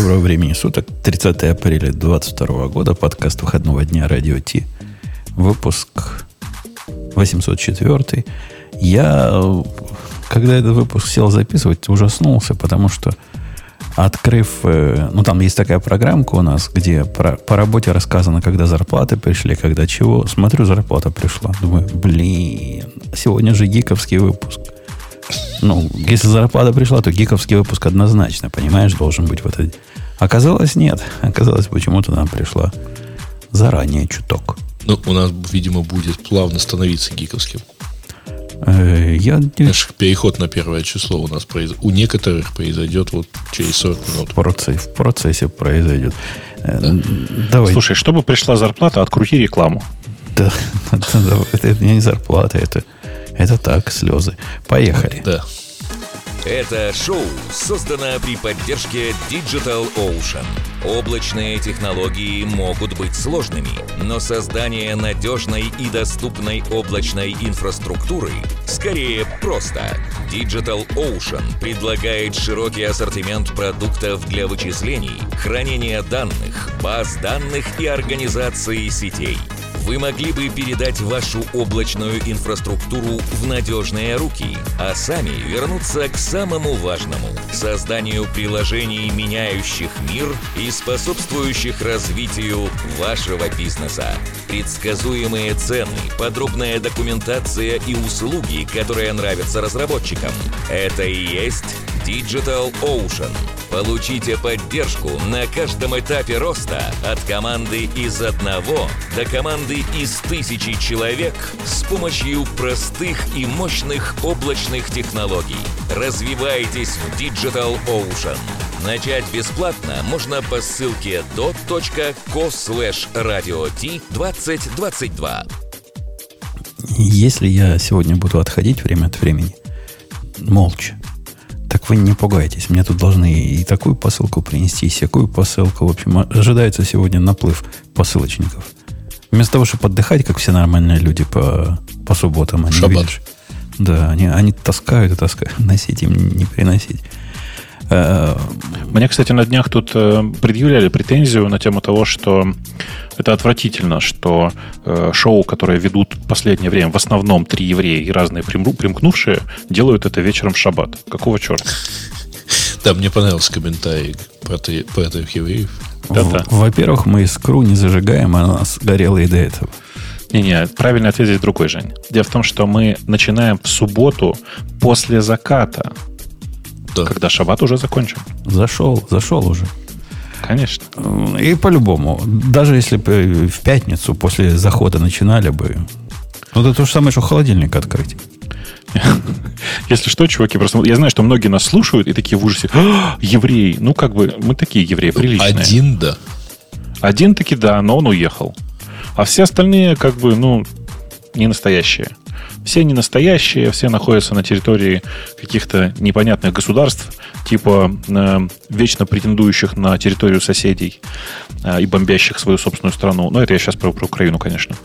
Доброго времени суток. 30 апреля 2022 года. Подкаст выходного дня Радио Ти. Выпуск 804. Я, когда этот выпуск сел записывать, ужаснулся, потому что открыв... э, Ну, там есть такая программка у нас, где про- по работе рассказано, когда зарплаты пришли, когда чего. Смотрю, зарплата пришла. Думаю, блин, сегодня же гиковский выпуск. Ну, если зарплата пришла, то гиковский выпуск однозначно, понимаешь, должен быть в этот... Оказалось, нет. Оказалось, почему-то нам пришла заранее чуток. Ну, у нас, видимо, будет плавно становиться гиковским. Э, Я Знаешь, переход на первое число у нас произ... у некоторых произойдет вот через 40 минут. в процессе, в процессе произойдет. Э, Давай. Слушай, чтобы пришла зарплата, открути рекламу. Да, да, да, это, это не зарплата, это, это так, слезы. Поехали. Да. Это шоу создано при поддержке Digital Ocean. Облачные технологии могут быть сложными, но создание надежной и доступной облачной инфраструктуры скорее просто. Digital Ocean предлагает широкий ассортимент продуктов для вычислений, хранения данных, баз данных и организации сетей. Вы могли бы передать вашу облачную инфраструктуру в надежные руки, а сами вернуться к самому важному – созданию приложений, меняющих мир и способствующих развитию вашего бизнеса. Предсказуемые цены, подробная документация и услуги, которые нравятся разработчикам – это и есть Digital Ocean. Получите поддержку на каждом этапе роста от команды из одного до команды из тысячи человек с помощью простых и мощных облачных технологий. Развивайтесь в Digital Ocean. Начать бесплатно можно по ссылке dot.co/radio.t2022. Если я сегодня буду отходить время от времени, молча, так вы не пугайтесь. Мне тут должны и такую посылку принести, и всякую посылку. В общем, ожидается сегодня наплыв посылочников. Вместо того, чтобы отдыхать, как все нормальные люди по, по субботам, они, Шаббат. видишь, да, они, они таскают и таскают. Носить им не приносить. Э, Мне, кстати, на днях тут э, предъявляли претензию на тему того, что это отвратительно, что э, шоу, которые ведут в последнее время в основном три еврея и разные примкнувшие, делают это вечером в шаббат. Какого черта? Да, мне понравился комментарий про, три- про этих евреев. Да-да. Во-первых, мы искру не зажигаем, а у нас горело и до этого. Не-не, правильный ответ здесь другой, Жень. Дело в том, что мы начинаем в субботу после заката, Да. когда шаббат уже закончен. Зашел, зашел уже. Конечно. И по-любому, даже если бы в пятницу после захода начинали бы, ну, это то же самое, что холодильник открыть. Если что, чуваки, просто я знаю, что многие нас слушают и такие в ужасе. «А, евреи. Ну, как бы, мы такие евреи, приличные. Один, да. Один таки да, но он уехал. А все остальные, как бы, ну, не настоящие. Все не настоящие, все находятся на территории каких-то непонятных государств, типа э, вечно претендующих на территорию соседей э, и бомбящих свою собственную страну. Но это я сейчас про, про Украину, конечно.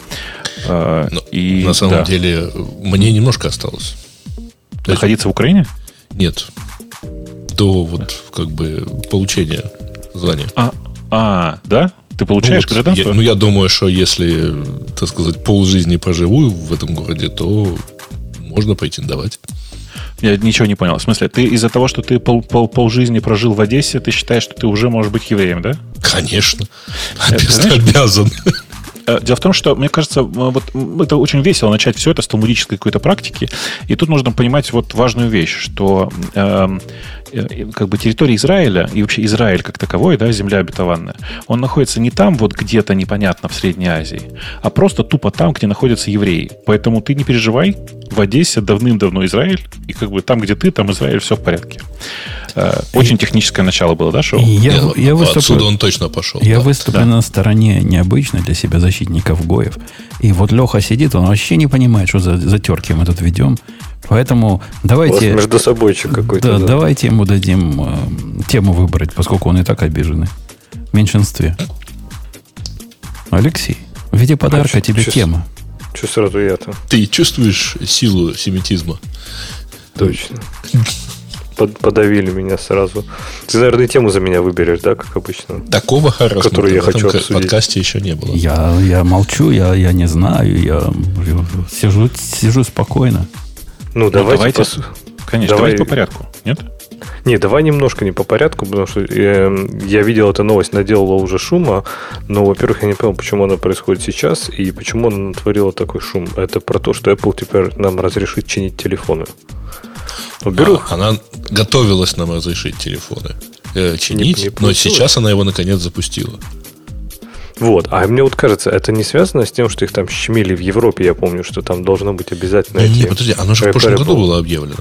Э, Но и, на самом да. деле, мне немножко осталось. То есть- находиться в Украине? Нет. До вот как бы получения звания. А, а да? Ты получаешь ну, вот гражданство? я, ну, я думаю, что если, так сказать, полжизни проживу в этом городе, то можно претендовать. Я ничего не понял. В смысле, ты из-за того, что ты пол, пол, полжизни прожил в Одессе, ты считаешь, что ты уже можешь быть евреем, да? Конечно. Обяз- знаешь- Обязан. Э, Дело в том, что, мне кажется, вот это очень весело начать все это с талмудической какой-то практики. И тут нужно понимать вот важную вещь, что эм, э, как бы территория Израиля и вообще Израиль как таковой, да, земля обетованная, он находится не там вот где-то непонятно в Средней Азии, а просто тупо там, где находятся евреи. Поэтому ты не переживай, в Одессе давным-давно Израиль, и как бы там, где ты, там Израиль, все в порядке. Э, Очень техническое начало было, да, шоу? И я, Нет, я выступлю, Отсюда он точно пошел. я да. выступлю Да. на стороне необычной для себя защитников Гоев. И вот Леха сидит, он вообще не понимает, что за, за терки мы тут ведем. Поэтому У вас давайте, между собойчик какой-то. да, да. давайте ему дадим э, тему выбрать, поскольку он и так обиженный. В меньшинстве. Алексей, в виде подарка чё- тебе чё тема. Че сразу я-то? Ты чувствуешь силу семитизма? Точно. под- подавили меня сразу. Ты, наверное, тему за меня выберешь, да, как обычно? Такого харасмента Который я в этом хочу обсудить. подкасте еще не было. Я, я молчу, я, я не знаю, я сижу, сижу спокойно. Ну, Ну, давайте... давайте, пос- конечно, давай- давайте по порядку. Нет? Не, давай немножко не по порядку, потому что э, я видел эту новость, наделала уже шума, но, во-первых, я не понял, почему она происходит сейчас и почему она натворила такой шум. Это про то, что Apple теперь нам разрешит чинить телефоны. Во-первых, А, она готовилась нам разрешить телефоны э, чинить, Не- не но сейчас она его наконец запустила. Вот. А мне вот кажется, это не связано с тем, что их там щемили в Европе. Я помню, что там должно быть обязательно Не, эти- не, подожди, оно же в прошлом году было объявлено.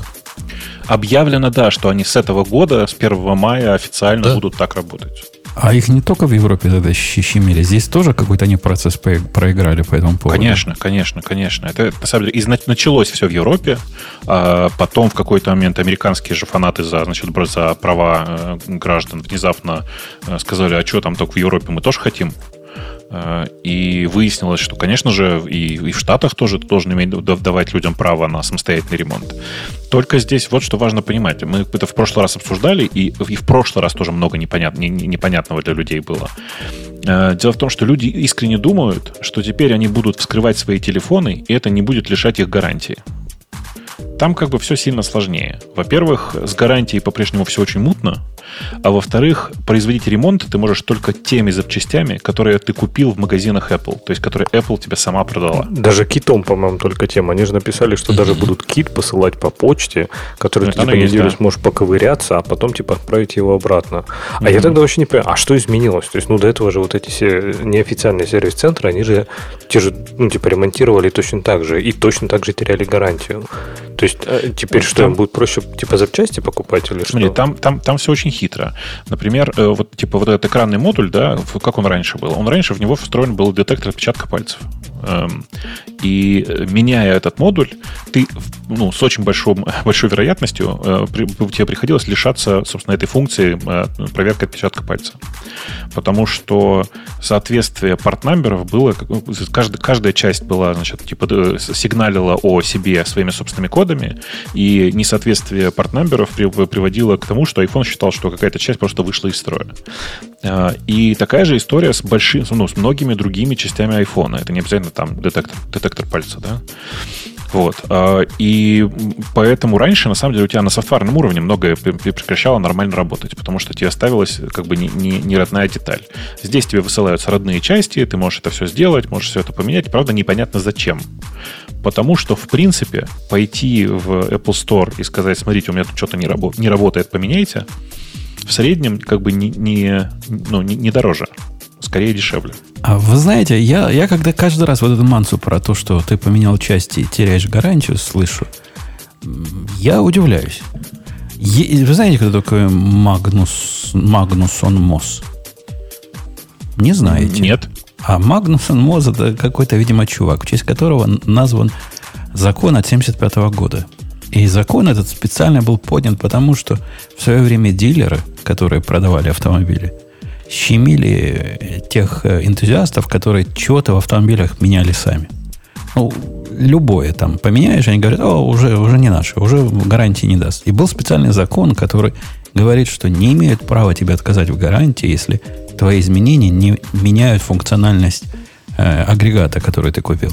Объявлено, да, что они с этого года, с 1 мая официально Да. будут так работать. А их не только в Европе тогда щемили, здесь тоже какой-то они процесс проиграли по этому поводу. Конечно, конечно, конечно. Это на самом деле изна- началось все в Европе, а потом в какой-то момент американские же фанаты за, значит, за права э, граждан внезапно э, сказали, а что там только в Европе мы тоже хотим. Э, И выяснилось, что, конечно же, и, и в Штатах тоже должен иметь, да- давать людям право на самостоятельный ремонт. Только здесь вот что важно понимать. Мы это в прошлый раз обсуждали, и, и в прошлый раз тоже много непонят, не- не- непонятного для людей было. Э, Дело в том, что люди искренне думают, что теперь они будут вскрывать свои телефоны, и это не будет лишать их гарантии. Там как бы все сильно сложнее. Во-первых, с гарантией по-прежнему все очень мутно, а во-вторых, производить ремонт ты можешь только теми запчастями, которые ты купил в магазинах Apple, то есть которые Apple тебе сама продала. Даже китом, по-моему, только тем. Они же написали, что даже будут кит посылать по почте, который Ну, ты типа, неделю да. сможешь поковыряться, а потом типа отправить его обратно. А я тогда вообще не понимаю, а что изменилось? То есть, ну, до этого же вот эти все неофициальные сервис-центры, они же те же, ну, типа, ремонтировали точно так же и точно так же теряли гарантию. То есть, э, теперь Ну, что, там- им будет проще, типа, запчасти покупать или что? там, там, там все очень хитро. Например, э, вот типа вот этот экранный модуль, да, как он раньше был? Он раньше в него встроен был детектор отпечатка пальцев. Эм, И э, меняя этот модуль, ты ну, с очень большом, большой вероятностью э, при- тебе приходилось лишаться, собственно, этой функции э, проверки отпечатка пальца. Потому что соответствие портнамберов было, ну, каждая, каждая часть была, значит, типа сигналила о себе своими собственными кодами, и несоответствие портнамберов при- приводило к тому, что iPhone считал, что какая-то часть просто вышла из строя. А, И такая же история с большим, ну, с многими другими частями iPhone. Это не обязательно там детектор, детектор пальца, да? Вот. А, И поэтому раньше, на самом деле, у тебя на софтварном уровне многое пре- пре- прекращало нормально работать, потому что тебе оставилась как бы не, не, не родная деталь. Здесь тебе высылаются родные части, ты можешь это все сделать, можешь все это поменять, правда, непонятно зачем. Потому что, в принципе, пойти в Apple Store и сказать, смотрите, у меня тут что-то не, рабо- не работает, поменяйте, в среднем как бы не, не, ну, не, не дороже, скорее дешевле. А вы знаете, я, я когда каждый раз вот эту мансу про то, что ты поменял части и теряешь гарантию, слышу, я удивляюсь. Е- вы знаете, кто такой Магнус, Магнусон Мосс? Не знаете? Нет. А Магнусон Мосс это какой-то, видимо, чувак, в честь которого назван закон от 75 года. И закон этот специально был поднят, потому что в свое время дилеры, которые продавали автомобили, щемили тех э, энтузиастов, которые чего-то в автомобилях меняли сами. Ну, любое там поменяешь, они говорят, о, уже, уже не наше, уже гарантии не даст. И был специальный закон, который говорит, что не имеют права тебе отказать в гарантии, если твои изменения не меняют функциональность э, агрегата, который ты купил.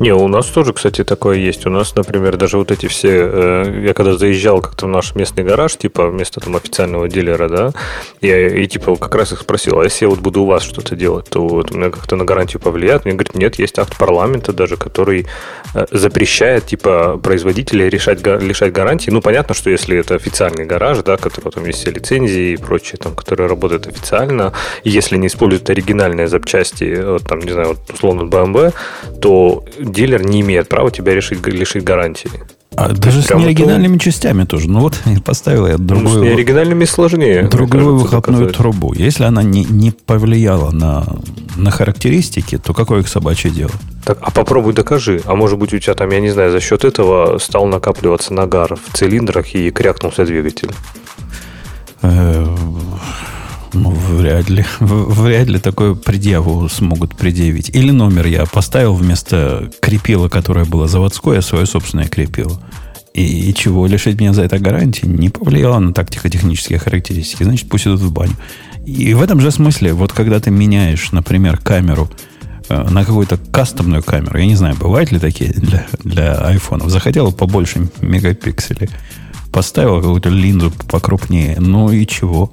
Не, у нас тоже, кстати, такое есть. У нас, например, даже вот эти все... э, я когда заезжал как-то в наш местный гараж, типа вместо там официального дилера, да, я и типа как раз их спросил, а если я вот буду у вас что-то делать, то вот у меня как-то на гарантию повлияет? Мне говорят, нет, есть акт парламента даже, который э, запрещает типа производителя решать, лишать гарантии. Ну, понятно, что если это официальный гараж, да, который там есть все лицензии и прочее, там, которые работают официально, и если не используют оригинальные запчасти, вот, там, не знаю, вот, условно BMW, то дилер не имеет права тебя решить, лишить гарантии. А даже с неоригинальными частями тоже. Ну вот, поставил я Ну, с другую, неоригинальными сложнее. другую кажется, выхлопную доказать. трубу. Если она не, не повлияла на, на характеристики, то какое их собачье дело? Так, а попробуй докажи. А может быть, у тебя там, я не знаю, за счет этого стал накапливаться нагар в цилиндрах и крякнулся двигатель. Ну, вряд ли. Вряд ли такую предъяву смогут предъявить. Или номер я поставил вместо крепила, которое было заводское, свое собственное крепило. И, и чего, лишить меня за это гарантии не повлияло на тактико-технические характеристики. Значит, пусть идут в баню. И в этом же смысле, вот когда ты меняешь, например, камеру э, на какую-то кастомную камеру, я не знаю, бывают ли такие для, для айфонов, захотел побольше мегапикселей, поставил какую-то линзу покрупнее, ну и чего?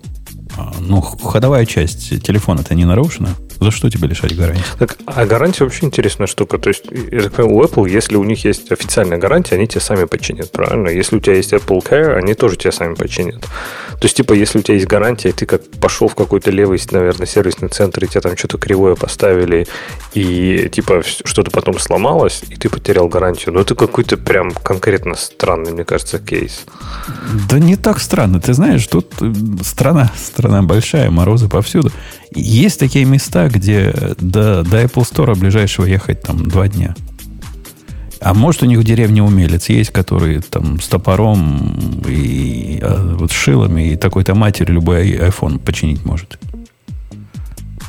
Ну, ходовая часть телефона-то не нарушена. За что тебе лишать гарантии? Так, а гарантия вообще интересная штука. То есть, я так понимаю, у Apple, если у них есть официальная гарантия, они тебе сами починят, правильно? Если у тебя есть Apple Care, они тоже тебя сами починят. То есть, типа, если у тебя есть гарантия, ты как пошел в какой-то левый, наверное, сервисный центр, и тебе там что-то кривое поставили, и, типа, что-то потом сломалось, и ты потерял гарантию, ну, это какой-то прям конкретно странный, мне кажется, кейс. Да не так странно. Ты знаешь, тут э, страна, страна большая, морозы повсюду. Есть такие места, где до, до Apple Store ближайшего ехать там два дня. А может, у них в деревне умелец есть, который там с топором и а, вот шилами и такой-то матери любой iPhone починить может.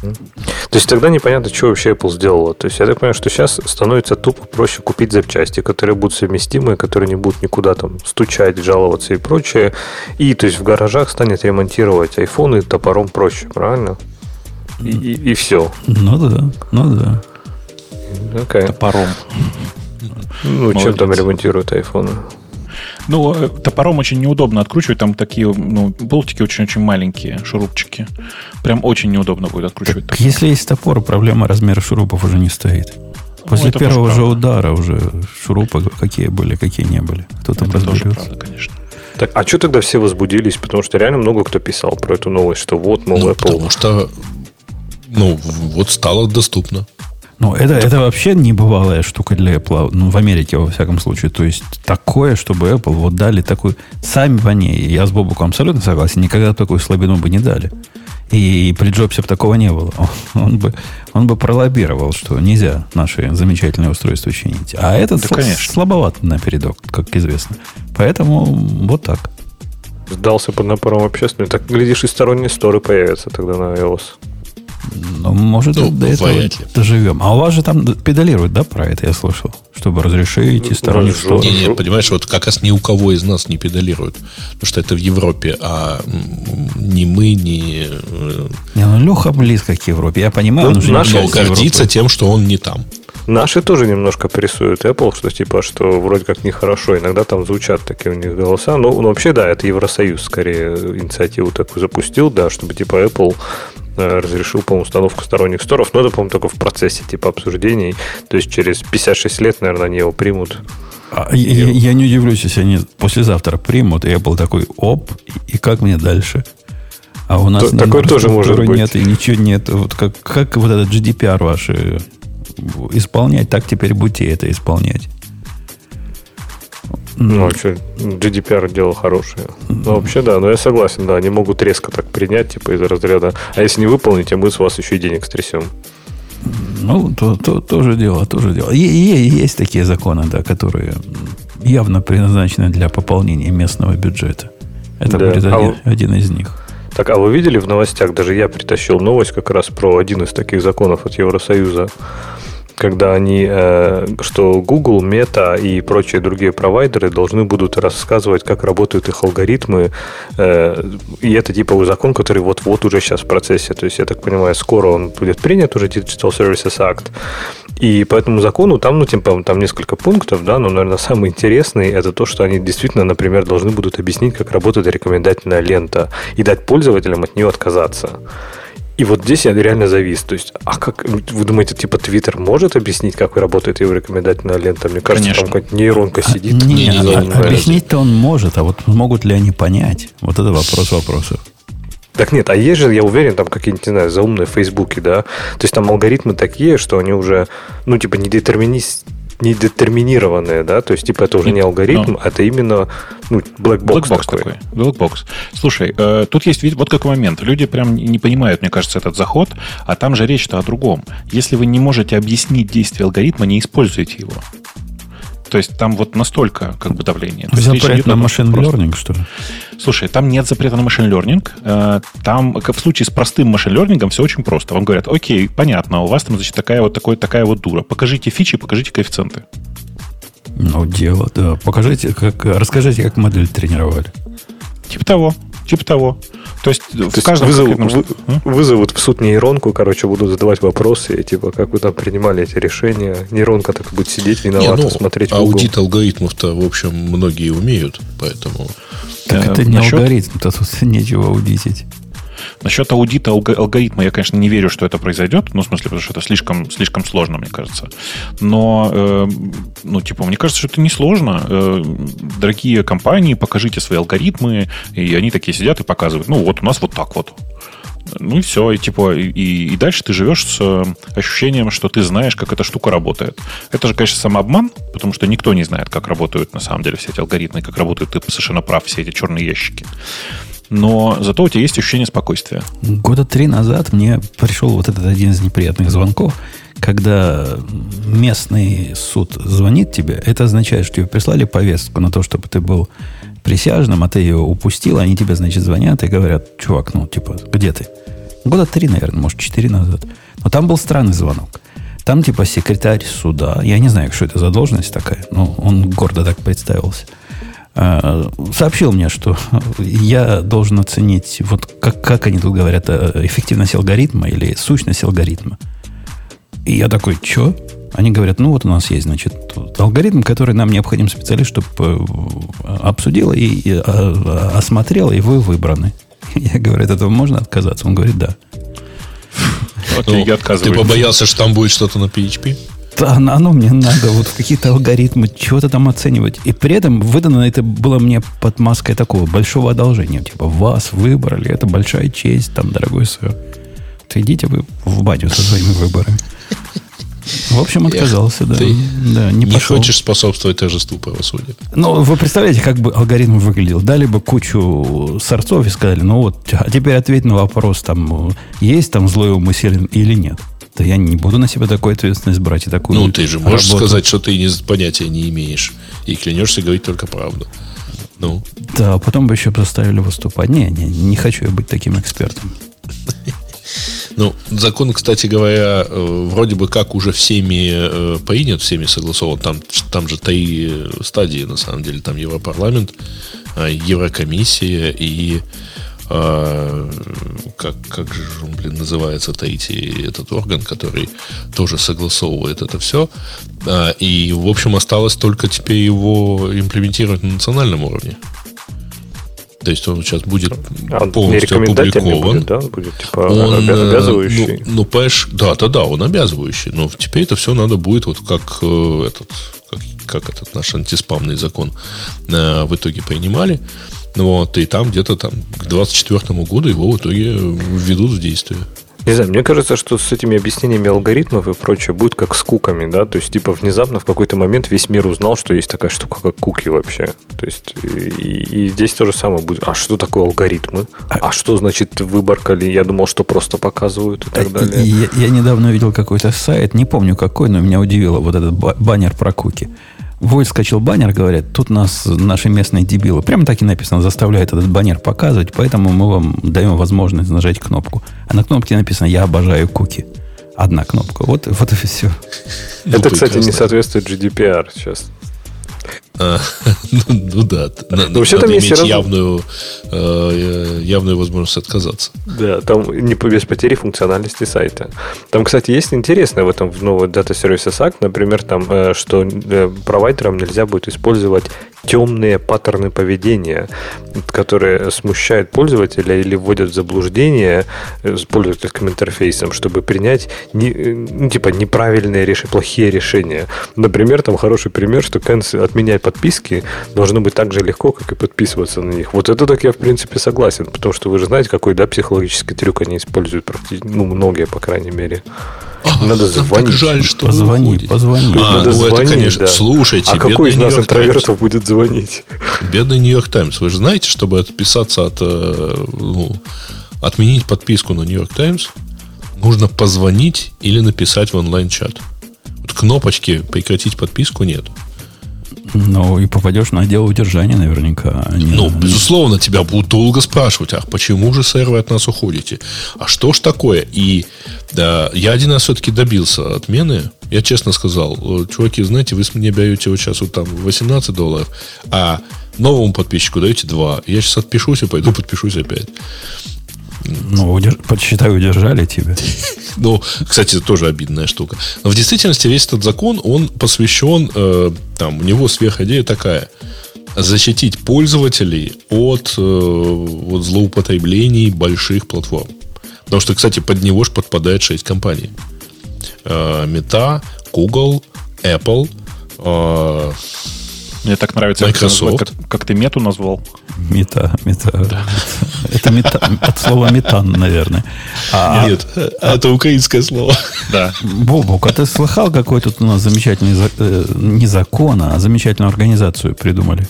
То есть тогда непонятно, что вообще Apple сделала. То есть я так понимаю, что сейчас становится тупо проще купить запчасти, которые будут совместимы, которые не будут никуда там стучать, жаловаться и прочее. И то есть в гаражах станет ремонтировать айфоны топором проще, правильно? И, и, и все. Ну да, ну да. Okay. Топором. Ну, Молодец. чем там ремонтируют айфоны? Ну, э, топором очень неудобно откручивать. Там такие ну, болтики очень-очень маленькие, шурупчики. Прям очень неудобно будет откручивать. Так, если есть топор, проблема размера шурупов уже не стоит. После ну, первого же удара уже шурупы какие были, какие не были. Кто там разберется. Тоже правда, конечно. Так, а что тогда все возбудились? Потому что реально много кто писал про эту новость, что вот, мол, ну, Apple... Потому что ну, вот стало доступно. Ну, это, это вообще небывалая штука для Apple. Ну, в Америке, во всяком случае. То есть, такое, чтобы Apple вот дали такую... Сами по ней, я с Бобуком абсолютно согласен, никогда такую слабину бы не дали. И при Джобсе бы такого не было. Он бы, он бы пролоббировал, что нельзя наши замечательные устройства чинить. А этот да, конечно. слабоват напередок, как известно. Поэтому вот так. Сдался под напором общественности. Так, глядишь, и сторонние сторы появятся тогда на iOS. Ну, может, ну, до этого доживем. А у вас же там педалируют, да, про это я слышал? Чтобы разрешить и сторонних сторон. Не, не, понимаешь, вот как раз ни у кого из нас не педалируют. Потому что это в Европе, а ни мы, ни... Э, не, ну, Леха близко к Европе. Я понимаю, ну, он уже наш гордится тем, что он не там. Наши тоже немножко прессуют Apple, что типа, что вроде как нехорошо. Иногда там звучат такие у них голоса. Но, ну, вообще, да, это Евросоюз скорее инициативу такую запустил, да, чтобы типа Apple разрешил, по-моему, установку сторонних сторов, но это, по-моему, только в процессе типа обсуждений. То есть через 56 лет, наверное, они его примут. А, я, я не удивлюсь, если они послезавтра примут, и я был такой, оп, и как мне дальше? А у нас То, такое тоже может быть. нет, и ничего нет. Вот как, как вот этот GDPR ваши исполнять, так теперь будете это исполнять. Ну, а что, GDPR дело хорошее. Ну, вообще, да, но я согласен, да, они могут резко так принять, типа, из разряда. А если не выполните, мы с вас еще и денег стрясем. Ну, то, то, тоже дело, тоже дело. И, и, есть такие законы, да, которые явно предназначены для пополнения местного бюджета. Это да. будет а один, а один из них. Так, а вы видели в новостях, даже я притащил новость как раз про один из таких законов от Евросоюза когда они, э, что Google, Meta и прочие другие провайдеры должны будут рассказывать, как работают их алгоритмы. Э, и это типа закон, который вот-вот уже сейчас в процессе. То есть, я так понимаю, скоро он будет принят, уже Digital Services Act. И по этому закону там, ну, типа, там несколько пунктов, да, но, наверное, самый интересный это то, что они действительно, например, должны будут объяснить, как работает рекомендательная лента и дать пользователям от нее отказаться. И вот здесь я реально завис. То есть, а как вы думаете, типа Твиттер может объяснить, как работает его рекомендательная лента? Мне кажется, Конечно. там какая-то нейронка а, сидит. Не, не, не, объяснить-то он может, а вот могут ли они понять? Вот это вопрос вопросов. Так нет, а есть же, я уверен, там какие-нибудь, не знаю, заумные фейсбуки, да? То есть там алгоритмы такие, что они уже, ну, типа, не детерминист недетерминированные, да, то есть типа это уже не алгоритм, но. это именно ну, black box, black такой. такой. Black box. Слушай, э, тут есть вот какой момент. Люди прям не понимают, мне кажется, этот заход, а там же речь-то о другом. Если вы не можете объяснить действие алгоритма, не используйте его. То есть там вот настолько как бы давление. Запрет на машин learning, что ли? Слушай, там нет запрета на машин learning. Э, там, как в случае с простым машин learning, все очень просто. Вам говорят, окей, понятно, у вас там, значит, такая вот, такой, такая вот дура. Покажите фичи, покажите коэффициенты. Ну, дело, да. Покажите, как, расскажите, как модель тренировали. Типа того. Типа того. То есть То в каждом вызов, вы, вызовут в суд нейронку, короче, будут задавать вопросы, типа, как вы там принимали эти решения. Нейронка так будет сидеть виновата, Не, ну, смотреть Аудит алгоритмов-то, в общем, многие умеют, поэтому... Так это не насчет... алгоритм, то тут нечего аудитить. Насчет аудита алгоритма я, конечно, не верю, что это произойдет. Ну, в смысле, потому что это слишком, слишком сложно, мне кажется. Но, э, ну, типа, мне кажется, что это несложно. Э, дорогие компании, покажите свои алгоритмы. И они такие сидят и показывают. Ну, вот у нас вот так вот. Ну и все, и типа, и, и дальше ты живешь с э, ощущением, что ты знаешь, как эта штука работает. Это же, конечно, самообман, потому что никто не знает, как работают на самом деле все эти алгоритмы, как работают, ты совершенно прав, все эти черные ящики но зато у тебя есть ощущение спокойствия. Года три назад мне пришел вот этот один из неприятных звонков, когда местный суд звонит тебе, это означает, что тебе прислали повестку на то, чтобы ты был присяжным, а ты ее упустил, они тебе, значит, звонят и говорят, чувак, ну, типа, где ты? Года три, наверное, может, четыре назад. Но там был странный звонок. Там, типа, секретарь суда, я не знаю, что это за должность такая, но он гордо так представился – сообщил мне, что я должен оценить, вот как, как они тут говорят, э, эффективность алгоритма или сущность алгоритма. И я такой, что? Они говорят, ну вот у нас есть, значит, алгоритм, который нам необходим специалист, чтобы э, обсудил и, и осмотрел, и вы выбраны. Я говорю, от этого можно отказаться? Он говорит, да. Окей, ну, я отказываюсь. Ты побоялся, что там будет что-то на PHP? Да, оно мне надо вот в какие-то алгоритмы чего-то там оценивать. И при этом выдано это было мне под маской такого большого одолжения. Типа, вас выбрали, это большая честь, там, дорогой сэр. То идите вы в баню со своими выборами. В общем, отказался, да. Ты да, не, не хочешь способствовать торжеству правосудия. Ну, вы представляете, как бы алгоритм выглядел? Дали бы кучу сорцов и сказали, ну вот, а теперь ответь на вопрос, там, есть там злой умысел или нет. Да я не буду на себя такую ответственность брать и такую Ну, ты же можешь работу. сказать, что ты не, понятия не имеешь. И клянешься говорить только правду. Ну. Да, потом бы еще заставили выступать. Не, не, не хочу я быть таким экспертом. Ну, закон, кстати говоря, э, вроде бы как уже всеми э, принят, всеми согласован. Там, там же три стадии, на самом деле. Там Европарламент, э, Еврокомиссия и а, как, как же он, блин, называется третий этот орган, который тоже согласовывает это все. А, и, в общем, осталось только теперь его имплементировать на национальном уровне. То есть он сейчас будет а полностью опубликован. Будет, да? будет типа он, э, обязывающий. Ну, ну, понимаешь, да, да, да, он обязывающий. Но теперь это все надо будет вот как э, этот, как, как этот наш антиспамный закон э, в итоге принимали. Вот, и там где-то там к 24 году его в итоге введут в действие. Не знаю, мне кажется, что с этими объяснениями алгоритмов и прочее будет как с куками, да, то есть, типа, внезапно в какой-то момент весь мир узнал, что есть такая штука, как куки вообще. То есть, и, и здесь то же самое будет. А что такое алгоритмы? А что значит выборкали? Я думал, что просто показывают и так а, далее. Я, я недавно увидел какой-то сайт, не помню какой, но меня удивило вот этот баннер про куки. Вой скачал баннер, говорят, тут нас наши местные дебилы, прямо так и написано, заставляют этот баннер показывать, поэтому мы вам даем возможность нажать кнопку. А на кнопке написано «Я обожаю куки». Одна кнопка. Вот, вот и все. Это, кстати, не соответствует GDPR сейчас. А, ну, ну да, на, Но вообще надо там иметь явную, э, явную возможность отказаться. Да, там не без потери функциональности сайта. Там, кстати, есть интересное в этом в новой Data Services Act, например, там, э, что э, провайдерам нельзя будет использовать темные паттерны поведения, которые смущают пользователя или вводят в заблуждение с пользовательским интерфейсом, чтобы принять не, ну, типа неправильные решения, плохие решения. Например, там хороший пример, что отменять подписки должно быть так же легко, как и подписываться на них. Вот это так я, в принципе, согласен, потому что вы же знаете, какой да, психологический трюк они используют, ну, многие, по крайней мере. А, Надо звонить. Так жаль, что позвони, позвони. А, Надо ну, звонить, это, конечно, да. слушайте. А какой из нас интровертов будет звонить? Бедный Нью-Йорк Таймс. Вы же знаете, чтобы отписаться от... Э, ну, отменить подписку на Нью-Йорк Таймс, нужно позвонить или написать в онлайн-чат. Вот кнопочки «Прекратить подписку» нет. Ну, и попадешь на отдел удержания наверняка. А не, ну, безусловно, тебя будут долго спрашивать, а почему же, сэр, вы от нас уходите? А что ж такое? И да, я один раз все-таки добился отмены Я честно сказал, «Э, чуваки, знаете, вы с меня берете вот сейчас вот там 18 долларов, а новому подписчику даете 2. Я сейчас отпишусь и пойду подпишусь опять. Ну, удерж... подсчитай, удержали тебя. Ну, кстати, это тоже обидная штука. Но в действительности весь этот закон, он посвящен, э, там, у него сверхидея такая. Защитить пользователей от, э, от злоупотреблений больших платформ. Потому что, кстати, под него же подпадает 6 компаний. Э, Meta, Google, Apple, э, Мне так нравится, Microsoft. как, как ты мету назвал. Мета, мета. Это мета, от слова метан, наверное. А, Нет, это украинское слово. Да. Бобук, а ты слыхал, какой тут у нас замечательный, за- э, не закон, а замечательную организацию придумали?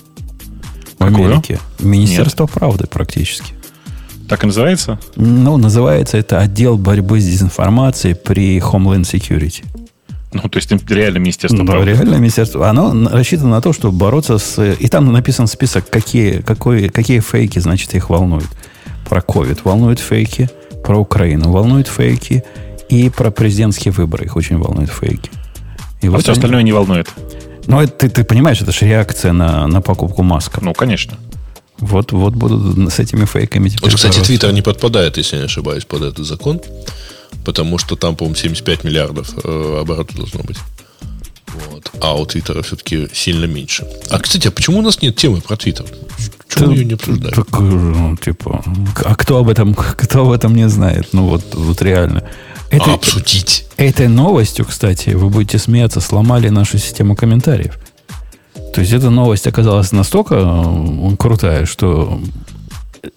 В Какую? Америке. Министерство правды практически. Так и называется? Ну, называется это отдел борьбы с дезинформацией при Homeland Security. Ну, то есть им реально Министерство правды. реально министерство. Оно рассчитано на то, чтобы бороться с... И там написан список, какие, какой, какие фейки, значит, их волнуют. Про COVID волнуют фейки, про Украину волнуют фейки, и про президентские выборы их очень волнуют фейки. И А вот все они- остальное не волнует. Ну, это, ты, ты понимаешь, это же реакция на, на покупку маска. Ну, конечно. Вот, вот будут с этими фейками теперь Вот, кстати. Твиттер не подпадает, если я не ошибаюсь, под этот закон. Потому что там, по-моему, 75 миллиардов э, оборота должно быть. Вот. А у Твиттера все-таки сильно меньше. А, кстати, а почему у нас нет темы про Твиттер? Почему мы ее не обсуждаем? Так, э, ну, типа, а кто об этом, кто об этом не знает? Ну, вот, вот реально. Это, А обсудить. Этой новостью, кстати, вы будете смеяться, сломали нашу систему комментариев. То есть эта новость оказалась настолько э, крутая, что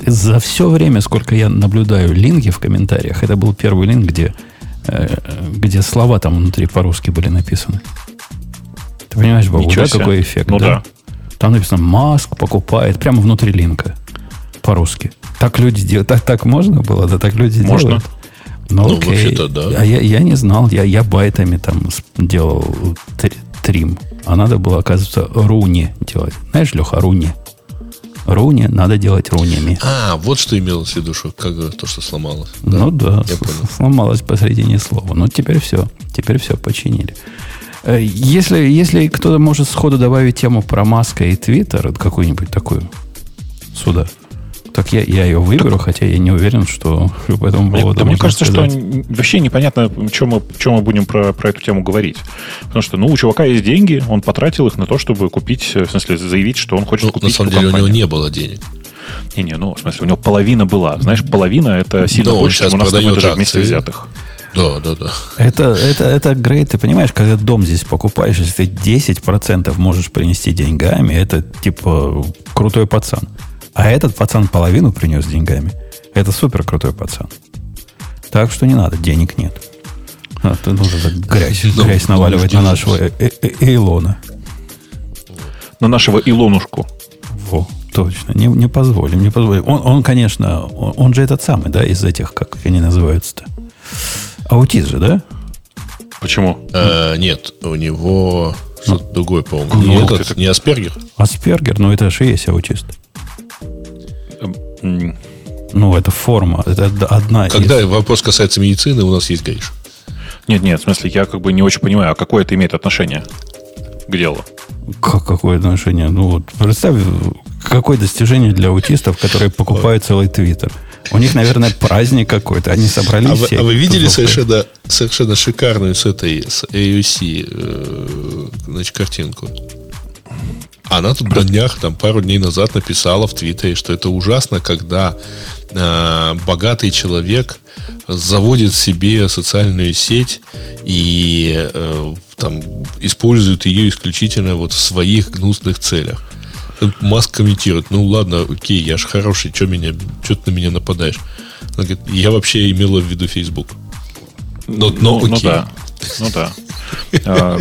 за все время, сколько я наблюдаю линки в комментариях, это был первый линк, где, э, где слова там внутри по-русски были написаны. Ты понимаешь, Бабу, да, какой эффект? Ну да. Там написано «Маск покупает» прямо внутри линка по-русски. Так люди делают. Так, так можно было? Да так люди Можно. делают. Ну, Ну, окей. вообще-то да. А я, я не знал. Я, я байтами там делал тр- трим. А надо было, оказывается, руни делать. Знаешь, Леха, руни. Руни надо делать рунями. А, вот что имелось в виду, что как то, что сломалось. Да, ну да, я понял. сломалось посредине слова. Ну, теперь все. Теперь все починили. Э, Если, если кто-то может сходу добавить тему про Маска и Твиттер, какую-нибудь такую сюда, так я, я ее выберу, хотя я не уверен, что по этому поводу да мне кажется, что сказать. н- вообще непонятно, чем мы, чем мы будем про, про эту тему говорить. Потому что, ну, у чувака есть деньги, он потратил их на то, чтобы купить, э, в смысле, заявить, что он хочет Ну, купить на самом деле у него компанию. не было денег. Не-не, ну, в смысле, у него половина была. Знаешь, половина это сильно он больше, чем у нас с тобой даже вместе взятых. Да, да, да. Это, это, это грейд, ты понимаешь, когда дом здесь покупаешь, если ты 10% можешь принести деньгами, это типа крутой пацан. А этот пацан половину принес деньгами. Это супер крутой пацан. Так что не надо, денег нет. А, ты нужно так грязь, Ну, грязь ну, наваливать на же. нашего э- э- э- Илона. На нашего Илонушку. Во, точно. Не, не позволим, не позволим. Он, он конечно, он, он же этот самый, да, из этих, как они называются-то. Аутист же, да? Почему? Э, нет, у него что-то другое, по-моему. Ну, Не, этот, не Аспергер. Аспергер, ну это же и есть аутист. Ну, это форма, это од- одна Когда из... вопрос касается медицины, у нас есть Гриш. Нет, нет, в смысле, я как бы не очень понимаю, а какое это имеет отношение к делу? Как, какое отношение? Ну, вот представь, какое достижение для аутистов, которые покупают целый твиттер. У них, наверное, праздник какой-то. Они собрались А вы, все. а вы видели совершенно, совершенно шикарную с этой, с AUC, э, значит, картинку? Она тут на днях, там, пару дней назад написала в Твиттере, что это ужасно, когда э, богатый человек заводит себе социальную сеть и э, там использует ее исключительно вот в своих гнусных целях. Маск комментирует, ну ладно, окей, я же хороший, что меня, что ты на меня нападаешь? Она говорит, я вообще имела в виду Facebook. Но, но ну, ну да. Ну да. А,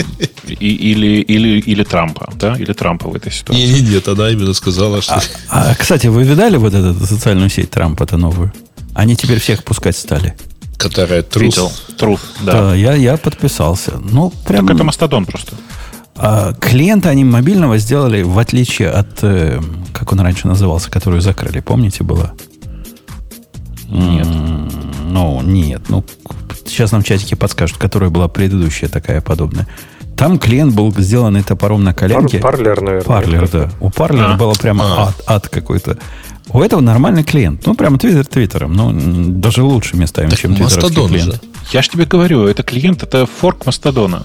и- или, или, или Трампа, да? Или Трампа в этой ситуации. Не, не, нет, она именно сказала, что... А, кстати, вы видали вот эту социальную сеть Трампа-то новую? Они теперь всех пускать стали. Которая трус. Видел. Труд, да. я, я подписался. Ну, прям... Так это мастодон просто. А, клиента они мобильного сделали, в отличие от, э, как он раньше назывался, которую закрыли, помните, была? Нет. М, Ну, нет. Ну, сейчас нам чатики подскажут, которая была предыдущая такая подобная. Там клиент был сделанный топором на коленке. Пар, парлер, наверное. Парлер, да. У Парлера А. было прямо А. ад, ад какой-то. У этого нормальный клиент. Ну, прямо твиттер твиттером. Ну, даже лучше местами, Так чем твиттеровский Мастодон клиент. же. Я же тебе говорю, это клиент, это форк Мастодона.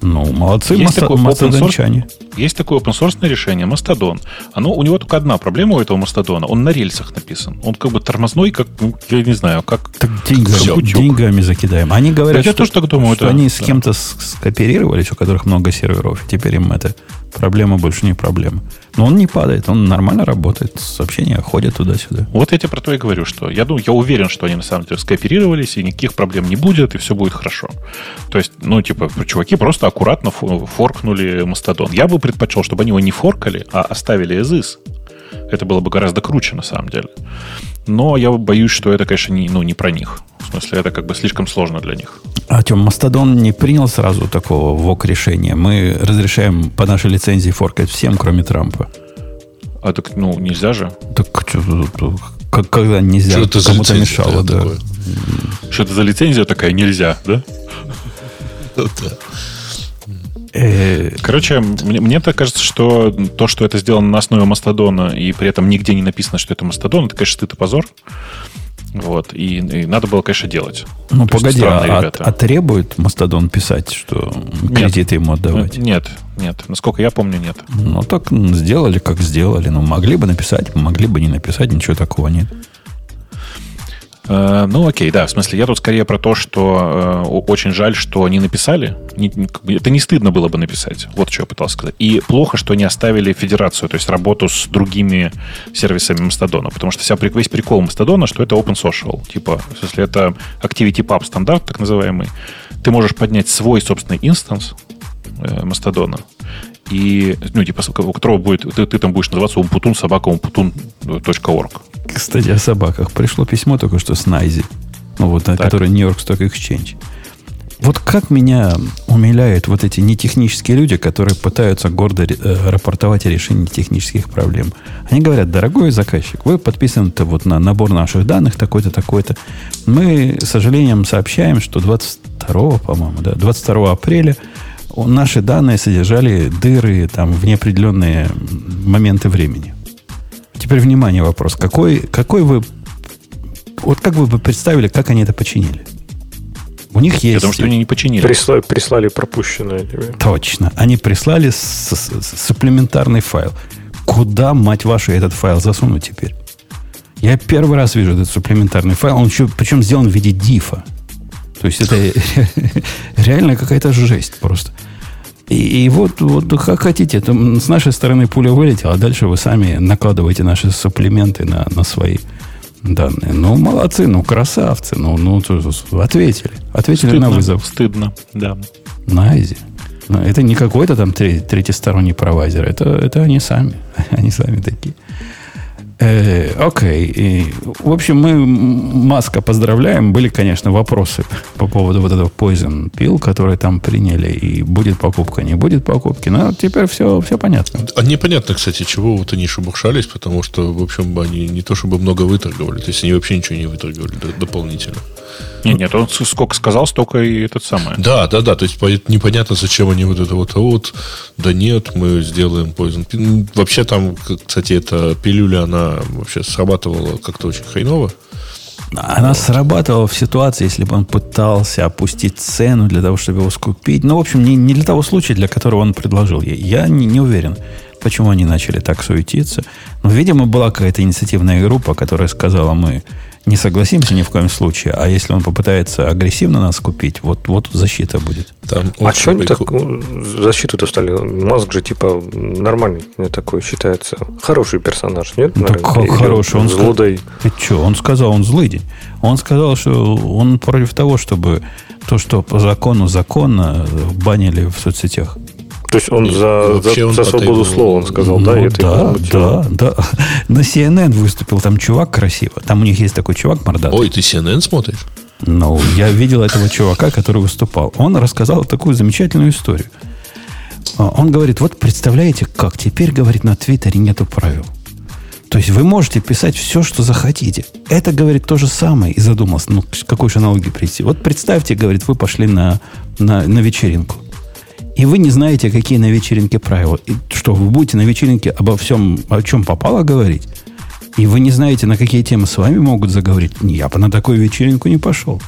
Ну, молодцы Есть source? мастодончане. Есть такое open source решение, Мастодон. Оно, у него только одна проблема у этого Мастодона. Он на рельсах написан. Он как бы тормозной, как, ну, я не знаю, как... Так деньгами, Всё. деньгами закидаем. Они говорят, Да я что, тоже так думаю, что да. они с Да. кем-то скооперировались, у которых много серверов. Теперь им эта проблема больше не проблема. Но он не падает, он нормально работает. Сообщения ходят туда-сюда. Вот я тебе про то и говорю, что я, думаю, я уверен, что они на самом деле скооперировались, и никаких проблем не будет, и все будет хорошо. То есть, ну, типа, чуваки просто аккуратно фо- форкнули Мастодон. Я бы предпочел, чтобы они его не форкали, а оставили is. Это было бы гораздо круче, на самом деле. Но я боюсь, что это, конечно, не, ну, не про них. В смысле, это как бы слишком сложно для них. Артем, Мастодон не принял сразу такого ВОК решения. Мы разрешаем по нашей лицензии форкать всем, кроме Трампа. А так, ну, нельзя же. Так как, когда нельзя, Что это за кому-то мешало, да. такое? Что это за лицензия такая? Нельзя, да? Э, Короче, мне, мне так кажется, что то, что это сделано на основе Мастодона, и при этом нигде не написано, что это Мастодон, это, конечно, стыд и позор. Вот. И, и надо было, конечно, делать. ну, То погоди, а, ребята. а требует Мастодон писать, что кредиты ему отдавать? Нет, нет. Насколько я помню, нет. Ну, так сделали, как сделали. Ну, могли бы написать, могли бы не написать, ничего такого нет. Э, ну, окей, да. В смысле, я тут скорее про то, что э, очень жаль, что они написали. Не- это не стыдно было бы написать. Вот что я пытался сказать. И плохо, что не оставили федерацию, то есть работу с другими сервисами Мастодона. Потому что вся, весь прикол Мастодона, что это open social. Типа, в смысле, это Activity Pub стандарт, так называемый. Ты можешь поднять свой собственный инстанс э, Мастодона. И, ну, типа, у которого будет, ты, ты там будешь называться umputun собака umputun.org. Кстати, о собаках. Пришло письмо только что с Найзи, ну, вот, на Так. который Нью-Йорк Stock Exchange. Вот как меня умиляют вот эти нетехнические люди, которые пытаются гордо э, рапортовать о решении технических проблем. Они говорят, дорогой заказчик, вы подписаны-то вот на набор наших данных, такой-то, такой-то. Мы, с сожалением, сообщаем, что 22, по-моему, да, 22 апреля наши данные содержали дыры там, в неопределенные моменты времени. Теперь, внимание, вопрос. Какой, какой вы... Вот как вы бы представили, как они это починили? У них есть... Потому что они не починили. Прислали, прислали пропущенное тебе. Точно. Они прислали с- с- с- суплементарный файл. Куда, мать вашу, этот файл засунуть теперь? Я первый раз вижу этот суплементарный файл. Он еще, причем сделан в виде дифа. То есть это реально какая-то жесть просто. И, и вот, вот как хотите, там с нашей стороны пуля вылетела, а дальше вы сами накладываете наши суплементы на, на свои данные. Ну, молодцы, ну, красавцы, ну, ну, ответили. Ответили на Стыдно, вызов. Стыдно, да. На Айзе. Но это не какой-то там тре- третьесторонний провайдер. Это, это они сами. Они сами такие. Э, окей. И, в общем, мы Маска поздравляем. Были, конечно, вопросы по поводу вот этого Poison Pill, который там приняли. И будет покупка, не будет покупки. Но теперь все, все понятно. А непонятно, кстати, чего вот они шебуршались, потому что, в общем, они не то чтобы много выторговали, то есть они вообще ничего не выторговали дополнительно. Нет, нет, он сколько сказал, столько и этот самый. Да, да, да, то есть по- непонятно, зачем они вот это вот, а вот, да нет, мы сделаем Poison Pill. Вообще там, кстати, эта пилюля, она вообще срабатывала как-то очень хреново. Она срабатывала в ситуации, если бы он пытался опустить цену для того, чтобы его скупить. Ну, в общем, не, не для того случая, для которого он предложил ей. Я не, не уверен, почему они начали так суетиться. Но, видимо, была какая-то инициативная группа, которая сказала, мы не согласимся ни в коем случае, а если он попытается агрессивно нас купить, вот, вот защита будет. Там А что они так ну, защиту-то стали? Маск же, типа, нормальный такой считается. Хороший персонаж, нет? Ну, так или хороший, он Злодей. Ты что? Он сказал, он злый день. Он сказал, что он против того, чтобы то, что по закону законно э, банили в соцсетях. То есть он И за, за, он за свободу тейблу- слова, он сказал, да? Ну это да, возмутило. да, да. На CNN выступил там чувак красиво. Там у них есть такой чувак мордатый. Ой, ты CNN смотришь? Ну, я видел этого чувака, который выступал. Он рассказал такую замечательную историю. А, Он говорит, вот представляете, как теперь, говорит, на Твиттере нету правил. То есть вы можете писать все, что захотите. Это, говорит, то же самое. И задумался, ну, какой же аналогии прийти. Вот представьте, говорит, вы пошли на, на, на вечеринку. И вы не знаете, какие на вечеринке правила. И что, вы будете на вечеринке обо всем, о чем попало говорить? И вы не знаете, на какие темы с вами могут заговорить? Я бы на такую вечеринку не пошел.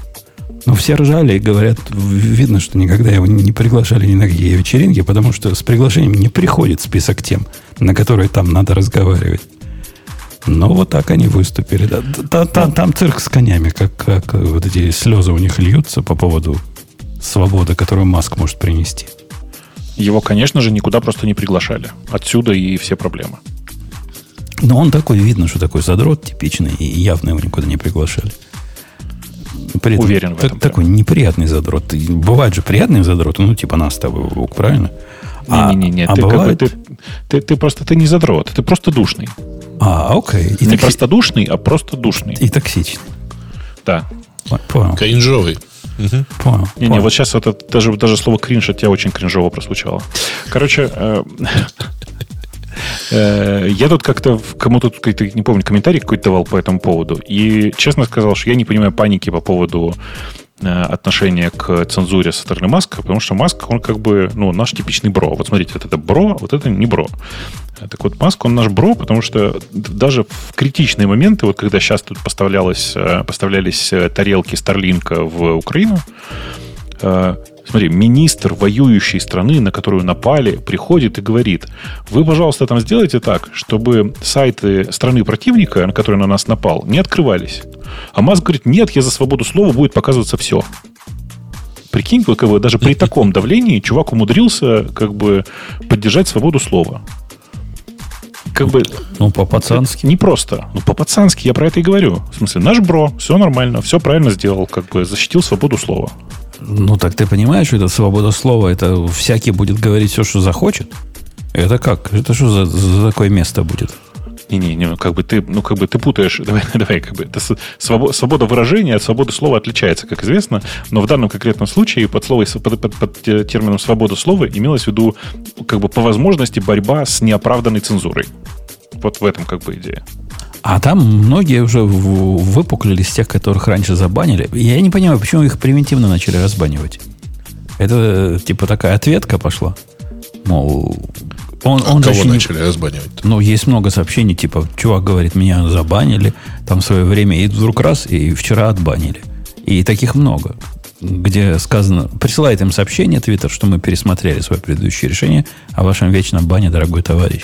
Но все ржали и говорят, видно, что никогда его не приглашали ни на какие вечеринки, потому что с приглашением не приходит список тем, на которые там надо разговаривать. Но вот так они выступили. Да, там, там, там цирк с конями, как, как вот эти слезы у них льются по поводу свободы, которую Маск может принести. Его, конечно же, никуда просто не приглашали. Отсюда и все проблемы. Но он такой, видно, что такой задрот типичный, и явно его никуда не приглашали. При этом, Уверен в этом. Так, такой неприятный задрот. Бывают же приятные задроты, ну, типа нас с тобой, правильно? Не-не-не, а, а ты, бывает... ты, ты, ты просто ты не задрот, ты просто душный. А, окей. И не токси... просто душный, а просто душный. И токсичный. Да. Понял. Кринжовый. Угу. Понял. Не, понял. не, вот сейчас это даже, даже слово кринж от тебя очень кринжово прозвучало. Короче, э, Э, я тут как-то кому-то, не помню, комментарий какой-то давал по этому поводу. И честно сказал, что я не понимаю паники по поводу э, отношения к цензуре со стороны Маска, потому что Маск, он как бы, ну, наш типичный бро. Вот смотрите, вот это бро, вот это не бро. Так вот, Маск, он наш бро, потому что даже в критичные моменты, вот когда сейчас тут поставлялось, э, поставлялись тарелки Старлинка в Украину, Смотри, министр воюющей страны, на которую напали, приходит и говорит, вы, пожалуйста, там сделайте так, чтобы сайты страны противника, на который на нас напал, не открывались. А Маск говорит, нет, я за свободу слова, будет показываться все. Прикинь, как бы даже при таком давлении чувак умудрился как бы поддержать свободу слова. Как бы, ну, по-пацански. Не просто. Ну, по-пацански, я про это и говорю. В смысле, наш бро, все нормально, все правильно сделал, как бы защитил свободу слова. Ну, так ты понимаешь, что это свобода слова, это всякий будет говорить все, что захочет? Это как? Это что за, за такое место будет? Не-не, не, ну как бы ты, ну как бы ты путаешь, давай, давай, как бы это свобода, свобода выражения от свободы слова отличается, как известно, но в данном конкретном случае под слово под, под, под термином свобода слова имелось в виду как бы по возможности борьба с неоправданной цензурой. Вот в этом как бы идея. А там многие уже выпуклили с тех, которых раньше забанили. Я не понимаю, почему их превентивно начали разбанивать. Это типа такая ответка пошла. Мол, он, а он кого начали не... разбанивать? Ну, есть много сообщений, типа, чувак говорит, меня забанили там в свое время, и вдруг раз, и вчера отбанили. И таких много. Где сказано, присылает им сообщение, Твиттер, что мы пересмотрели свое предыдущее решение о вашем вечном бане, дорогой товарищ.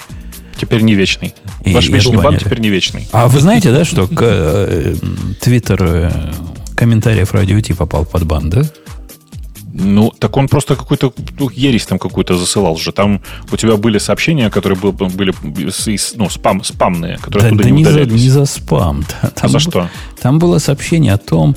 Теперь не вечный. И, Ваш вечный бан теперь не вечный. А вы знаете, да, что э, Твиттер э, комментариев радио Ти попал под бан, да? Ну, так он просто какой-то ну, ересь там какую-то засылал же. Там у тебя были сообщения, которые были, были ну, спам, спамные, которые да, да не, не, за, не за спам. Там, а за что? Там было сообщение о том,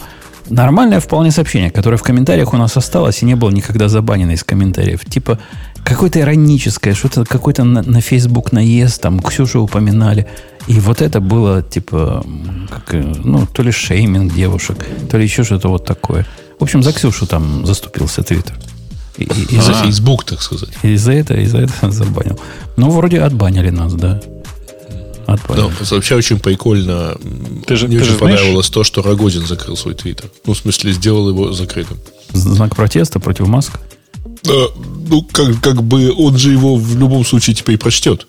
нормальное вполне сообщение, которое в комментариях у нас осталось и не было никогда забанено из комментариев. Типа, какое-то ироническое, что-то какой-то на, на Facebook наезд, там Ксюшу упоминали. И вот это было, типа, как, ну, то ли шейминг девушек, то ли еще что-то вот такое. В общем, за Ксюшу там заступился Твиттер. И, и, за Facebook, так сказать. И за это, и за это забанил. Ну, вроде отбанили нас, да. Отбанили. Да, вообще очень прикольно. Ты же, Мне ты очень же понравилось знаешь... то, что Рогозин закрыл свой твиттер. Ну, в смысле, сделал его закрытым. Знак протеста против Маска? Ну, как, как бы он же его в любом случае теперь прочтет.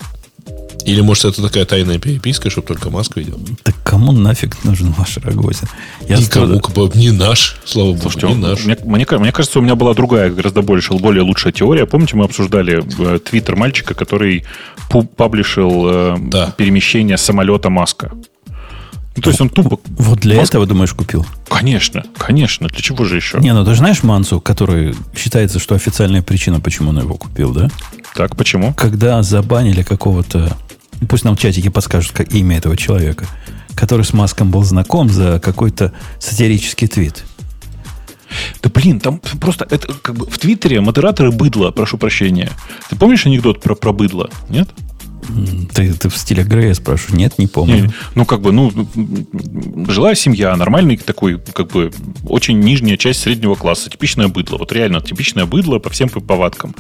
Или, может, это такая тайная переписка, чтобы только Маск видел? Так кому нафиг нужен ваш Рогозин? Я Никому, скоро... не наш, слава богу, Слушайте, не наш. Мне, мне, мне кажется, у меня была другая, гораздо больше, более лучшая теория. Помните, мы обсуждали э, твиттер мальчика, который публишил э, да. перемещение самолета Маска. Ну, то есть он тупо... Вот для Маск... этого, думаешь, купил? Конечно, конечно. Для чего же еще? Не, ну ты знаешь Мансу, который считается, что официальная причина, почему он его купил, да? Так, почему? Когда забанили какого-то... Пусть нам в чатике подскажут как имя этого человека, который с Маском был знаком за какой-то сатирический твит. Да блин, там просто это как бы в Твиттере модераторы быдло, прошу прощения. Ты помнишь анекдот про, про быдло? Нет? Ты, ты в стиле Грея спрашиваешь? Нет, не помню. Не, ну, как бы, ну, жила семья, нормальный такой, как бы, очень нижняя часть среднего класса, типичное быдло. Вот реально типичное быдло по всем повадкам.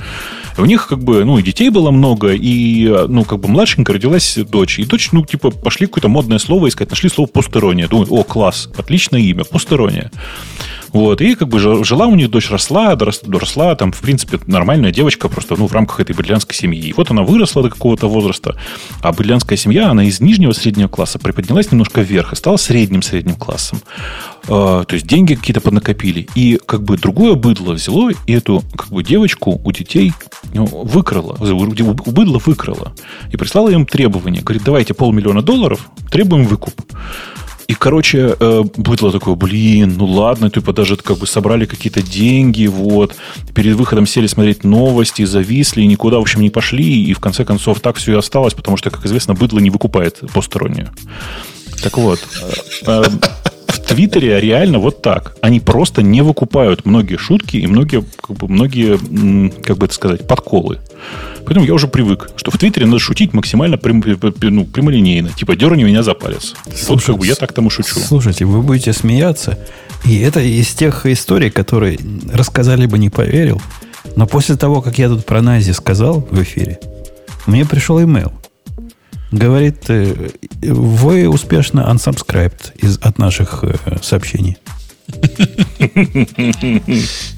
У них, как бы, ну, и детей было много, и, ну, как бы, младшенькая родилась дочь. И дочь, ну, типа, пошли какое-то модное слово искать, нашли слово постерония. Думаю, о, класс, отличное имя, постерония. Вот, и как бы жила у них дочь, росла, доросла, там, в принципе, нормальная девочка просто, ну, в рамках этой бриллианской семьи. И вот она выросла до какого-то возраста, а бриллианская семья, она из нижнего среднего класса приподнялась немножко вверх и стала средним средним классом. А, то есть деньги какие-то поднакопили. И как бы другое быдло взяло и эту как бы девочку у детей ну, выкрало. У быдла выкрало. И прислало им требование. Говорит, давайте полмиллиона долларов, требуем выкуп. И, короче, э, быдло такое, блин, ну ладно, типа даже как бы собрали какие-то деньги, вот. Перед выходом сели смотреть новости, зависли, никуда, в общем, не пошли. И в конце концов так все и осталось, потому что, как известно, быдло не выкупает постороннее. Так вот, э, э, в Твиттере реально вот так. Они просто не выкупают многие шутки и многие, как бы, многие, как бы это сказать, подколы. Поэтому я уже привык, что в Твиттере надо шутить максимально прям, ну, прямолинейно. Типа, дерни меня за палец. Слушайте, вот как бы я так тому шучу. Слушайте, вы будете смеяться. И это из тех историй, которые рассказали бы, не поверил. Но после того, как я тут про Нази сказал в эфире, мне пришел имейл. Говорит, э, вы успешно unsubscribed из, от наших э, сообщений.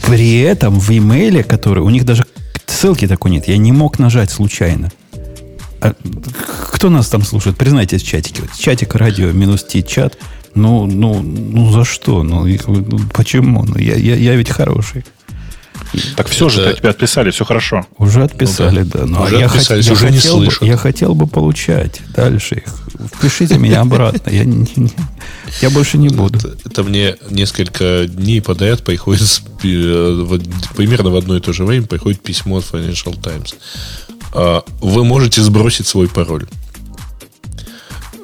При этом в имейле, который у них даже ссылки такой нет, я не мог нажать случайно. А кто нас там слушает? Признайтесь в чатике. Чатик радио минус ти чат. Ну, ну, ну за что? Ну, ну почему? Ну, я, я, я ведь хороший. Так все же, от тебя отписали, все хорошо. Уже отписали, ну, да. да. Но уже я, отписались, я уже хотел не бы, Я хотел бы получать дальше их. Впишите меня обратно. Я, не, я больше не буду. Это, это мне несколько дней подряд приходит, примерно в одно и то же время приходит письмо от Financial Times. А, вы можете сбросить свой пароль.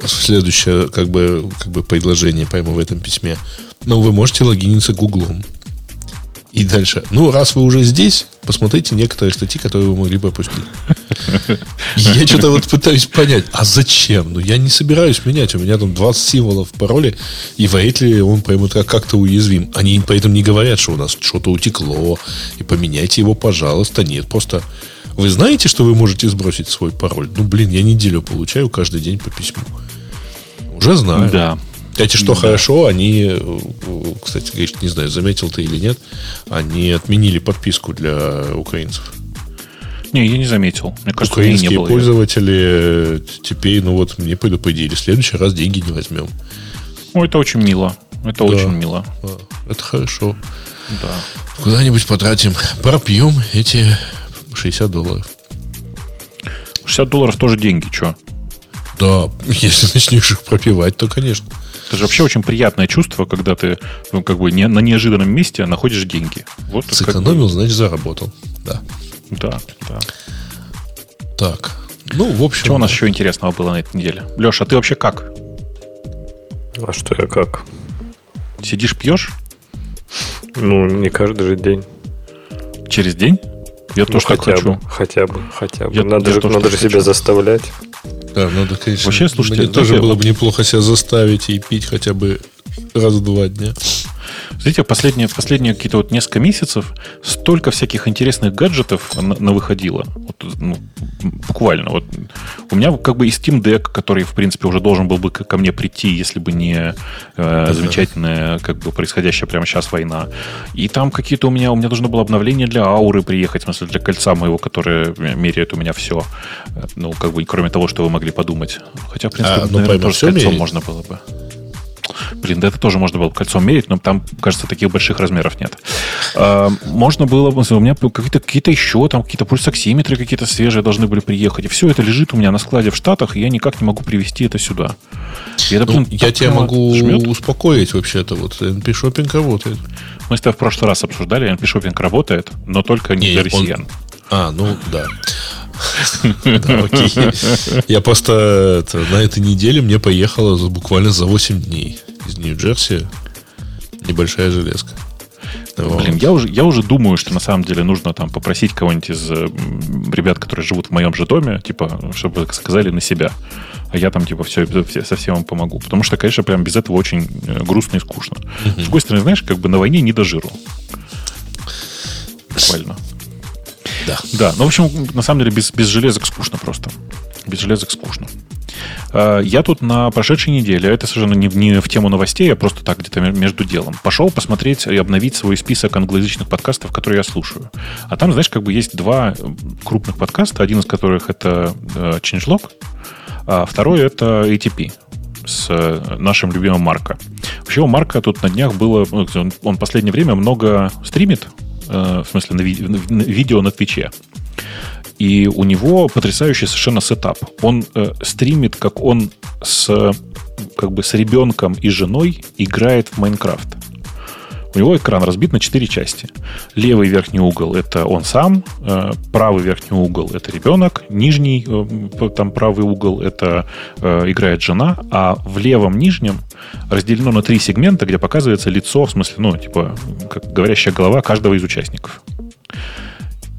Следующее как бы, как бы предложение прямо в этом письме. Но вы можете логиниться Гуглом. И дальше. Ну, раз вы уже здесь, посмотрите некоторые статьи, которые вы могли пропустить. Я что-то вот пытаюсь понять, а зачем? Ну, я не собираюсь менять. У меня там 20 символов в пароле, и вряд ли он прямо как-то уязвим. Они поэтому не говорят, что у нас что-то утекло, и поменяйте его, пожалуйста. Нет, просто вы знаете, что вы можете сбросить свой пароль? Ну, блин, я неделю получаю каждый день по письму. Уже знаю. Да. Кстати, что да. хорошо, они, э, кстати, не знаю, заметил ты или нет, они отменили подписку для украинцев. Не, я не заметил. Мне кажется, Украинские не было пользователи ее. теперь, ну вот, мне предупредили, в следующий раз деньги не возьмем. О, это очень мило. Это да, очень мило. Это хорошо. Да. Куда-нибудь потратим, пропьем эти 60 долларов. 60 долларов тоже деньги, что? Да, если начнешь их пропивать, то, конечно. Это же вообще очень приятное чувство, когда ты ну, как бы не, на неожиданном месте находишь деньги. Вот Сэкономил, как бы... значит, заработал. Да. Да, да. Так. Ну, в общем... Что у нас еще интересного было на этой неделе? Леша, а ты вообще как? А что я как? Сидишь, пьешь? Ну, не каждый же день. Через день? Я ну, тоже хотя так хочу. Бы, хотя бы, хотя бы. Я, надо я же, надо же себя заставлять. Да, надо, конечно. Вообще, слушайте, мне тоже было бы неплохо себя заставить и пить хотя бы раз в два дня. Знаете, последние, последние какие-то вот несколько месяцев столько всяких интересных гаджетов на, на выходило. Вот, ну, буквально. Вот у меня как бы и Steam Deck, который, в принципе, уже должен был бы ко мне прийти, если бы не э, замечательная, как бы происходящая прямо сейчас война. И там какие-то у меня, у меня должно было обновление для ауры приехать, в смысле, для кольца моего, которое меряет у меня все. Ну, как бы, кроме того, что вы могли подумать. Хотя, в принципе, а, ну, наверное, тоже с кольцом мерить? можно было бы. Блин, да это тоже можно было кольцом мерить, но там, кажется, таких больших размеров нет. А, можно было, у меня какие-то какие еще, там какие-то пульсоксиметры какие-то свежие должны были приехать. И все это лежит у меня на складе в Штатах, и я никак не могу привезти это сюда. И это, блин, ну, я тебя могу жмет. успокоить вообще-то. Вот NP Shopping работает. Мы с тобой в прошлый раз обсуждали, NP Shopping работает, но только не, не для россиян. Он... А, ну да. Да, окей. Я просто это, на этой неделе мне поехала буквально за 8 дней из Нью-Джерси небольшая железка. Вот. Блин, я уже, я уже думаю, что на самом деле нужно там попросить кого-нибудь из ребят, которые живут в моем же доме, типа, чтобы сказали на себя. А я там, типа, все, все совсем вам помогу. Потому что, конечно, прям без этого очень э, грустно и скучно. С другой стороны, знаешь, как бы на войне не до жиру. Буквально. Да. Да, ну, в общем, на самом деле, без, без железок скучно просто. Без железок скучно. А, я тут на прошедшей неделе, это совершенно не, не в тему новостей, а просто так где-то между делом, пошел посмотреть и обновить свой список англоязычных подкастов, которые я слушаю. А там, знаешь, как бы есть два крупных подкаста, один из которых это э, Changelog, а второй это ATP с э, нашим любимым Марко. Вообще у Марка тут на днях было... Ну, он, он в последнее время много стримит, э, в смысле на, ви, на видео на Твиче. И у него потрясающий совершенно сетап. Он э, стримит, как он с, как бы с ребенком и женой играет в Майнкрафт. У него экран разбит на четыре части. Левый верхний угол – это он сам, э, правый верхний угол – это ребенок, нижний э, там правый угол – это э, играет жена, а в левом нижнем разделено на три сегмента, где показывается лицо, в смысле, ну, типа, как говорящая голова каждого из участников.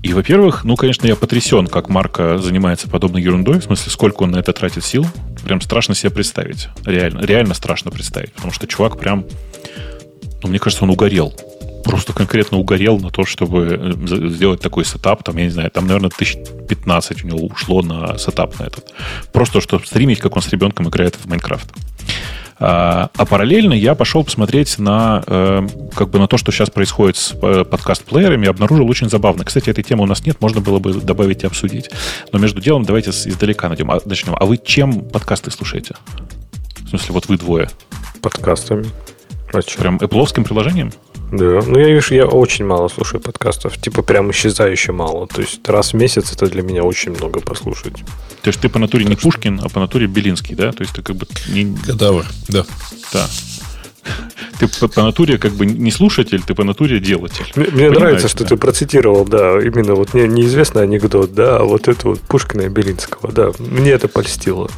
И, во-первых, ну, конечно, я потрясен, как Марка занимается подобной ерундой, в смысле, сколько он на это тратит сил. Прям страшно себе представить. Реально, реально страшно представить. Потому что чувак прям, ну, мне кажется, он угорел. Просто конкретно угорел на то, чтобы э, сделать такой сетап. Там, я не знаю, там, наверное, тысяч 15 у него ушло на сетап на этот. Просто, чтобы стримить, как он с ребенком играет в Майнкрафт. А, а параллельно я пошел посмотреть на, э, как бы на то, что сейчас происходит с э, подкаст-плеерами, обнаружил очень забавно. Кстати, этой темы у нас нет, можно было бы добавить и обсудить. Но между делом давайте издалека начнем. А, начнем. А вы чем подкасты слушаете? В смысле, вот вы двое. Подкастами. А Прям Apple приложением? Да, ну я вижу, я очень мало слушаю подкастов, типа прям исчезающе мало. То есть раз в месяц это для меня очень много послушать. То есть ты по натуре так не что... Пушкин, а по натуре Белинский, да? То есть ты как бы... Не... Кадавр, да. Да. Ты по, по натуре как бы не слушатель, ты по натуре делатель. Мне, мне нравится, что да? ты процитировал, да, именно вот не, неизвестный анекдот, да, а вот это вот Пушкина и Белинского, да. Мне это польстило.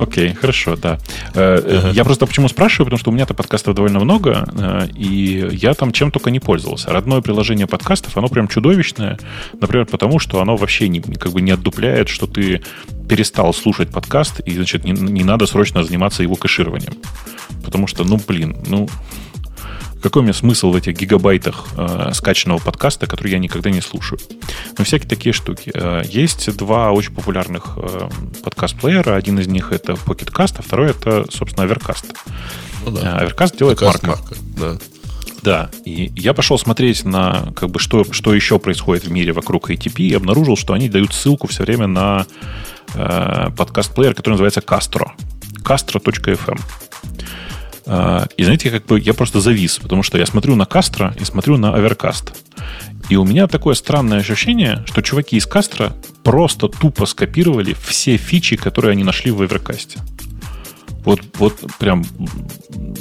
Окей, хорошо, да. Uh-huh. Я просто почему спрашиваю, потому что у меня-то подкастов довольно много, э, и я там чем только не пользовался. Родное приложение подкастов, оно прям чудовищное, например, потому что оно вообще не, как бы не отдупляет, что ты перестал слушать подкаст, и, значит, не, не надо срочно заниматься его кэшированием. Потому что, ну, блин, ну, какой у меня смысл в этих гигабайтах э, скачанного подкаста, который я никогда не слушаю? Ну, всякие такие штуки. Э, есть два очень популярных э, подкаст-плеера. Один из них это Pocket Cast, а второй это, собственно, Overcast. Ну, да. Э, Overcast делает Mark. Марка. Да. Да, и я пошел смотреть на, как бы, что, что еще происходит в мире вокруг ATP и обнаружил, что они дают ссылку все время на э, подкаст-плеер, который называется Castro. castro.fm. А, и знаете, как бы я просто завис, потому что я смотрю на Кастро и смотрю на Аверкаст. И у меня такое странное ощущение, что чуваки из Кастро просто тупо скопировали все фичи, которые они нашли в Аверкасте. Вот, вот прям,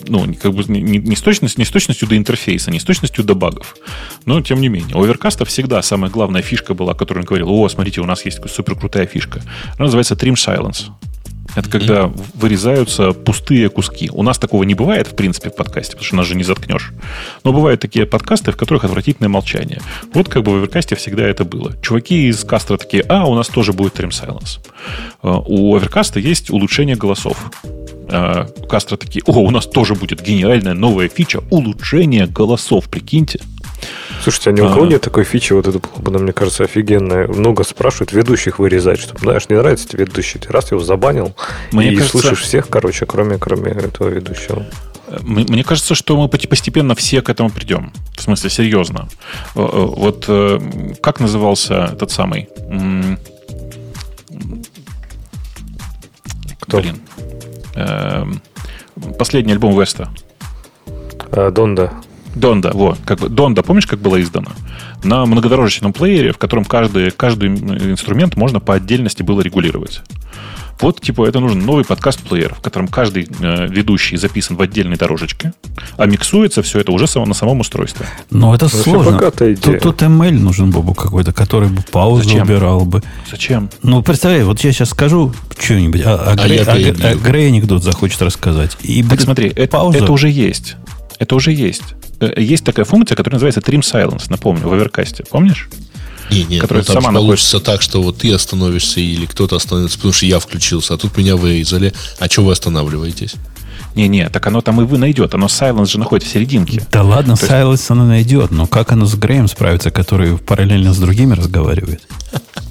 ну, как бы не, не, с точностью, не с точностью до интерфейса, не с точностью до багов. Но, тем не менее, у Overcast всегда самая главная фишка была, которую он говорил, о, смотрите, у нас есть супер крутая фишка. Она называется Trim Silence. Это когда вырезаются пустые куски. У нас такого не бывает, в принципе, в подкасте, потому что нас же не заткнешь. Но бывают такие подкасты, в которых отвратительное молчание. Вот как бы в Оверкасте всегда это было. Чуваки из Кастро такие, а, у нас тоже будет Trim Silence. А, у Оверкаста есть улучшение голосов. А, Кастро такие, о, у нас тоже будет гениальная новая фича улучшение голосов, прикиньте. Слушайте, а ни у кого нет такой фичи, вот это было бы, мне кажется, офигенная. Много спрашивают ведущих вырезать, чтобы, знаешь, не нравится тебе ведущий, ты раз его забанил, мне и кажется... слышишь всех, короче, кроме, кроме этого ведущего. Мне кажется, что мы постепенно все к этому придем. В смысле, серьезно. Э, э, вот э, как назывался этот самый... Кто? Блин. Последний альбом Веста. Донда. Донда, вот, как бы Донда, помнишь, как было издано? На многодорожечном плеере, в котором каждый, каждый инструмент можно по отдельности было регулировать. Вот, типа, это нужен новый подкаст-плеер, в котором каждый э, ведущий записан в отдельной дорожечке, а миксуется все это уже само, на самом устройстве. Но это Вообще сложно. Тут, тут ML нужен был бы какой-то, который бы паузу Зачем? убирал бы. Зачем? Ну, представляй, вот я сейчас скажу что-нибудь, а, а, а, Грей, а, а, а Грей анекдот захочет рассказать. И так смотри, это, это уже есть. Это уже есть. э, есть такая функция, которая называется Trim Silence, напомню, в Overcast. Помнишь? Не, не, Которая ну, там сама получится так, что вот ты остановишься или кто-то остановится, потому что я включился, а тут меня вырезали. А что вы останавливаетесь? Не-не, так оно там и вы найдет. Оно Silence же находится в серединке. Да ладно, То есть- Silence оно найдет, но как оно с Греем справится, который параллельно с другими разговаривает?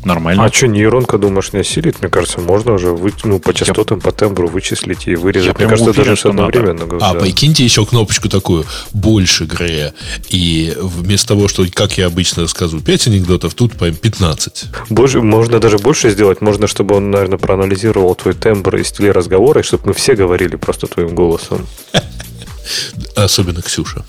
Нормально. А что, нейронка, думаешь, не осилит? Мне кажется, можно уже вы, ну, по частотам, по тембру вычислить и вырезать. Я Мне прямо кажется, уверен, даже что надо. одновременно. А, да. прикиньте еще кнопочку такую, больше Грея. И вместо того, что, как я обычно рассказываю, 5 анекдотов, тут по 15. Больше, можно даже больше сделать. Можно, чтобы он, наверное, проанализировал твой тембр и стиль разговора, и чтобы мы все говорили просто твоим голосом. Особенно Ксюша.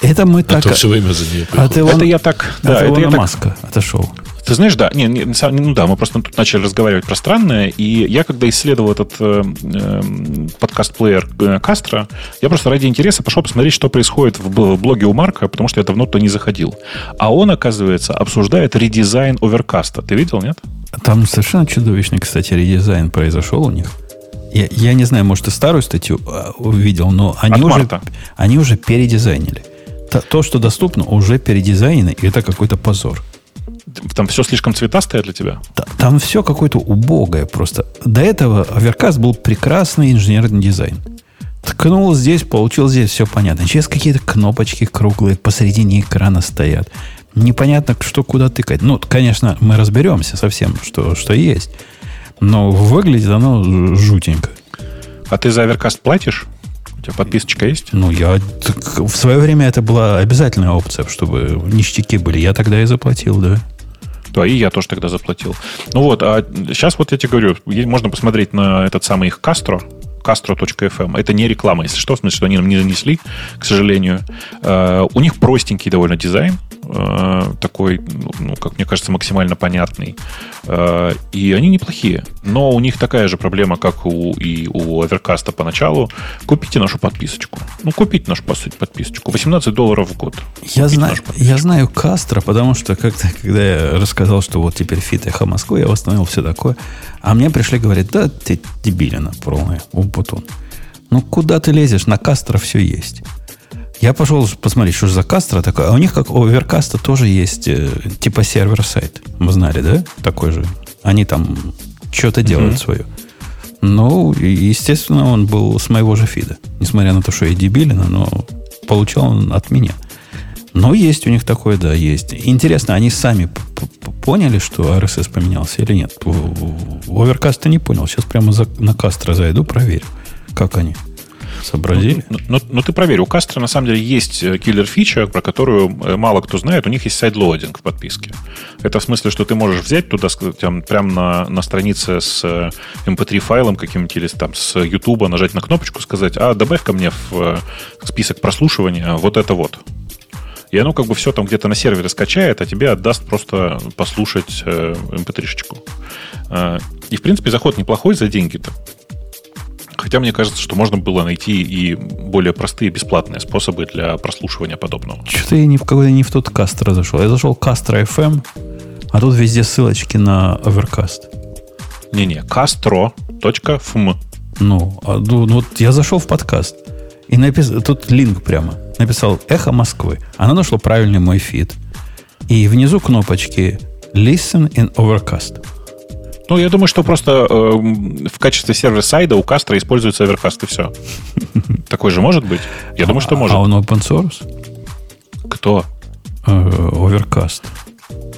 Это мы А так... то все время за нее От приходит. Илона, Это я так... от Да, это Илона я так Маска отошел. Ты знаешь, да, не, не, ну да, мы просто тут начали разговаривать про странное, и я, когда исследовал этот э, э, подкаст-плеер э, Кастро, я просто ради интереса пошел посмотреть, что происходит в б- блоге у Марка, потому что я давно туда не заходил. А он, оказывается, обсуждает редизайн оверкаста. Ты видел, нет? Там совершенно чудовищный, кстати, редизайн произошел у них. Я, я не знаю, может, ты старую статью а, увидел, но они От уже, марта. они уже передизайнили. То, то, что доступно, уже передизайнено, и это какой-то позор. Там все слишком цветастое для тебя. Та- Там все какое-то убогое просто. До этого Overcast был прекрасный инженерный дизайн. Ткнул здесь, получил здесь, все понятно. Сейчас какие-то кнопочки круглые посередине экрана стоят. Непонятно, что куда тыкать. Ну, конечно, мы разберемся совсем, что, что есть. Но выглядит оно жутенько. А ты за оверкаст платишь? У тебя подписочка есть? Ну, я так, в свое время это была обязательная опция, чтобы ништяки были. Я тогда и заплатил, да. Да, и я тоже тогда заплатил. Ну вот, а сейчас вот я тебе говорю, можно посмотреть на этот самый их Castro, castro.fm. Это не реклама, если что, в смысле, что они нам не нанесли, к сожалению. Э, У них простенький довольно дизайн, э, такой, ну, как мне кажется, максимально понятный. Э, И они неплохие. Но у них такая же проблема, как у, и у Overcast поначалу. Купите нашу подписочку. Ну, купите нашу по сути, подписочку. 18 долларов в год. Я Купите знаю, я знаю Кастро, потому что как-то, когда я рассказал, что вот теперь фид Эхо Москвы, я восстановил все такое. А мне пришли говорить, да, ты дебилина полная, Умпутун. Ну, куда ты лезешь? На Кастро все есть. Я пошел посмотреть, что же за Кастро такое. А у них, как у Оверкаста, тоже есть э, типа сервер-сайт. Мы знали, да? Такой же. Они там что-то делают свое. Ну, естественно, он был с моего же фида. Несмотря на то, что я дебилина, но получал он от меня. Но есть у них такое, да, есть. Интересно, они сами поняли, что RSS поменялся или нет? Overcast не понял. Сейчас прямо за, на Кастро зайду, проверю, как они сообразили. Ну, ну, ну, ты проверь, у Кастро на самом деле есть э, киллер-фича, про которую э, мало кто знает. У них есть sideloading в подписке. Это в смысле, что ты можешь взять туда, там, прямо на, на странице с э, MP3 файлом каким-нибудь или там с YouTube, нажать на кнопочку, сказать, а добавь ко мне в э, список прослушивания вот это вот. И оно как бы все там где-то на сервере скачает, а тебе отдаст просто послушать э, MP3-шечку. Э, И, в принципе, заход неплохой за деньги-то. Хотя мне кажется, что можно было найти и более простые бесплатные способы для прослушивания подобного. Что-то я ни в какой не в тот Кастро зашел. Я зашел Кастро FM, а тут везде ссылочки на Overcast. Не-не, castro.fm. Ну, а, ну, ну, вот я зашел в подкаст. И написал, тут линк прямо. Написал «Эхо Москвы». Она нашла правильный мой фид. И внизу кнопочки «Listen in Overcast». Ну, я думаю, что просто э, в качестве сервер-сайда у Кастро используется Overcast, и все. Такой же может быть? Я думаю, что А может. он open source? Кто? Э, Overcast.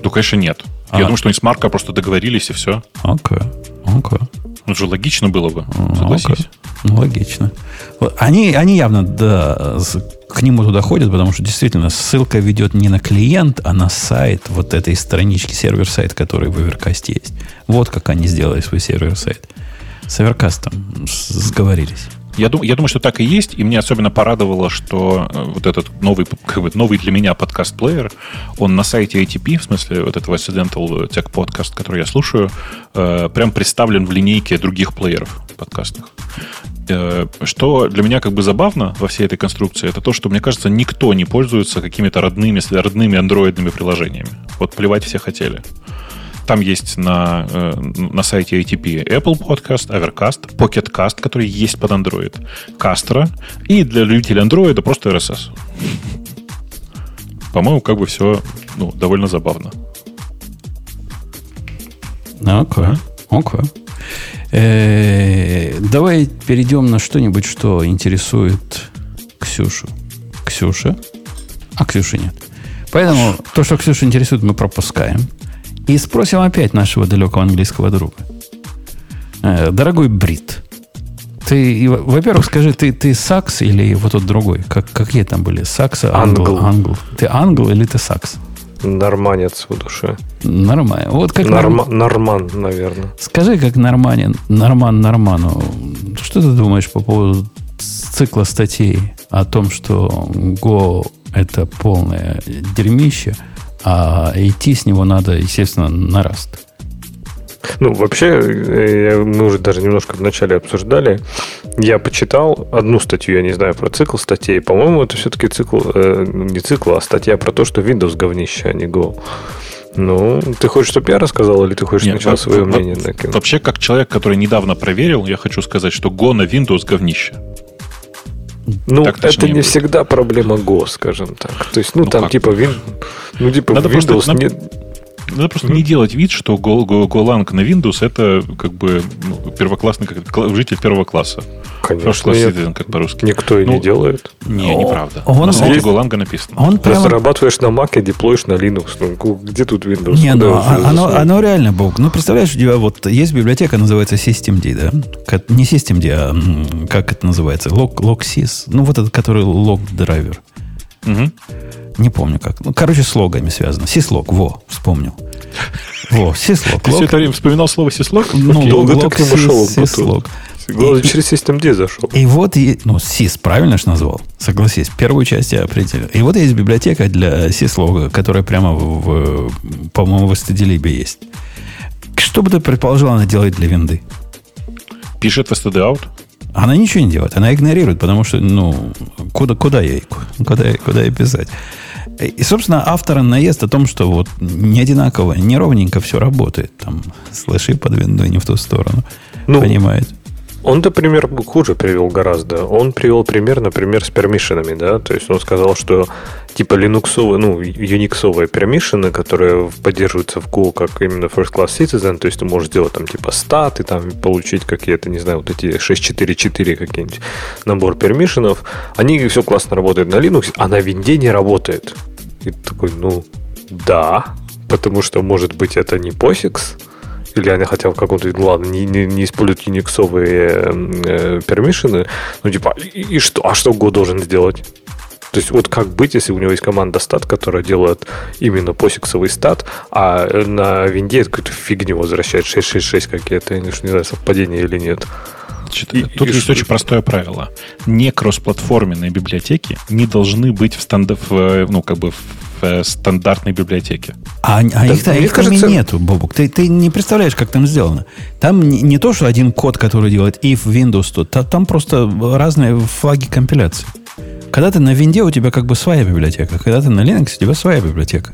Ну, конечно, нет. А. Я думаю, что они с Марко просто договорились, и все. Окей. Окей. Это же логично было бы, согласись. Ну, логично. Они, они явно да, к нему туда ходят, потому что действительно ссылка ведет не на клиент, а на сайт вот этой странички, сервер-сайт, который в Overcast есть. Вот как они сделали свой сервер-сайт. С Overcast сговорились. Я, дум, я думаю, что так и есть, и мне особенно порадовало, что э, вот этот новый, как бы, новый для меня подкаст-плеер, он на сайте ATP, в смысле вот этого Accidental Tech Podcast, который я слушаю, э, прям представлен в линейке других плееров подкастных. Э, Что для меня как бы забавно во всей этой конструкции, это то, что, мне кажется, никто не пользуется какими-то родными, родными андроидными приложениями. Вот плевать все хотели. Там есть на, э, на сайте ATP Apple Podcast, Overcast, Pocket Cast, который есть под Android, Castro, и для любителей Android просто RSS. По-моему, как бы все ну, довольно забавно. Окей. Окей. Э, Давай перейдем на что-нибудь, что интересует Ксюшу. Ксюша? А Ксюши нет. Поэтому то, что Ксюша интересует, мы пропускаем. И спросим опять нашего далекого английского друга. Э, Дорогой Брит, ты, во-первых, скажи, ты, ты сакс или вот тот другой? Как, какие там были? Сакса, англ, Англ. Ты англ или ты сакс? Норманец в душе. Нормально. Вот как Норма- Норман, наверное. Скажи, как норманин, норман норману, что ты думаешь по поводу цикла статей о том, что Go это полное дерьмище, а идти с него надо, естественно, на раст. Ну, вообще, э, я- мы уже даже немножко вначале обсуждали. Я почитал одну статью, я не знаю, про цикл статей. По-моему, это все-таки цикл, э, не цикл, а статья про то, что Windows говнище, а не Go. Ну, ты хочешь, чтобы я рассказал, или ты хочешь Нет, сначала во- свое во- мнение накинуть? Вообще, как человек, который недавно проверил, я хочу сказать, что Go на Windows говнище. Ну, так это не будет. всегда проблема Go, скажем так. То есть, ну, Ну, там как? типа Win... Ну, типа Надо просто- Windows надо- не... Надо просто не делать вид, что Golang на Windows это как бы ну, первоклассный как, житель первого класса. First Конечно, class нет. citizen, как по-русски. никто и не Ну, делает. Не, неправда. он- на сайте Golang написано. Он прямо... Разрабатываешь на Mac и деплоишь на Linux. Ну, где тут Windows? Не, ну, а- оно, оно реально, Бог. Ну, представляешь, у тебя вот есть библиотека, называется Systemd, да? Не Systemd, а как это называется? Log, LogSys. Ну, вот этот, который лог-драйвер. Мгм. Не помню как. Ну, короче, с логами связано. Сислог, во, вспомнил. Во, сислог. Ты все это время вспоминал слово сислог? Ну, Долго лог, ты к нему сис- шел, сислог. Главное, через Systemd зашел. И вот, ну, сис правильно же назвал? Согласись, первую часть я определил. И вот есть библиотека для сислога, которая прямо, в, в- по-моему, в STD-либе есть. Что бы ты предположил, она делает для винды? Пишет в std out. Она ничего не делает, она игнорирует, потому что, ну, куда, куда ей, куда, куда ей писать? И, собственно, автора наезд о том, что вот не одинаково, не ровненько все работает. Там слыши под виндой не в ту сторону. Ну, Понимает. Он-то пример хуже привел гораздо. Он привел пример, например, с пермишинами, да, то есть он сказал, что типа линуксовые, ну, юниксовые пермишины, которые поддерживаются в Go как именно First Class Citizen, то есть ты можешь сделать там типа статы, там получить какие-то, не знаю, вот эти 644 какие-нибудь набор пермишинов, они все классно работают на Linux, а на винде не работает. И ты такой, ну, да, потому что, может быть, это не POSIX, или они хотя в каком-то виде, ладно, не, не, не используют юниксовые э, пермишины, ну, типа, и, и что? А что Go должен сделать? То есть, вот как быть, если у него есть команда стат, которая делает именно посиксовый стат, а на винде какую-то фигню возвращает 666 какие-то, я не знаю, совпадение или нет. Значит, И- тут и есть что- очень простое правило. Не кроссплатформенные библиотеки не должны быть в, станда- в, ну, как бы в стандартной библиотеке. А, а их, мне их там и кажется- нету, Бобук. Ты, ты не представляешь, как там сделано. Там не, не то, что один код, который делает if Windows, та- там просто разные флаги компиляции. Когда ты на винде, у тебя как бы своя библиотека. Когда ты на Linux, у тебя своя библиотека.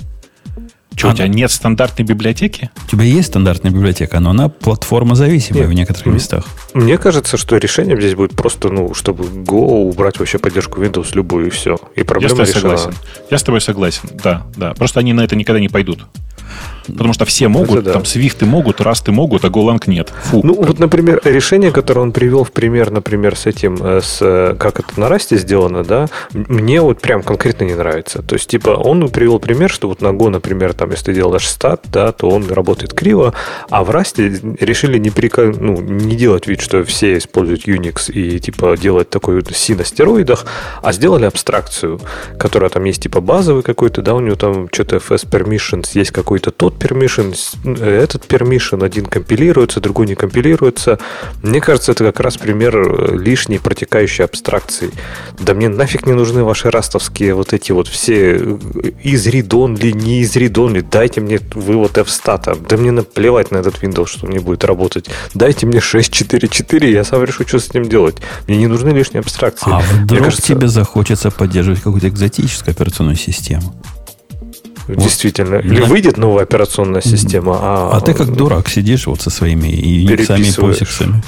Что, у Она- тебя нет стандартной библиотеки? У тебя есть стандартная библиотека, но она платформа зависимая Нет. в некоторых местах. Мне кажется, что решением здесь будет просто, ну, чтобы Go убрать вообще поддержку Windows любую и все. И Я с проблема тобой решена. согласен. Я с тобой согласен, да, да. Просто они на это никогда не пойдут. Потому что все могут, да. там Swift могут, Rust могут, а Golang нет. Фу. Ну, вот, например, решение, которое он привел в пример, например, с этим, э, с э, как это на расте сделано, да, мне вот прям конкретно не нравится. То есть, типа, он привел пример, что вот на Go, например, там, если ты делаешь стат, да, то он работает криво, а в расте решили не, прика... ну, не делать вид, что все используют Unix и, типа, делать такой вот C на стероидах, а сделали абстракцию, которая там есть, типа, базовый какой-то, да, у него там что-то FS permissions, есть какой-то тот permission, э, этот permission, один компилируется, другой не компилируется. Мне кажется, это как раз пример э, лишней протекающей абстракции. Да мне нафиг не нужны ваши растовские вот эти вот все э, из read-only, не из read-only. Дайте мне вывод f-стата. Да мне наплевать на этот Windows, что мне будет работать. Дайте мне 6.4.4, я сам решу, что с ним делать. Мне не нужны лишние абстракции. А Мне вдруг кажется, тебе захочется поддерживать какую-то экзотическую операционную систему? Действительно. Или Да. выйдет новая операционная система, а... А ты как дурак сидишь вот со своими и иксами, и Переписываешь. посиксами.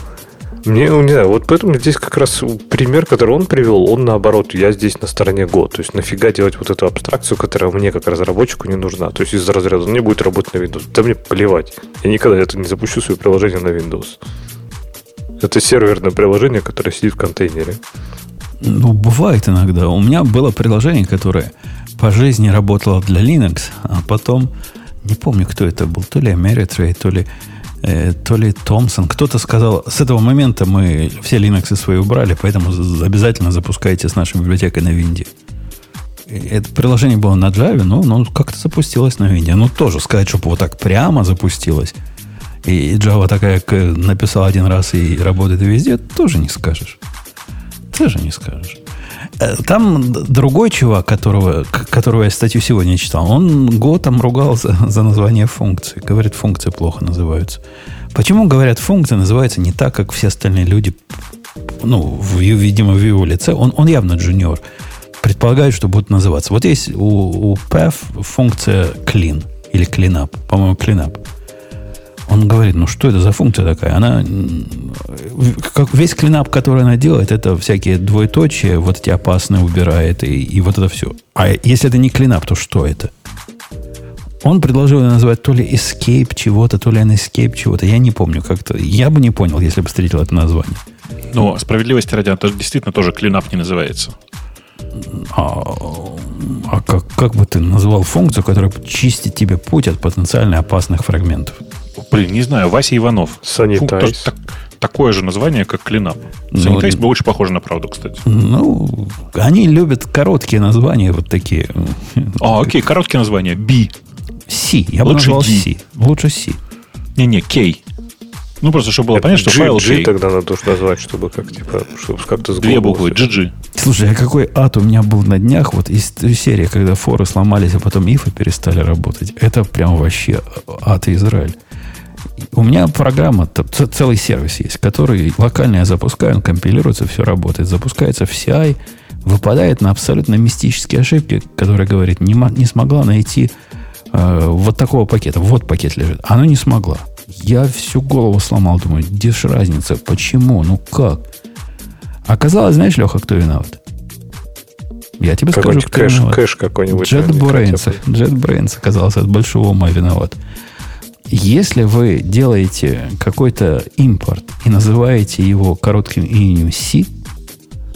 Мне, ну, не знаю, вот поэтому здесь как раз пример, который он привел, он наоборот, я здесь на стороне Go. То есть нафига делать вот эту абстракцию, которая мне как разработчику не нужна. То есть из разряда он не будет работать на Windows. Да мне плевать. Я никогда это не запущу свое приложение на Windows. Это серверное приложение, которое сидит в контейнере. Ну, бывает иногда. У меня было приложение, которое по жизни работало для Linux, а потом, не помню, кто это был, то ли Ameritrade, то ли, э, то ли Томпсон. Кто-то сказал, с этого момента мы все Linux свои убрали, поэтому обязательно запускайте с нашей библиотекой на Винде. Это приложение было на Java, но, но как-то запустилось на Винде. Ну, тоже сказать, чтобы вот так прямо запустилось, и Java такая к- написал один раз и работает везде, тоже не скажешь. Тоже не скажешь. Э, Там другой чувак, которого, которого я статью сегодня читал, он Go там ругал за, название функции. Говорит, функции плохо называются. Почему, говорят, функция называется не так, как все остальные люди, ну, в, видимо, в его лице, он, он явно джуниор, предполагают, что будут называться. Вот есть у, у PAF функция clean или cleanup, по-моему, cleanup. Он говорит, ну что это за функция такая? Она, как весь клинап, который она делает, это всякие двоеточия, вот эти опасные убирает и, и вот это все. А если это не клинап, то что это? Он предложил ее назвать то ли escape чего-то, то ли escape чего-то. Я не помню как-то. Я бы не понял, если бы встретил это название. Но справедливости ради, это действительно тоже клинап не называется. А, а как, как бы ты назвал функцию, которая чистит тебе путь от потенциально опасных фрагментов? Блин, не знаю, Вася Иванов. Sanitize. Фу- так- такое же название, как клинап. Ну, Sanitize вот- больше похоже на правду, кстати. Ну, они любят короткие названия, вот такие. А, окей, короткие названия. B. C. Я бы Лучше назвал. C. Лучше C. Не-не, K. Ну, просто, чтобы было Это понятно, что G, файл G K. тогда надо уж назвать, чтобы как типа, чтобы как-то Две буквы, GG. Слушай, а какой ад у меня был на днях, вот из той серии, когда форы сломались, а потом ифы перестали работать. Это прям вообще ад Израиль. У меня программа, целый сервис есть, который локально я запускаю, он компилируется, все работает. Запускается в CI, выпадает на абсолютно мистические ошибки, которые говорит, не, не смогла найти э, вот такого пакета. Вот пакет лежит. Она не смогла. Я всю голову сломал, думаю, где ж разница, почему, ну как? Оказалось, знаешь, Леха, кто виноват? Я тебе скажу, кто кэш, виноват. кэш какой-нибудь. JetBrains. JetBrains оказался от большого ума виноват. Если вы делаете какой-то импорт и называете его коротким именем C,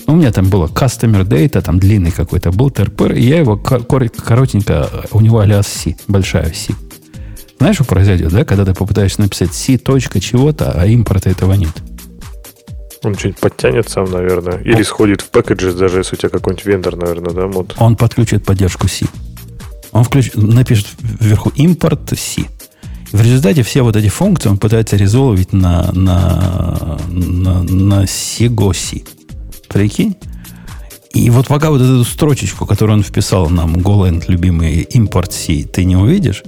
ну, у меня там было customer data, там длинный какой-то был терпер, и я его кор- кор- коротенько, у него алиас C, большая C. Знаешь, что произойдет, да, когда ты попытаешься написать C точка чего-то, а импорта этого нет? Он что-нибудь подтянет сам, наверное. Или сходит в пэкэджи, даже если у тебя какой-нибудь вендор, наверное, да, мод. Он подключит поддержку C. Он включит, напишет вверху импорт C. В результате все вот эти функции он пытается резолвить на, на, на, на C. Прикинь? И вот пока вот эту строчечку, которую он вписал нам, Golang, любимый импорт C, ты не увидишь,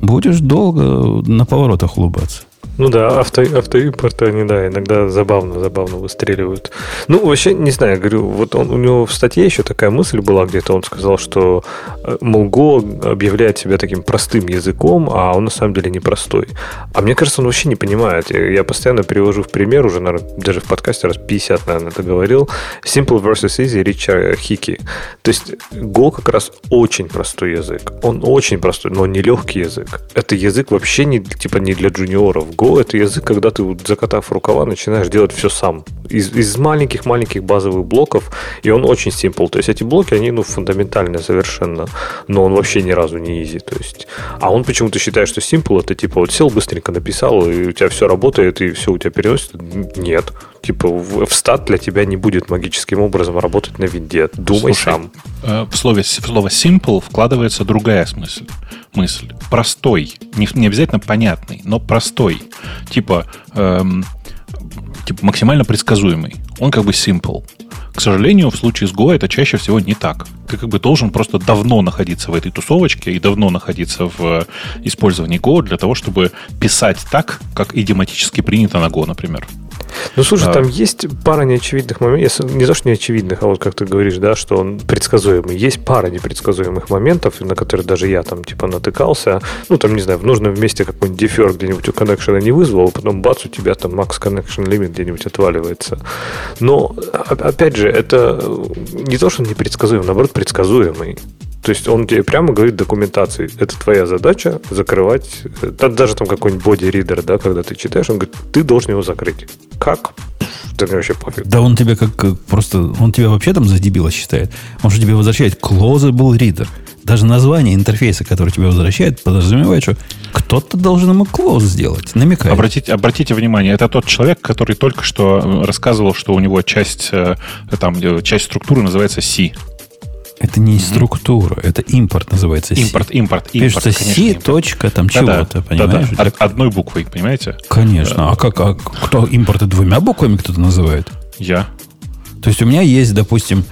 будешь долго на поворотах улыбаться. Ну да, авто, автоимпорты, они, да, иногда забавно, забавно выстреливают. Ну, вообще, не знаю, говорю, вот он, у него в статье еще такая мысль была где-то, он сказал, что, э, мол, Go объявляет себя таким простым языком, а он на самом деле непростой. А мне кажется, он вообще не понимает. Я, постоянно привожу в пример, уже, наверное, даже в подкасте раз 50, наверное, это говорил, Simple versus Easy Ричарда Хики. То есть Go как раз очень простой язык. Он очень простой, но не легкий язык. Это язык вообще не, типа, не для джуниоров. Go — это язык, когда ты, закатав рукава, начинаешь делать все сам. Из, из маленьких-маленьких базовых блоков, и он очень simple. То есть эти блоки, они, ну, фундаментальные совершенно, но он вообще ни разу не easy. То есть, а он почему-то считает, что simple — это типа вот сел, быстренько написал, и у тебя все работает, и все у тебя переносит. Нет. Типа в, стат для тебя не будет магическим образом работать на винде. Думай Слушай, сам. э, В слове, в слово simple вкладывается другая смысл. Мысль. Простой. Не, не обязательно понятный, но простой. Типа, эм, типа максимально предсказуемый. Он как бы simple. К сожалению, в случае с Go это чаще всего не так. Ты как бы должен просто давно находиться в этой тусовочке и давно находиться в э, использовании Go для того, чтобы писать так, как идиоматически принято на Go, например. Ну, слушай, а... там есть пара неочевидных моментов. Не то, что неочевидных, а вот как ты говоришь, да, что он предсказуемый. Есть пара непредсказуемых моментов, на которые даже я там типа натыкался. Ну, там, не знаю, в нужном месте какой-нибудь дефер где-нибудь у коннекшена не вызвал, а потом бац, у тебя там max connection limit где-нибудь отваливается. Но, опять же, это не то, что он непредсказуемый, наоборот, предсказуемый. То есть он тебе прямо говорит документации. Это твоя задача закрывать. Даже там какой-нибудь боди-ридер, да, когда ты читаешь, он говорит, ты должен его закрыть. Как? Да мне вообще пофиг. Да он тебя как просто... Он тебя вообще там за дебила считает. Он же тебе возвращает closable reader. Даже название интерфейса, который тебе возвращает, подразумевает, что кто-то должен ему close сделать. Намекает. Обратите, обратите внимание, это тот человек, который только что рассказывал, что у него часть, э, там, э, часть структуры называется C. Это не структура, это импорт называется. Импорт, импорт, импорт. Пишется C, точка, там чего-то, понимаешь? Да, да. Одной буквой, понимаете? Конечно. А как, а кто импорты двумя буквами кто-то называет? Я. То есть у меня есть, допустим,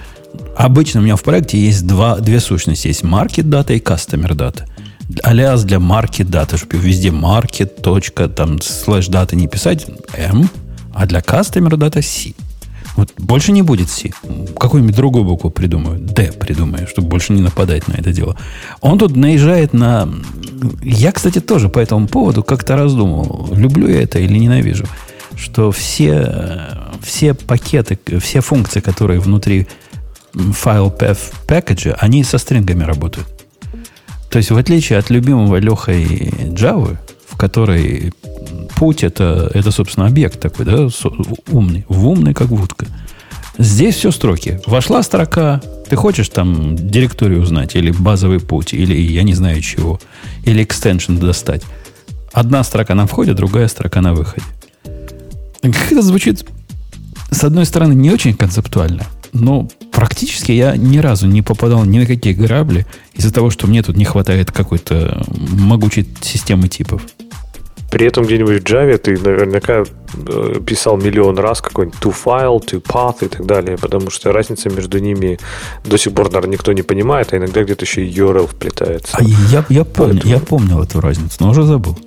обычно у меня в проекте есть два, две сущности. Есть market data и customer data. Алиас для market data, чтобы везде market, точка, там, слэш data не писать, M, а для customer data C. Вот больше не будет C. Какую-нибудь другую букву придумаю. D придумаю, чтобы больше не нападать на это дело. Он тут наезжает на... Я, кстати, тоже по этому поводу как-то раздумывал. Люблю я это или ненавижу. Что все, все пакеты, все функции, которые внутри файл package, они со стрингами работают. То есть, в отличие от любимого Лехой Java, в которой путь это, это, собственно, объект такой, да, умный, в умный, как вудка. Здесь все строки. Вошла строка, ты хочешь там директорию узнать, или базовый путь, или я не знаю чего, или экстеншн достать. Одна строка на входе, другая строка на выходе. Как это звучит, с одной стороны, не очень концептуально, но практически я ни разу не попадал ни на какие грабли из-за того, что мне тут не хватает какой-то могучей системы типов. При этом где-нибудь в Java ты наверняка э, писал миллион раз какой-нибудь to file, to path и так далее, потому что разница между ними до сих пор, наверное, никто не понимает, а иногда где-то еще и URL вплетается. А я, я, помню, Поэтому... я помнил эту разницу, но уже забыл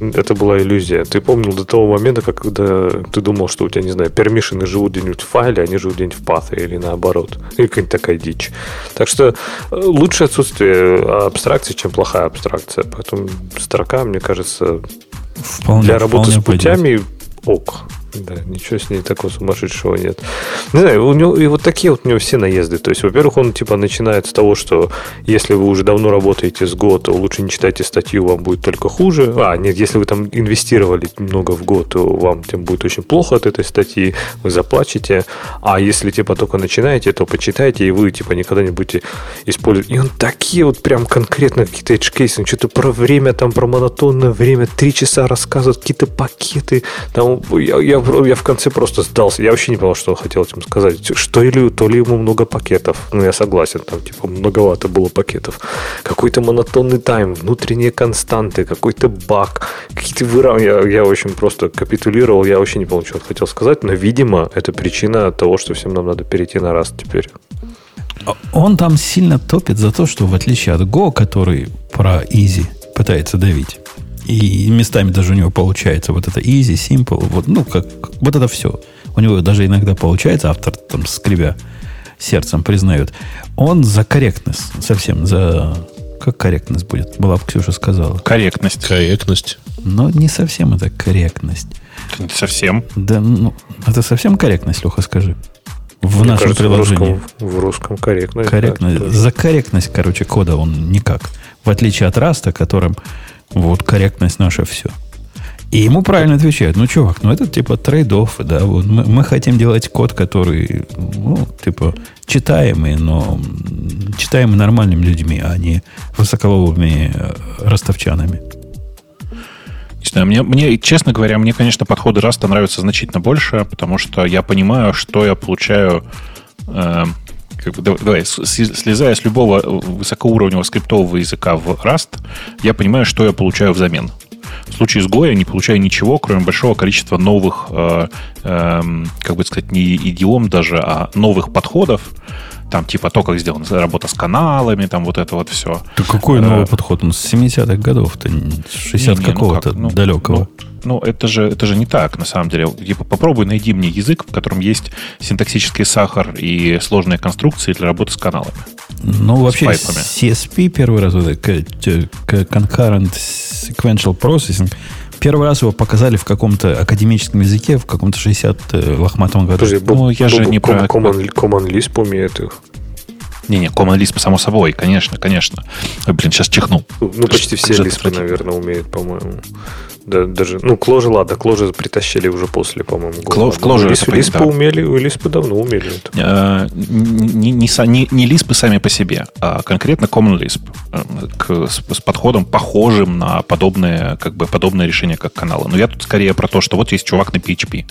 это была иллюзия. Ты помнил до того момента, как когда ты думал, что у тебя, не знаю, пермишины живут где-нибудь в файле, они живут где-нибудь в паθε или наоборот. Или какая-нибудь такая дичь. Так что э, лучше отсутствие абстракции, чем плохая абстракция. Поэтому строка, мне кажется, вполне, для работы с путями пойдет. ок. Да, ничего с ней такого сумасшедшего нет. Не знаю, у него и вот такие вот у него все наезды. То есть, во-первых, он типа начинает с того, что если вы уже давно работаете с год, то лучше не читайте статью, вам будет только хуже. А, нет, если вы там инвестировали много в год, то вам тем будет очень плохо от этой статьи, вы заплачете. А если типа только начинаете, то почитайте, и вы типа никогда не будете использовать. И он такие вот прям конкретно какие-то edge кейсы, что-то про время, там про монотонное время, три часа рассказывают, какие-то пакеты. Там, я, я я, в конце просто сдался. Я вообще не понял, что он хотел этим сказать. Что или то ли ему много пакетов. Ну, я согласен, там, типа, многовато было пакетов. Какой-то монотонный тайм, внутренние константы, какой-то баг, какие-то выравнивания. Я, я очень просто капитулировал, я вообще не понял, что он хотел сказать, но, видимо, это причина того, что всем нам надо перейти на раз теперь. Он там сильно топит за то, что в отличие от Go, который про easy пытается давить, и местами даже у него получается вот это easy, simple, вот, ну, как, вот это все. У него даже иногда получается, автор там скребя сердцем признает. Он за корректность совсем, за... Как корректность будет? Была бы Ксюша сказала. Корректность. Корректность. Но не совсем это корректность. Не совсем? Да, ну, это совсем корректность, Леха, скажи. В Мне нашем кажется, приложении. В русском, в русском корректность. Корректность. Да, за корректность, короче, кода он никак. В отличие от Раста, которым вот корректность наша все. И ему правильно отвечают. Ну, чувак, ну это типа trade-off, да. Вот мы, мы хотим делать код, который, ну, типа, читаемый, но читаемый нормальными людьми, а не высоколобыми э, ростовчанами. Не знаю, мне, мне, честно говоря, мне, конечно, подходы Раста нравятся значительно больше, потому что я понимаю, что я получаю э, как бы, давай, слезая с любого высокоуровневого скриптового языка в Rust, я понимаю, что я получаю взамен. В случае с Go я не получаю ничего, кроме большого количества новых, э, э, как бы сказать, не идиом даже, а новых подходов, Там типа то, как сделана работа с каналами, там вот это вот все. Да какой новый подход? Он с 70-х годов-то, 60 Не, не, ну какого-то как? Ну, далекого. Ну, это же, это же не так, на самом деле. Типа, попробуй найди мне язык, в котором есть синтаксический сахар и сложные конструкции для работы с каналами. Ну, вообще, пайпами. CSP первый раз, это, Concurrent Sequential Processing, первый раз его показали в каком-то академическом языке в каком-то 60 э, лохматом году. Подожди, Ну, я же не про- Common, Common Lisp умеет их. Не-не, Common Lisp, само собой, конечно, конечно. Ой, блин, сейчас чихнул. Ну, почти все лиспы, наверное, умеют, по-моему. Да, даже, ну, Кложи, ладно, Кложи притащили уже после, по-моему, года. Кло- в Clojure Лисп, это Лиспы да. умели, Лиспы давно умели это. Э, не, не, не, не лиспы сами по себе, а конкретно Common Lisp э, к- с, с подходом похожим на подобное, как бы, подобное решение, как каналы. Но я тут скорее про то, что вот есть чувак на PHP,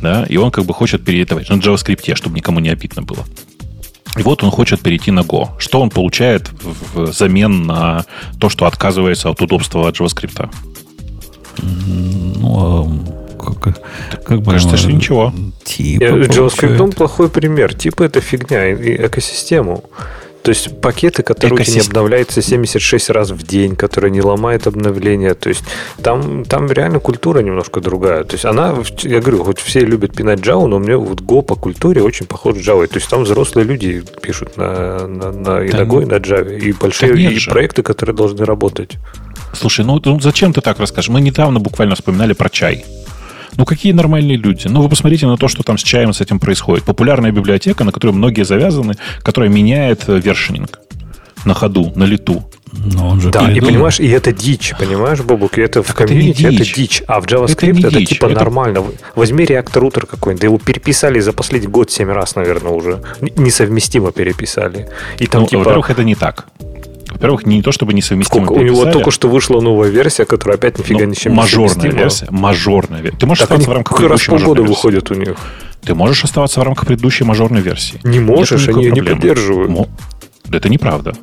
да, и он как бы хочет перейти на JavaScript, чтобы никому не обидно было. И вот он хочет перейти на Go. Что он получает взамен на то, что отказывается от удобства от JavaScript? Ну, а как, как бы... Кажется, что ничего. Типа, Э, JavaScript получает. плохой пример. Типа это фигня, и и экосистему. То есть пакеты, которые у тебя не Экосист- обновляются 76 раз в день, которые не ломают обновления. То есть там, там реально культура немножко другая. То есть она, я говорю, хоть все любят пинать Java, но у меня вот Go по культуре очень похож с Java. То есть там взрослые люди пишут на, на, на, и Да на ну- Go, и на Java. И большие и проекты, которые должны работать. Слушай, ну, ну зачем ты так расскажешь? Мы недавно буквально вспоминали про чай. Ну, какие нормальные люди? Ну, вы посмотрите на то, что там с чаем с этим происходит. Популярная библиотека, на которой многие завязаны, которая меняет э, вершининг на ходу, на лету. Но он же Да, и понимаешь, и это дичь, понимаешь, Бобук, и это в Так это не комьюнити это дичь. дичь. А в Это JavaScript не это, дичь, типа это- нормально. Возьми React Router какой-нибудь, да его переписали за последний год 7 раз, наверное, уже. Несовместимо переписали. И там Ну, типа... во-первых, это не так. Во-первых, не то, чтобы несовместимо сколько? У него только что вышла новая версия, которая опять нифига но ничем не мажорная совместима. версия. Мажорная версия. Ты можешь Так оставаться в рамках как раз полгода выходят у них. Ты можешь оставаться в рамках предыдущей мажорной версии. Не можешь, они ее не поддерживают. Да это неправда.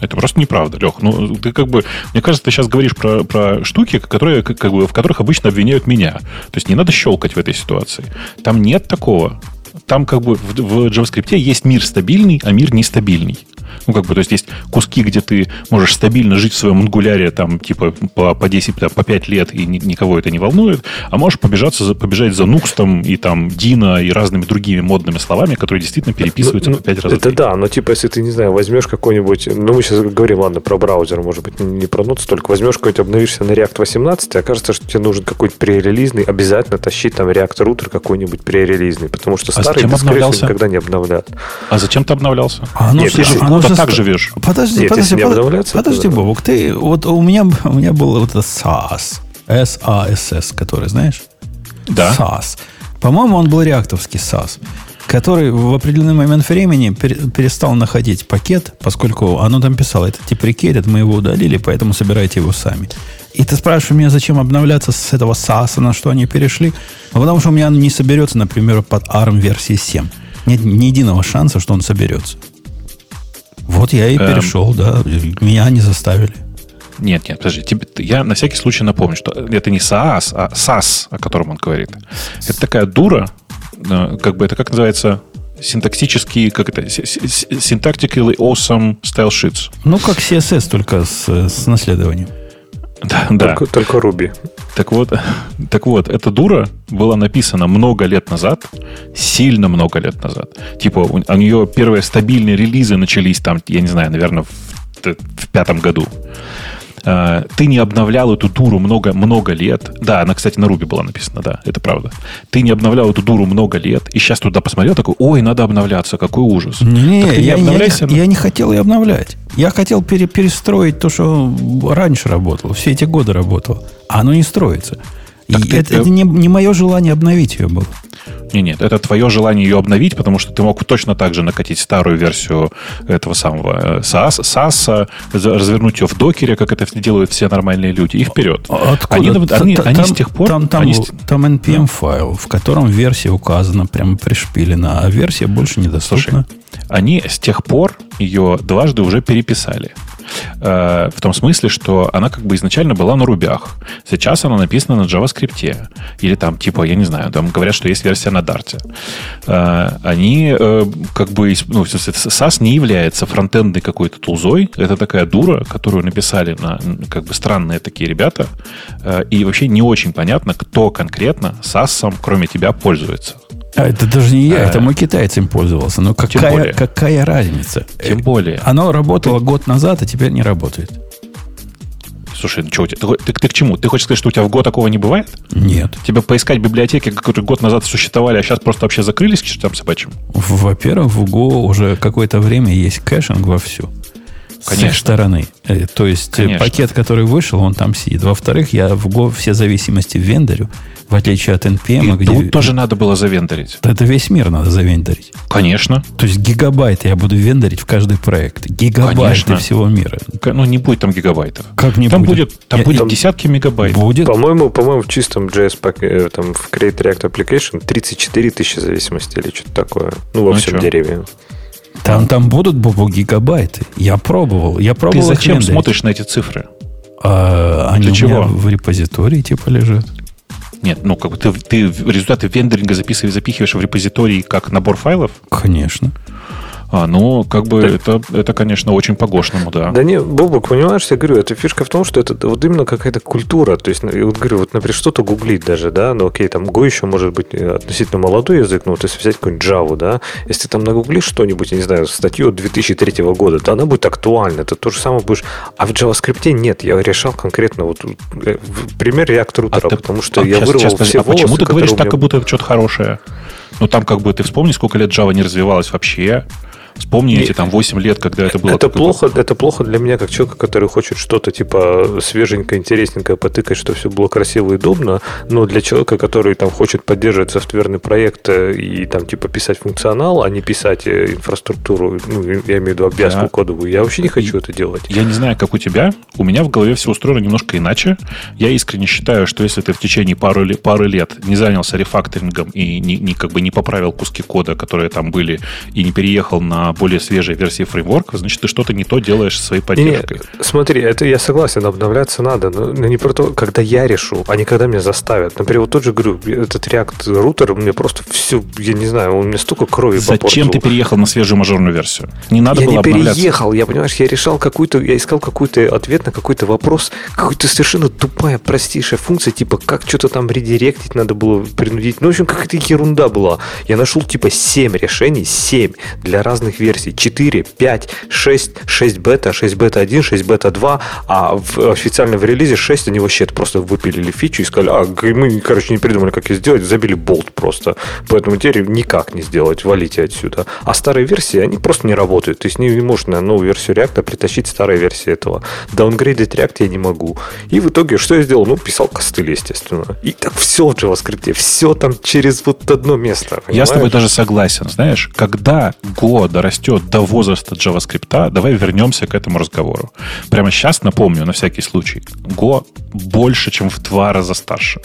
Это просто неправда, Лех. Ну, ты как бы, мне кажется, ты сейчас говоришь про, про штуки, которые, как бы, в которых обычно обвиняют меня. То есть не надо щелкать в этой ситуации. Там нет такого. Там как бы в, в JavaScript есть мир стабильный, а мир нестабильный. Ну, как бы, то есть есть куски, где ты можешь стабильно жить в своем ангуляре, там, типа, по, по 10, там, по 5 лет, и ни- никого это не волнует, а можешь побежаться, за- побежать за Нукстом и там Дина и разными другими модными словами, которые действительно переписываются Ну, по 5 раз в Это да, но типа, если ты, не знаю, возьмешь какой-нибудь... Ну, мы сейчас говорим, ладно, про браузер, может быть, не про ноутс только. Возьмешь какой-нибудь, обновишься на React 18, и окажется, что тебе нужен какой-то пререлизный, обязательно тащить там React Router какой-нибудь пререлизный, потому что А старый, зачем обновлялся? никогда не обновлят. А зачем ты обновлялся? А оно Нет, же- если оно же так живешь. Подожди, Нет, подожди, если не под- обновляться, то подожди, да. Бобок, ты, вот у меня, у меня был вот этот SAS, S-A-S-S, который, знаешь? Да. SAS. По-моему, он был реактовский SAS, который в определенный момент времени пере- перестал находить пакет, поскольку оно там писало, это деприкейтед, мы его удалили, поэтому собирайте его сами. И ты спрашиваешь меня, зачем обновляться с этого SAS, на что они перешли? Ну, потому что у меня он не соберется, например, под ARM версии 7. Нет ни единого шанса, что он соберется. Вот я и Эм. перешел, да. Меня не заставили. Нет, нет, подожди. тебе- я на всякий случай напомню, что это не SaaS, а SAS, о котором он говорит. Это такая дура, э, как бы это как называется, синтаксический, как это, syntactically awesome style sheets. Ну, как CSS, только с, с наследованием. Да, да. Только, только Ruby. Так вот, так вот, эта дура была написана много лет назад, сильно много лет назад. Типа, у, у нее первые стабильные релизы начались там, я не знаю, наверное, в, в пятом году. А, Ты не обновлял эту дуру много, много лет. Да, она, кстати, на Руби была написана, да, это правда. Ты не обновлял эту дуру много лет, и сейчас туда посмотрел, такой, ой, надо обновляться, какой ужас. Не, Так ты не я, я х- я не хотел ее обновлять. Я хотел пере- перестроить то, что раньше работало, все эти годы работало. А оно не строится. И ты- это, это не, не мое желание обновить ее было. Не, нет, это твое желание ее обновить, потому что ты мог точно так же накатить старую версию этого самого э, SAS, SAS, за- развернуть ее в докере, как это делают все нормальные люди, и вперед. А Откуда? Они, Т- они- т- они там, с тех пор... Там, там, они там NPM файл, в котором версия указана, прямо пришпилена, а версия больше недоступна. Слушай, они с тех пор ее дважды уже переписали. Э, в том смысле, что она как бы изначально была на рубях. Сейчас она написана на JavaScript. Или там, типа, я не знаю, там говорят, что есть версия на Dart. Э, они э, как бы... Ну, SAS не является фронтендной какой-то тулзой. Это такая дура, которую написали на как бы странные такие ребята. И вообще не очень понятно, кто конкретно SAS, кроме тебя, пользуется. А это даже не я, это мой китаец им пользовался. Но какая, какая разница? Тем более. Оно работало год назад, а теперь не работает. Слушай, ну что, ты, ты, ты к чему? Ты хочешь сказать, что у тебя в Go такого не бывает? Нет. Тебе поискать библиотеки, которые год назад существовали, а сейчас просто вообще закрылись к чертям собачьим? Во-первых, в Go уже какое-то время есть caching вовсю. Конечно. С их стороны. Э, то есть э, Конечно. пакет, который вышел, он там сидит. Во-вторых, я в Go все зависимости вендорю в отличие от NPM, и где... Тут тоже надо было завендорить. Это весь мир надо завендорить. Конечно. То есть гигабайты я буду вендорить в каждый проект. Гигабайты Конечно. всего мира. Ну, не будет там гигабайтов. Как не там будет? будет там я, будет там десятки мегабайт. Будет. По-моему, по-моему, в чистом JS э, там, в Create React Application 34 тысячи зависимости или что-то такое. Ну, во ну, всем что? дереве. Там, там будут бобу гигабайты. Я пробовал. Я пробовал Ты зачем смотришь на эти цифры? А, они Для чего? в репозитории типа лежат. Нет, ну как бы ты, ты результаты вендоринга записываешь, запихиваешь в репозиторий как набор файлов? Конечно. А, ну, как бы это, это, конечно, очень по-гошному, да. Да не, Бобок, понимаешь, я говорю, это фишка в том, что это вот именно какая-то культура. То есть, ну, вот говорю, вот, например, что-то гуглить даже, да, ну, окей, там Go еще может быть э, относительно молодой язык, но вот если взять какую-нибудь Java, да, если ты там нагуглишь что-нибудь, я не знаю, статью 2003 года, то она будет актуальна, это то же самое будешь. А в JavaScript нет, я решал конкретно вот э, пример реактор рутера, а потому что а, я сейчас, вырвал сейчас, все а волосы, почему ты говоришь так, как будто это что-то хорошее? Ну, там как бы ты вспомни, сколько лет Java не развивалась вообще. Вспомни эти там 8 лет, когда это было. Это плохо, это плохо для меня, как человека, который хочет что-то типа свеженькое, интересненькое потыкать, чтобы все было красиво и удобно, но для человека, который там хочет поддерживать софтверный проект э, и там типа писать функционал, а не писать э, инфраструктуру, ну, я имею в виду обвязку да. кодовую, я вообще не хочу это делать. Я не знаю, как у тебя, у меня в голове все устроено немножко иначе. Я искренне считаю, что если ты в течение пары, пары лет не занялся рефакторингом и не, не, как бы не поправил куски кода, которые там были, и не переехал на более свежей версии фреймворка, значит, ты что-то не то делаешь со своей поддержкой. Не, смотри, это я согласен, обновляться надо, но не про то, когда я решу, а не когда меня заставят. Например, вот тот же, говорю, этот React рутер мне просто все, я не знаю, он мне столько крови Зачем попортил. ты переехал на свежую мажорную версию? Не надо я было не переехал, я, понимаешь, я решал какую-то, я искал какой-то ответ на какой-то вопрос, какой-то совершенно тупая, простейшая функция, типа, как что-то там редиректить надо было принудить. Ну, в общем, какая-то ерунда была. Я нашел, типа, 7 решений, 7 для разных версий. 4, 5, 6, 6 бета, 6 бета 1, 6 бета 2, а в, официально в релизе 6 они вообще просто выпилили фичу и сказали, а мы, короче, не придумали, как ее сделать, забили болт просто. Поэтому теперь никак не сделать, валите отсюда. А старые версии, они просто не работают. То есть не, можно на новую версию React притащить старые версии этого. Даунгрейдить React я не могу. И в итоге что я сделал? Ну, писал костыль, естественно. И так все в JavaScript, все там через вот одно место. Понимаешь? Я с тобой даже согласен. Знаешь, когда Go дорастет до возраста JavaScript, давай вернемся к этому разговору. Прямо сейчас напомню, на всякий случай, Go больше, чем в два раза старше.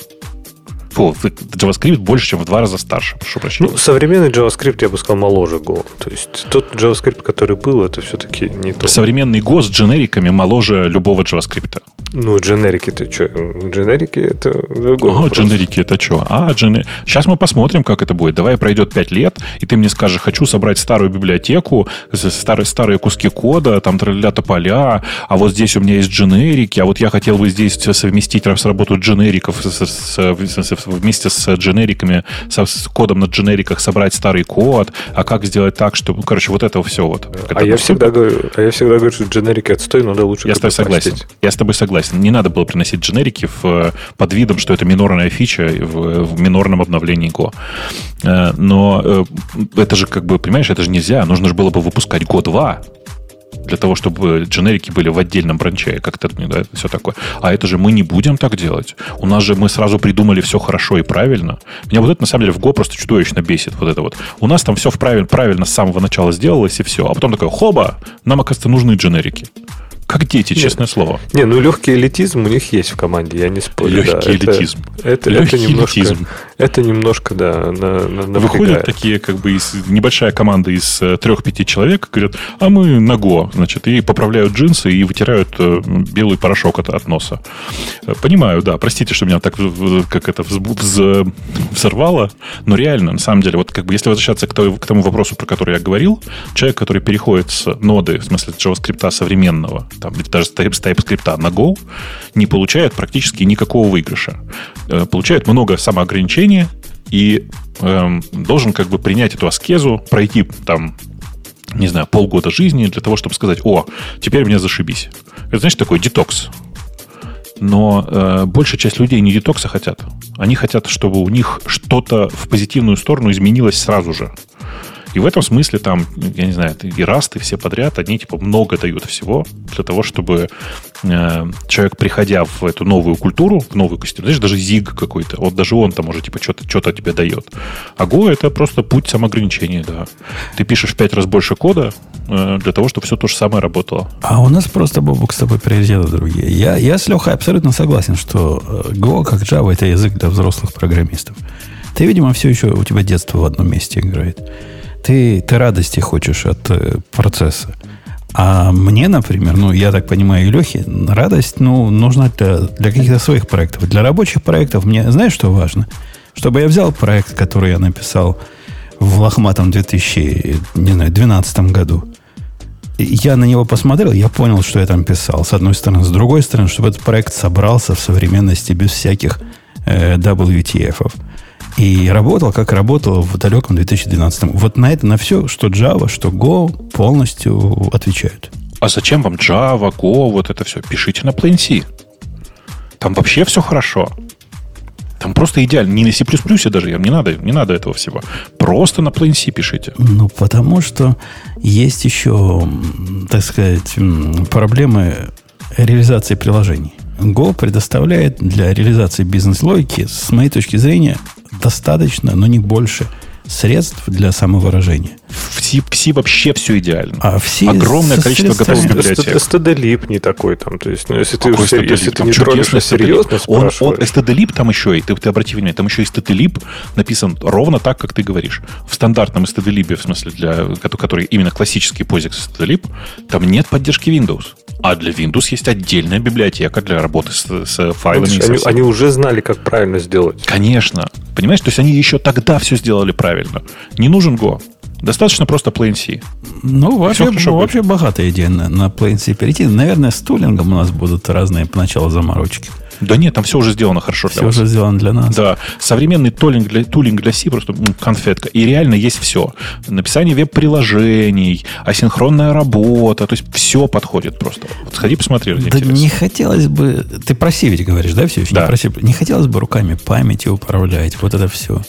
Фу, JavaScript больше, чем в два раза старше, прошу прощения. Ну, современный JavaScript, я бы сказал, моложе Go. То есть тот JavaScript, который был, это все-таки не то. Современный Go с дженериками моложе любого JavaScript. Ну, дженерики это что? Дженерики это другой А, дженерики это что? А, дженер... Сейчас мы посмотрим, как это будет. Давай пройдет 5 лет, и ты мне скажешь, хочу собрать старую библиотеку, старые, старые куски кода, там тролля тополя, а вот здесь у меня есть дженерики, а вот я хотел бы здесь совместить работу дженериков с, с, с, вместе с дженериками, со, с кодом на дженериках собрать старый код, а как сделать так, чтобы, короче, вот это все вот. А я, всегда говорю, а я всегда говорю, что дженерики отстой, надо лучше Я с тобой согласен. Я с тобой согласен согласен. Не надо было приносить дженерики в, под видом, что это минорная фича в, в минорном обновлении Go. Э, но э, это же, как бы, понимаешь, это же нельзя. Нужно же было бы выпускать Go 2 для того, чтобы дженерики были в отдельном бранче, как-то да, все такое. А это же мы не будем так делать. У нас же мы сразу придумали все хорошо и правильно. Меня вот это, на самом деле, в Go просто чудовищно бесит. Вот это вот. У нас там все правильно, правильно с самого начала сделалось, и все. А потом такое, хоба, нам, оказывается, нужны дженерики. Как дети, честное слово. Не, ну легкий элитизм у них есть в команде, я не спорю. Легкий да. элитизм. Это, это, легкий это немножко, элитизм. Это немножко, да, на, на, Выходят такие, как бы, из, небольшая команда из э, трех-пяти человек, говорят, а мы на Go, значит, и поправляют джинсы и вытирают э, белый порошок от, от носа. Э, понимаю, да, простите, что меня так, как это, вз, взорвало, но реально, на самом деле, вот как бы, если возвращаться к, той, к тому вопросу, про который я говорил, человек, который переходит с ноды, в смысле JavaScript современного, там, даже с TypeScript на Go, не получает практически никакого выигрыша. Получает много самоограничения, и эм, должен как бы принять эту аскезу, пройти там не знаю, полгода жизни для того, чтобы сказать, о, теперь мне зашибись. Это, знаешь, такой детокс. Но э, большая часть людей не детокса хотят. Они хотят, чтобы у них что-то в позитивную сторону изменилось сразу же. И в этом смысле там, я не знаю, и расты все подряд, они типа много дают всего для того, чтобы э, человек, приходя в эту новую культуру, в новую костюм, знаешь, даже зиг какой-то, вот даже он там уже типа что-то что тебе дает. А Go это просто путь самоограничения, да. Ты пишешь в пять раз больше кода э, для того, чтобы все то же самое работало. А у нас просто, Бобук, с тобой приоритеты другие. Я, я с Лехой абсолютно согласен, что э, Go, как Java, это язык для взрослых программистов. Ты, видимо, все еще у тебя детство в одном месте играет. Ты, ты радости хочешь от э, процесса. А мне, например, ну, я так понимаю, и Лехе, радость, ну, нужна для, для каких-то своих проектов. Для рабочих проектов мне, знаешь, что важно? Чтобы я взял проект, который я написал в лохматом 2012 году, я на него посмотрел, я понял, что я там писал, с одной стороны. С другой стороны, чтобы этот проект собрался в современности без всяких э, WTF. -ов и работал, как работал в далеком 2012. Вот на это, на все, что Java, что Go полностью отвечают. А зачем вам Java, Go, вот это все? Пишите на Plain C. Там вообще все хорошо. Там просто идеально. Не на C++ даже, не надо, не надо этого всего. Просто на Plain C пишите. Ну, потому что есть еще, так сказать, проблемы реализации приложений. Go предоставляет для реализации бизнес-логики, с моей точки зрения, достаточно, но не больше средств для самовыражения. В C, в C вообще все идеально. А в C Огромное количество готовых библиотек. STD-lib не такой там. То есть, ну, если ты, если, если ты не тронешь серьезно он, он STD-lib там еще, и ты, ты обрати внимание, там еще и STD-lib написан ровно так, как ты говоришь. В стандартном STD-lib, в смысле, для, который именно классический POSIX STD-lib, там нет поддержки Windows. А для Windows есть отдельная библиотека для работы с, с файлами. Видишь, они, они уже знали, как правильно сделать. Конечно. Понимаешь, то есть они еще тогда все сделали правильно. Не нужен Go. Достаточно просто Plain C. Ну, вообще, ну, вообще богатая идея на, на Plain C перейти. Наверное, с тулингом у нас будут разные поначалу заморочки. Да нет, там все уже сделано хорошо для все вас. уже сделано для нас. Да. Современный тулинг для, тулинг для C просто конфетка. И реально есть все. Написание веб-приложений, асинхронная работа. То есть все подходит просто. Вот сходи, посмотри. Да не хотелось бы... Ты про C ведь говоришь, да, все еще? Да. Не, про C. не хотелось бы руками памяти управлять. Вот это все.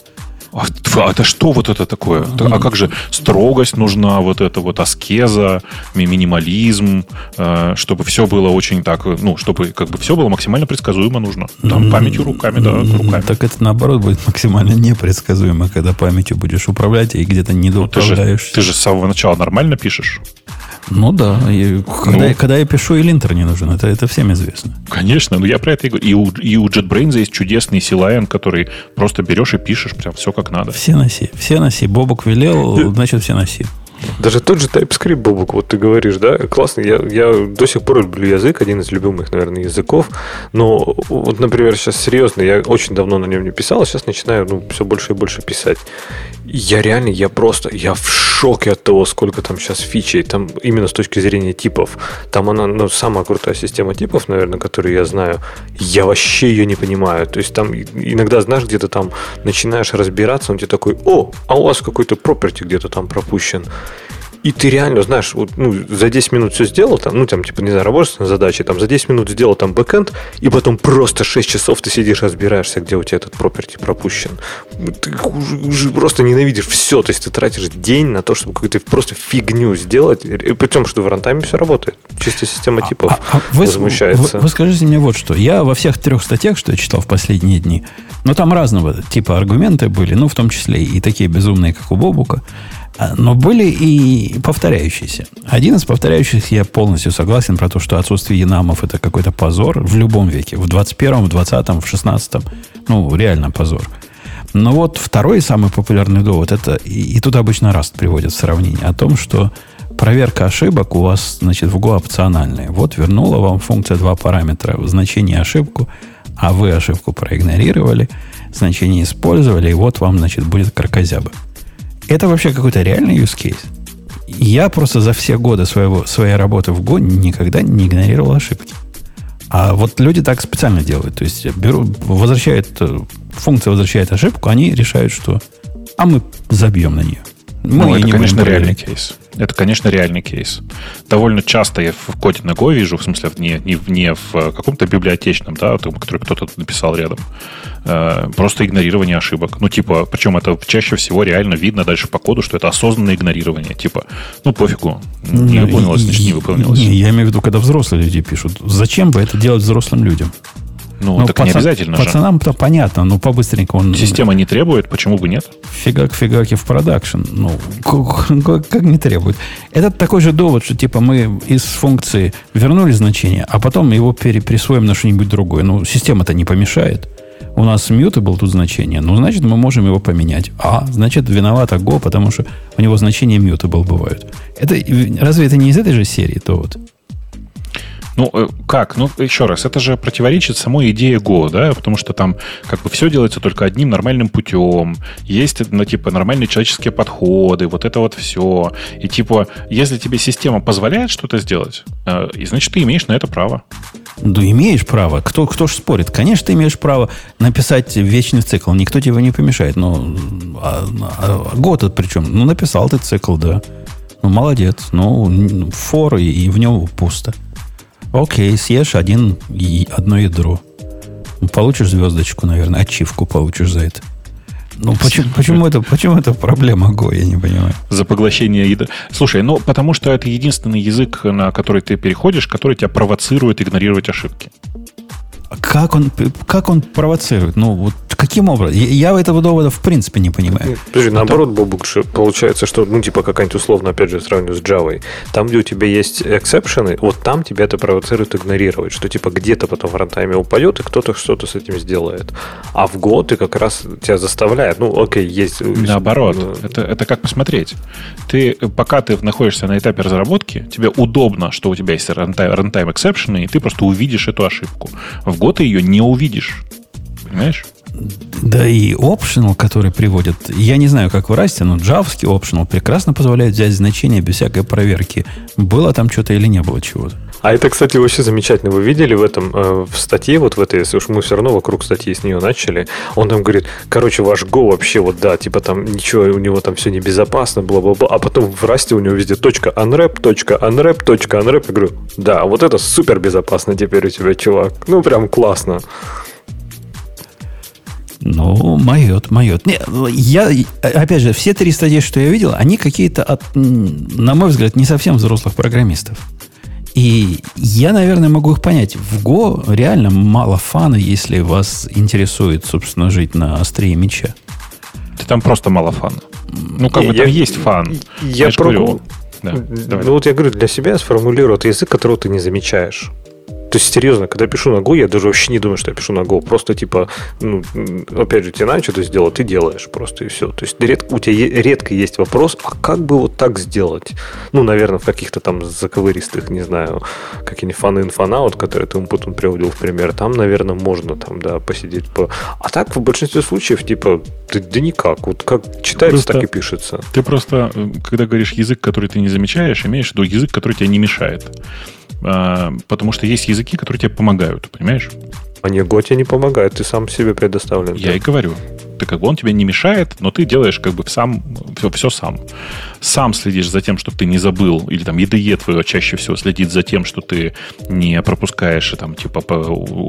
А, а это что вот это такое? А как же строгость нужна, вот это вот аскеза, минимализм, э, чтобы все было очень так, ну, чтобы как бы все было максимально предсказуемо нужно. Там памятью руками, да, руками. Так это наоборот будет максимально непредсказуемо, когда памятью будешь управлять и где-то не ну, ты, же, ты же с самого начала нормально пишешь. Ну да, и когда, ну, когда я пишу, и линтер не нужен, это, это всем известно. Конечно, но я про это и говорю. И у, и у JetBrains есть чудесный CLIN, который просто берешь и пишешь прям все как надо. Все носи, все носи. Бобок велел, значит все носи. Даже тот же TypeScript, Бобок, вот ты говоришь, да, классный. Я, я до сих пор люблю язык, один из любимых, наверное, языков. Но вот, например, сейчас серьезно, я очень давно на нем не писал, а сейчас начинаю ну, все больше и больше писать. Я реально, я просто, я в шоке от того, сколько там сейчас фичей, там именно с точки зрения типов. Там она, ну, самая крутая система типов, наверное, которую я знаю. Я вообще ее не понимаю. То есть там иногда, знаешь, где-то там начинаешь разбираться, он тебе такой, о, а у вас какой-то property где-то там пропущен. И ты реально, знаешь, вот, ну, за 10 минут все сделал, там, ну, там, типа, не знаю, работаешь на задаче, там, за 10 минут сделал там бэкэнд, и потом просто 6 часов ты сидишь, разбираешься, где у тебя этот property пропущен. Ты уже, уже просто ненавидишь все, то есть ты тратишь день на то, чтобы какую-то просто фигню сделать, и при том, что в рантайме все работает. Чисто система а, типов а, а, вы, возмущается. Вы, вы скажите мне вот что. Я во всех трех статьях, что я читал в последние дни, ну, там разного типа аргументы были, ну, в том числе и такие безумные, как у Бобука, а, но были и повторяющиеся. Один из повторяющихся я полностью согласен про то, что отсутствие янамов это какой-то позор в любом веке. В 21-м, в 20-м, в 16-м. Ну, реально позор. Но вот второй самый популярный довод, это, и, и тут обычно Rust приводит в сравнение, о том, что проверка ошибок у вас, значит, в Go опциональная. Вот вернула вам функция два параметра, значение ошибку, а вы ошибку проигнорировали, значение использовали, и вот вам, значит, будет кракозяба. Это вообще какой-то реальный use case? Я просто за все годы своего, своей работы в Go никогда не игнорировал ошибки. А вот люди так специально делают. То есть берут, возвращают, э, функция возвращает ошибку, они решают, что а мы забьем на нее. Мы ну, это, конечно, реальный кейс. Это, конечно, реальный кейс. Довольно часто я в коде на Go вижу, в смысле, не, не, не в каком-то библиотечном, да, который кто-то написал рядом, э, просто игнорирование ошибок. Ну, типа, причем это чаще всего реально видно дальше по коду, что это осознанное игнорирование. Типа, ну, пофигу, не выполнилось, значит, не выполнилось. Я имею в виду, когда взрослые люди пишут. Зачем бы это делать взрослым людям? Ну, ну так пацан, не обязательно Пацанам-то понятно, но по-быстренько он... Система не требует, почему бы нет? Фигак-фигаки в продакшн. Ну, как, как не требует. Это такой же довод, что типа мы из функции вернули значение, а потом его переприсвоим на что-нибудь другое. Ну, система-то не помешает. У нас был тут значение, ну, значит, мы можем его поменять. А, значит, виновата Go, потому что у него значения mutable бывают. Это, разве это не из этой же серии довод? Вот? Ну, э, как? Ну, еще раз, это же противоречит самой идее Go, да, потому что там как бы все делается только одним нормальным путем, есть, ну, типа, нормальные человеческие подходы, вот это вот все. И, типа, если тебе система позволяет что-то сделать, э, значит, ты имеешь на это право. Ну, имеешь право. Кто, кто ж спорит? Конечно, ты имеешь право написать вечный цикл. Никто тебе не помешает. Но а, а, а год это причем? Ну, написал ты цикл, да. Ну, молодец. Ну, фор, и, и в нем пусто. Окей, съешь один, и одно ядро. Получишь звездочку, наверное, ачивку получишь за это. Ну, почему, почему, это, почему это проблема Go, я не понимаю. За поглощение ядра. Слушай, ну, потому что это единственный язык, на который ты переходишь, который тебя провоцирует игнорировать ошибки. Как он, как он провоцирует? Ну, вот каким образом? Я, я этого довода в принципе не понимаю. Подожди, а наоборот. Бобук, получается, что, ну, типа, какая-нибудь условно, опять же, сравниваю с Java. Там, где у тебя есть эксепшены, вот там тебя это провоцирует игнорировать, что, типа, где-то потом в рантайме упадет, и кто-то что-то с этим сделает. А в Go-то как раз тебя заставляет, ну, окей, есть... Наоборот, ну, это, это как посмотреть. Ты, пока ты находишься на этапе разработки, тебе удобно, что у тебя есть рантайм, рантайм эксепшены, и ты просто увидишь эту ошибку. В год ты ее не увидишь. Понимаешь? Да и optional, который приводят, я не знаю, как в Расте, но джавский optional прекрасно позволяет взять значение без всякой проверки, было там что-то или не было чего-то. А это, кстати, вообще замечательно. Вы видели в этом, э, в статье, вот в этой, если уж мы все равно вокруг статьи с нее начали, он там говорит, короче, ваш Go вообще вот да, типа там ничего, у него там все небезопасно, бла-бла-бла, а потом в расте у него везде точка unwrap, точка unwrap, точка unwrap. Я говорю, да, вот это супер безопасно теперь у тебя, чувак. Ну, прям классно. Ну, майот, майот. Не, я, опять же, все три статьи, что я видел, они какие-то, от, на мой взгляд, не совсем взрослых программистов. И я, наверное, могу их понять. В Go реально мало фана, если вас интересует, собственно, жить на острие меча. Ты там просто мало фана. Ну, как не, бы я, там есть фан. Я, я пробовал. Да, ну, вот я говорю, для себя сформулирую это язык, которого ты не замечаешь. То есть, серьезно, когда я пишу на Go, я даже вообще не думаю, что я пишу на Go. Просто, типа, ну, опять же, тебе надо что-то сделать, ты делаешь просто, и все. То есть, редко, у тебя редко есть вопрос, а как бы вот так сделать? Ну, наверное, в каких-то там заковыристых, не знаю, какие-нибудь fan-in, fan-out, которые ты потом приводил в пример, там, наверное, можно там, да, посидеть по... А так, в большинстве случаев, типа, да, да никак. Вот как читается, просто, так и пишется. Ты просто, э, когда говоришь язык, который ты не замечаешь, имеешь в виду язык, который тебе не мешает. А, потому что есть языки, которые тебе помогают, понимаешь? А Go тебе не помогает, ты сам себе предоставлен. Я и говорю. Ты как бы он тебе не мешает, но ты делаешь как бы сам, все, все сам. Сам следишь за тем, чтобы ты не забыл, или там EDE твое чаще всего следит за тем, что ты не пропускаешь там типа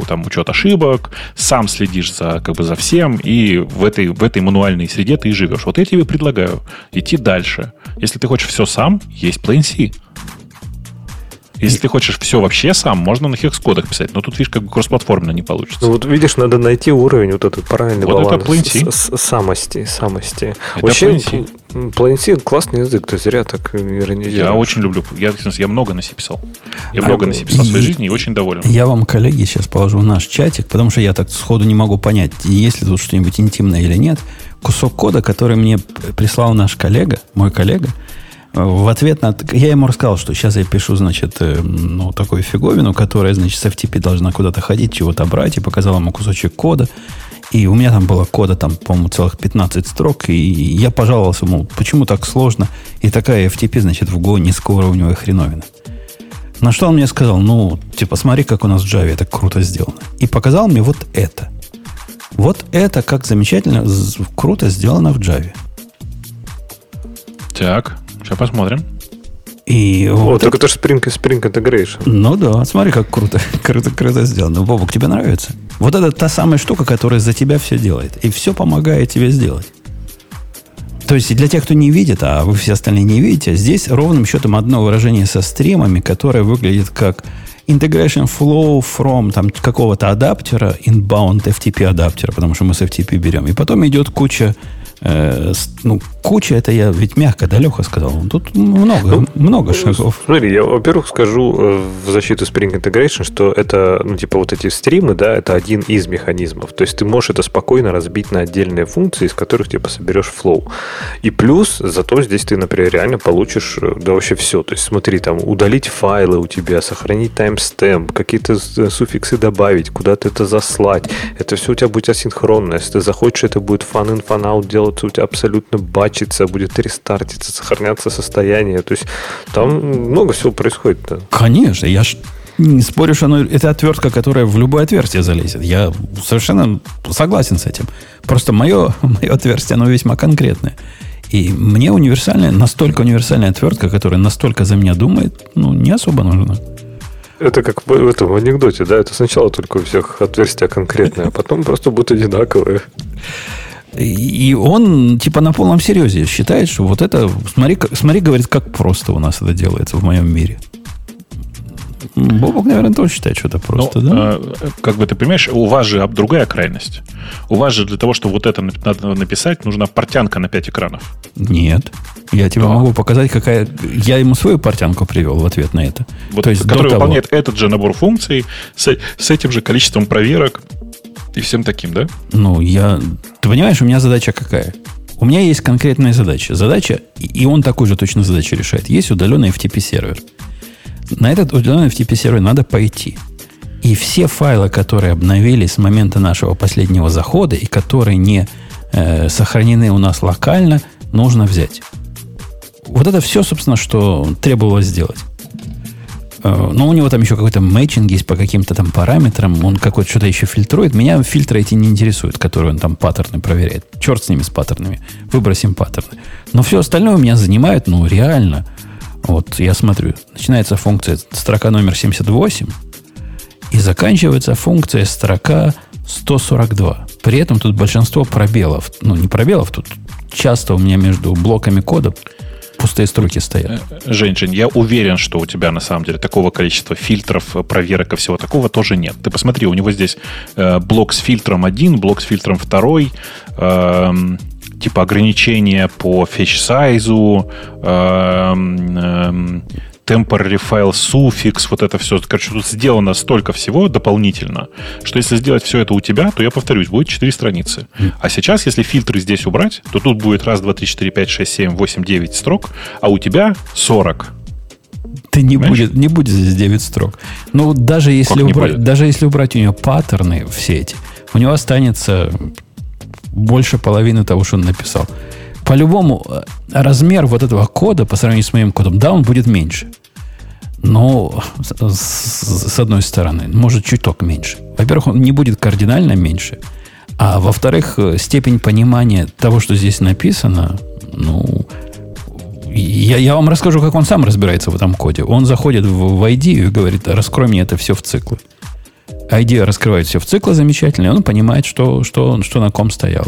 там учет ошибок, сам следишь за как бы за всем, и в этой, в этой мануальной среде ты и живешь. Вот я тебе предлагаю идти дальше. Если ты хочешь все сам, есть Plain C. Если ты хочешь все вообще сам, можно на хекс-кодах писать, но тут, видишь, как бы кроссплатформенно не получится. Ну, вот видишь, надо найти уровень вот этот правильный Вот это баланс с- с- самости, самости. Это Вообще, C классный язык, ты зря так иронизируешь. Я очень люблю. Я, я много на C писал. Я А, много на C писал в своей и- жизни и очень доволен. Я вам, коллеги, сейчас положу в наш чатик, потому что я так сходу не могу понять, есть ли тут что-нибудь интимное или нет. Кусок кода, который мне прислал наш коллега, мой коллега, в ответ на... Я ему рассказал, что сейчас я пишу, значит, э, ну, такую фиговину, которая, значит, с FTP должна куда-то ходить, чего-то брать, и показал ему кусочек кода. И у меня там было кода, там, по-моему, целых 15 строк, и я пожаловался, мол, почему так сложно, и такая FTP, значит, в Go низкоуровневая хреновина. На что он мне сказал, ну, типа, смотри, как у нас в Java это круто сделано. И показал мне вот это. Вот это как замечательно, круто сделано в Java. Так, сейчас посмотрим. И О, вот так это- это же Spring, Spring Integration. Ну да, смотри, как круто, круто, круто сделано. Бобок, тебе нравится? Вот это та самая штука, которая за тебя все делает. И все помогает тебе сделать. То есть для тех, кто не видит, а вы все остальные не видите, здесь ровным счетом одно выражение со стримами, которое выглядит как integration flow from там, какого-то адаптера, inbound FTP адаптера, потому что мы с FTP берем. И потом идет куча, э, ну, куча, это я ведь мягко, да, Леха сказал. Тут много, много шагов. Смотри, я, во-первых, скажу э, в защиту Spring Integration, что это, ну, типа, вот эти стримы, да, это один из механизмов. То есть ты можешь это спокойно разбить на отдельные функции, из которых, типа, соберешь флоу. И плюс, зато здесь ты, например, реально получишь, э, да, вообще все. То есть смотри, там, удалить файлы у тебя, сохранить таймстемп, какие-то э, суффиксы добавить, куда-то это заслать. Это все у тебя будет асинхронно. Если ты захочешь, это будет fun out делаться у тебя абсолютно бачиться, будет рестартиться, сохраняться состояние. То есть там много всего происходит. да. Конечно, я ж не спорю, что оно, это отвертка, которая в любое отверстие залезет. Я совершенно согласен с этим. Просто мое, мое отверстие, оно весьма конкретное. И мне универсальная, настолько универсальная отвертка, которая настолько за меня думает, ну, не особо нужна. Это как в этом анекдоте, да? Это сначала только у всех отверстия конкретные, а потом просто будут одинаковые. И он, типа, на полном серьезе считает, что вот это... Смотри, смотри, говорит, как просто у нас это делается в моем мире. Бобок, наверное, тоже считает, что это просто, Ну, да? э, как бы ты понимаешь, у вас же другая крайность. У вас же для того, чтобы вот это надо написать, нужна портянка на 5 экранов. Нет. Я тебе Да. могу показать, какая... Я ему свою портянку привел в ответ на это. Вот, То есть который того- выполняет этот же набор функций с, с этим же количеством проверок и всем таким, да? Ну, я... Ты понимаешь, у меня задача какая? У меня есть конкретная задача. Задача, и и он такую же точно задачу решает. Есть удаленный FTP-сервер. На этот удаленный FTP-сервер надо пойти. И все файлы, которые обновились с момента нашего последнего захода и которые не э, сохранены у нас локально, нужно взять. Вот это все, собственно, что требовалось сделать. Э, Но у него там еще какой-то мэтчинг есть по каким-то там параметрам. Он какой-то что-то еще фильтрует. Меня фильтры эти не интересуют, которые он там паттерны проверяет. Черт с ними, с паттернами. Выбросим паттерны. Но все остальное меня занимает, ну, реально. Вот я смотрю, начинается функция строка номер 78 и заканчивается функция строка 142. При этом тут большинство пробелов. Ну, не пробелов, тут часто у меня между блоками кода пустые строки стоят. Жень, Жень, я уверен, что у тебя на самом деле такого количества фильтров, э, проверок и всего такого тоже нет. Ты посмотри, у него здесь э, блок с фильтром один, блок с фильтром второй, эм, типа ограничения по фетч сайзу, эм, эм, temporary file суффикс, вот это все. Короче, тут сделано столько всего дополнительно, что если сделать все это у тебя, то я повторюсь, будет 4 страницы. А сейчас, если фильтры здесь убрать, то тут будет раз, два, три, четыре, пять, шесть, семь, восемь, девять строк, а у тебя 40. Ты не Понимаешь? будет, не будет здесь 9 строк. Вот даже если, убрать, даже если убрать у него паттерны все эти, у него останется больше половины того, что он написал. По-любому, э, размер вот этого кода по сравнению с моим кодом, да, он будет меньше. Но с, одной стороны, может, чуток меньше. Во-первых, он не будет кардинально меньше. А во-вторых, э, степень понимания того, что здесь написано, ну, я, я вам расскажу, как он сам разбирается в этом коде. Он заходит в, в ID и говорит, раскрой мне это все в циклы. ID раскрывает все в циклы замечательно, и он понимает, что, что, что на ком стояло.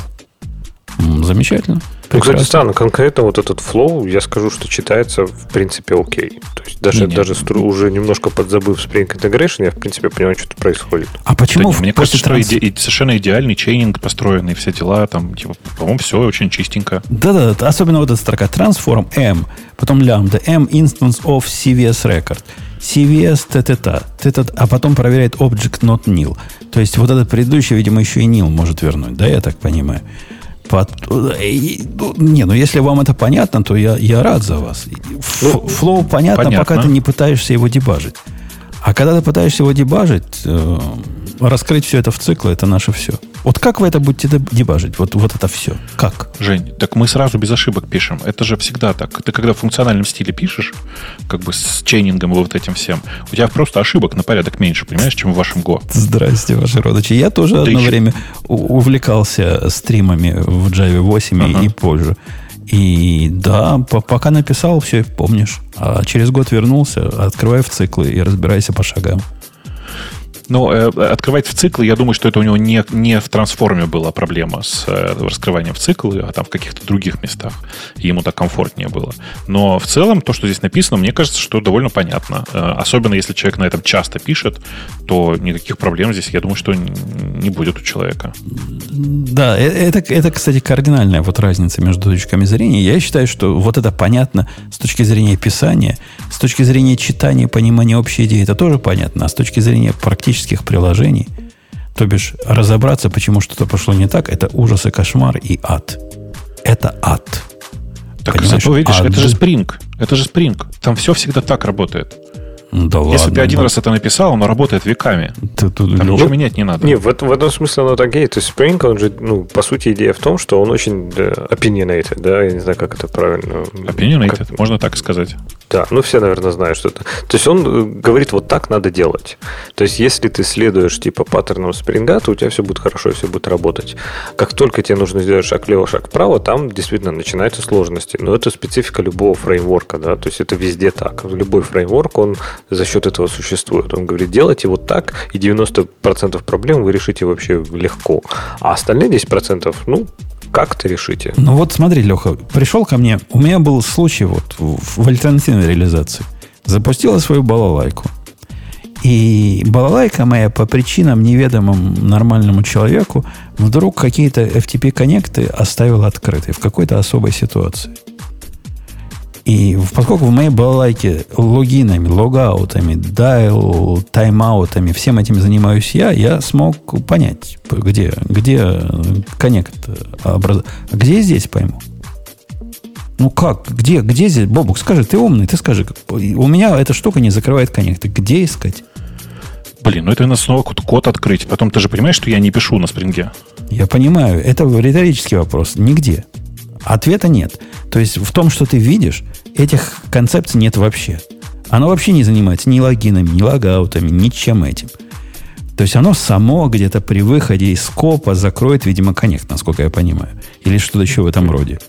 М, Замечательно. Ну, кстати, странно, конкретно вот этот флоу, я скажу, что читается в принципе окей. То есть даже, Не-не. даже стру- уже немножко подзабыв Spring Integration, я в принципе понимаю, что тут происходит. А почему Да не, мне после кажется, что транс- иде- и совершенно идеальный чейнинг построенный, все дела, там, типа, по-моему, все очень чистенько. Да-да, да, особенно вот эта строка transform m, потом lambda m instance of CVS record. CVS ттт, ттт, а потом проверяет object not nil. То есть вот этот предыдущий, видимо, еще и nil может вернуть, да, я так понимаю. Пот- и- ну, не, ну если вам это понятно, то я, я рад за вас. Ф- Флоу понятно, понятно. пока ты не пытаешься его дебажить. А когда ты пытаешься его дебажить, э, раскрыть все это в циклы, это наше все. Вот как вы это будете деб- дебажить? Вот, вот это все. Как? Жень, так мы сразу без ошибок пишем. Это же всегда так. Ты когда в функциональном стиле пишешь, как бы с чейнингом и вот этим всем, у тебя просто ошибок на порядок меньше, понимаешь, чем в вашем Go. Здрасте, ваши родичи. Я тоже Ты одно еще- время увлекался стримами в Java 8 и- Ага. и позже. И да, по- пока написал, все помнишь. А через год вернулся, открывай в циклы и разбирайся по шагам. Но э, открывать в циклы, я думаю, что это у него не, не в трансформе была проблема с э, раскрыванием в циклы, а там в каких-то других местах. Ему так комфортнее было. Но в целом, то, что здесь написано, мне кажется, что довольно понятно. Э, особенно если человек на этом часто пишет, то никаких проблем здесь, я думаю, что не будет у человека. Да, это, это, кстати, кардинальная вот разница между точками зрения. Я считаю, что вот это понятно с точки зрения писания, с точки зрения читания, понимания общей идеи, это тоже понятно, а с точки зрения практических приложений, то бишь разобраться, почему что-то пошло не так, это ужас и кошмар и ад. Это ад. Так Понимаешь, зато, видишь, ад. это же Spring. Это же Spring. Там все всегда так работает. Ну Да Если ладно, ты один да. раз это написал, оно работает веками. Ты тут Там ну, ничего менять не надо. Не, в, этом- в этом смысле оно так есть. То есть Spring, он же, ну, по сути, идея в том, что он очень да, opinionated, да, я не знаю, как это правильно. Opinionated, Как- можно так сказать. Да, ну все, наверное, знают, что это. То есть он э, говорит, вот так надо делать. То есть если ты следуешь типа паттернам спринга, то у тебя все будет хорошо, все будет работать. Как только тебе нужно сделать шаг влево, шаг вправо, там действительно начинаются сложности. Но это специфика любого фреймворка, да, то есть это везде так. Любой фреймворк, он за счет этого существует. Он говорит, делайте вот так, и 90% проблем вы решите вообще легко. А остальные 10%, ну, как-то решите. Ну вот смотри, Леха, пришел ко мне, у меня был случай вот в, в альтернативной реализации. Запустила свою балалайку. И балалайка моя по причинам неведомым нормальному человеку вдруг какие-то FTP-коннекты оставила открытой в какой-то особой ситуации. И поскольку в моей балалайке логинами, логаутами, дайл, тайм-аутами, всем этим занимаюсь я, я смог понять, где, где коннект образ... А где здесь пойму? Ну как? Где, где здесь? Бобук, скажи, ты умный, ты скажи. У меня эта штука не закрывает коннекты. Где искать? Блин, ну это надо снова код открыть. Потом ты же понимаешь, что я не пишу на спринге. Я понимаю, это риторический вопрос. Нигде. Ответа нет. То есть в том, что ты видишь, этих концепций нет вообще. Оно вообще не занимается ни логинами, ни логаутами, ничем этим. То есть оно само где-то при выходе из скопа закроет, видимо, коннект, насколько я понимаю. Или что-то еще в этом роде.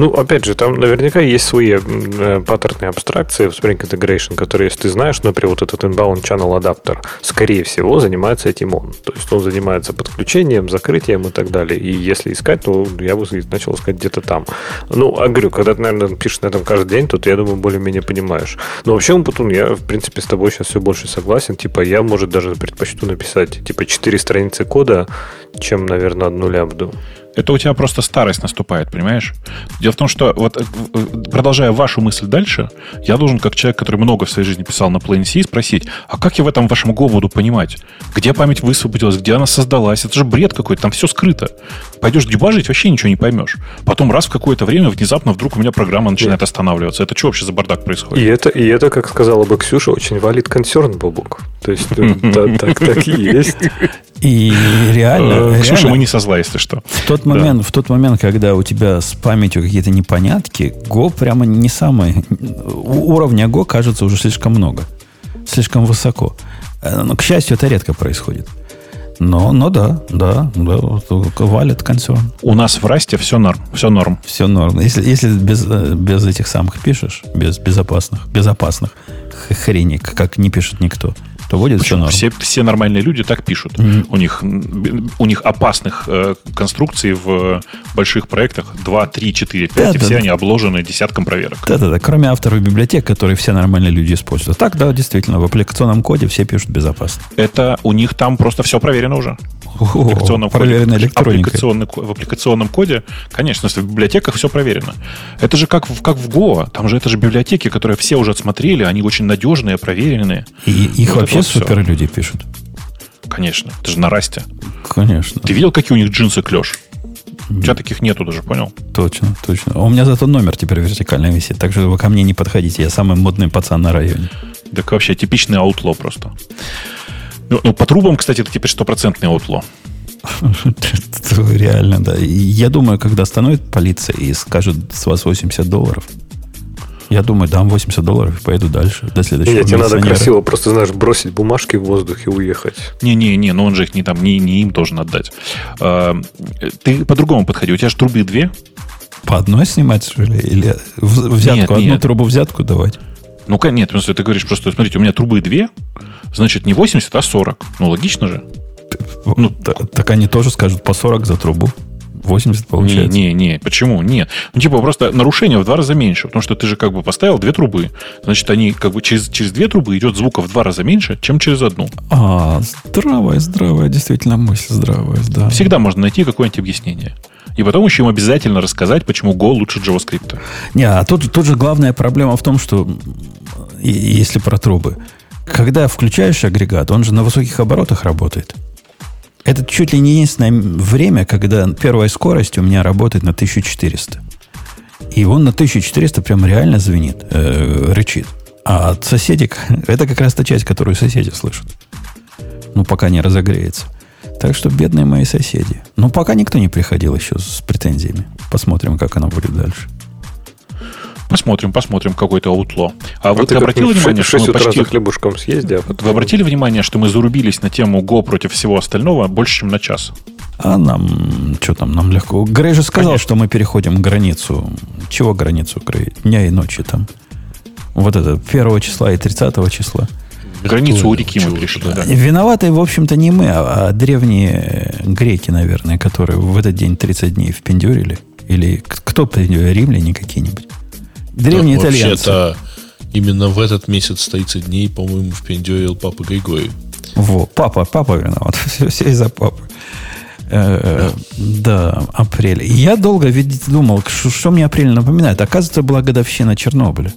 Ну, опять же, там наверняка есть свои э, паттерны абстракции в Spring Integration, которые, если ты знаешь, например, вот этот inbound channel адаптер, скорее всего, занимается этим он. То есть он занимается подключением, закрытием и так далее. И если искать, то я бы начал искать где-то там. Ну, а говорю, когда ты, наверное, пишешь на этом каждый день, то ты, я думаю, более-менее понимаешь. Но вообще, Путун, я, в принципе, с тобой сейчас все больше согласен. Типа, я, может, даже предпочту написать, типа, 4 страницы кода, чем, наверное, одну лямбду. Это у тебя просто старость наступает, понимаешь? Дело в том, что вот э, э, продолжая вашу мысль дальше, я должен, как человек, который много в своей жизни писал на Plain C, спросить, а как я в этом вашем Go буду понимать? Где память высвободилась, где она создалась? Это же бред какой-то, там все скрыто. Пойдешь дебажить, вообще ничего не поймешь. Потом раз в какое-то время внезапно вдруг у меня программа начинает останавливаться. Это что вообще за бардак происходит? И это, и это, как сказала бы Ксюша, очень валит консерн, Бобук. То есть, так, так и есть. И реально, Э, Ксюша, реально мы не со зла, если что. в, тот момент, в тот момент, когда у тебя с памятью какие-то непонятки, Go прямо не самый... У уровня Go кажется уже слишком много. Слишком высоко. Э, Но, к счастью, это редко происходит. Но, но да, да, да, вот валит консерн. У нас в Расте все норм. Все норм. Все норм. Если, если без, э, без этих самых пишешь, без безопасных, безопасных х- хреней, как не пишет никто, что будет все норм. Все, все нормальные люди так пишут. Мгм. У, них, у них опасных э, конструкций в больших проектах 2, 3, 4, 5, Да, и да, все да. они обложены десятком проверок. Да-да-да, кроме авторов библиотек, которые все нормальные люди используют. Так, да, действительно, в аппликационном коде все пишут безопасно. Это у них там просто все проверено уже. В аппликационном коде. проверенная электроника. Аппликационный ко- в аппликационном коде, конечно, в библиотеках все проверено. Это же как, в- как в Go. Там же это же библиотеки, которые все уже отсмотрели, они очень надежные, проверенные. И их Вот вообще вот всё. супер люди пишут. Конечно. Это же на расте. Конечно. Ты видел, какие у них джинсы клеш? У тебя таких нету даже, понял? Точно, точно. А У меня зато номер теперь вертикально висит, так что вы ко мне не подходите. Я самый модный пацан на районе. Так вообще типичный аутло просто. Ну, ну, по трубам, кстати, это теперь стопроцентный аутло. Реально, да. Я думаю, когда остановит полиция и скажет с вас 80 долларов, я думаю, дам 80 долларов и поеду дальше, до следующего Нет, тебе надо красиво просто, знаешь, бросить бумажки в воздух и уехать. Не-не-не, но он же их не там, не, не им должен отдать. А, ты по-другому подходи. У тебя же трубы две. По одной снимать, что ли? Или взятку, Нет, одну нет. трубу взятку давать? Ну, ка- нет, ты говоришь просто, смотрите, у меня трубы две, значит, не 80, а 40. Ну, логично же. Ну, та- так они тоже скажут по 40 за трубу. 80 Не, получается. не, не, почему? Нет. Ну, типа, просто нарушение в два раза меньше, потому что ты же как бы поставил две трубы. Значит, они как бы через, через две трубы идет звука в два раза меньше, чем через одну. А, здравая, здравая, действительно мысль здравая, да. Всегда можно найти какое-нибудь объяснение. И потом еще им обязательно рассказать, почему Go лучше JavaScript. Не, а тут, тут же главная проблема в том, что если про трубы, когда включаешь агрегат, он же на высоких оборотах работает. Это чуть ли не единственное время, когда первая скорость у меня работает на 1400. И он на 1400 прям реально звенит, э, рычит. А от соседей, это как раз та часть, которую соседи слышат. Ну, пока не разогреется. Так что бедные мои соседи. Ну, пока никто не приходил еще с претензиями. Посмотрим, как оно будет дальше. Посмотрим, посмотрим, какой-то аутло. А вот ты ты как обратил в внимание, что шесть мы утра почти... за хлебушком съезди, а потом... Вы обратили внимание, что мы зарубились на тему Go против всего остального больше, чем на час? А нам, что там, нам легко. Грей же сказал, Конечно. что мы переходим границу. Чего границу, Грей? Дня и ночи там. Вот это, первого числа и 30 числа. Границу у реки мы перешли. да. Виноваты, в общем-то, не мы, а, а древние греки, наверное, которые в этот день 30 дней впендюрили. Или кто пендюрил? Римляне какие-нибудь. Древние Ну, итальянцы. Вообще-то именно в этот месяц 30 дней, по-моему, впендюрил Папа Григорий. Во, папа, папа виноват. Все, все из-за папы. Э, Да, апрель. Я долго видите, думал, что, что мне апрель напоминает. Оказывается, была годовщина Чернобыля.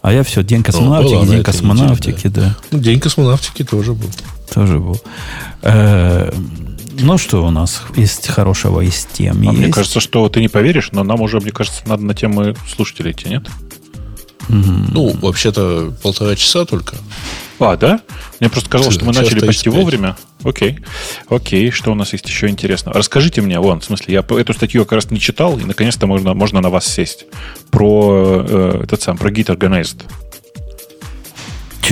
А я все, день космонавтики, день космонавтики, да, Ну, День космонавтики тоже был. тоже был. Э, Ну, что у нас есть хорошего из тем? А мне Есть? кажется, что ты не поверишь, но нам уже, мне кажется, надо на темы слушателей идти, нет? Ну, вообще-то полтора часа только. А, да? Мне просто казалось, что мы начали почти 35. вовремя. Окей. Окей, что у нас есть еще интересно? Расскажите мне, вон, в смысле, я эту статью как раз не читал, и наконец-то можно, можно на вас сесть. Про э, этот сам, про Git Organized.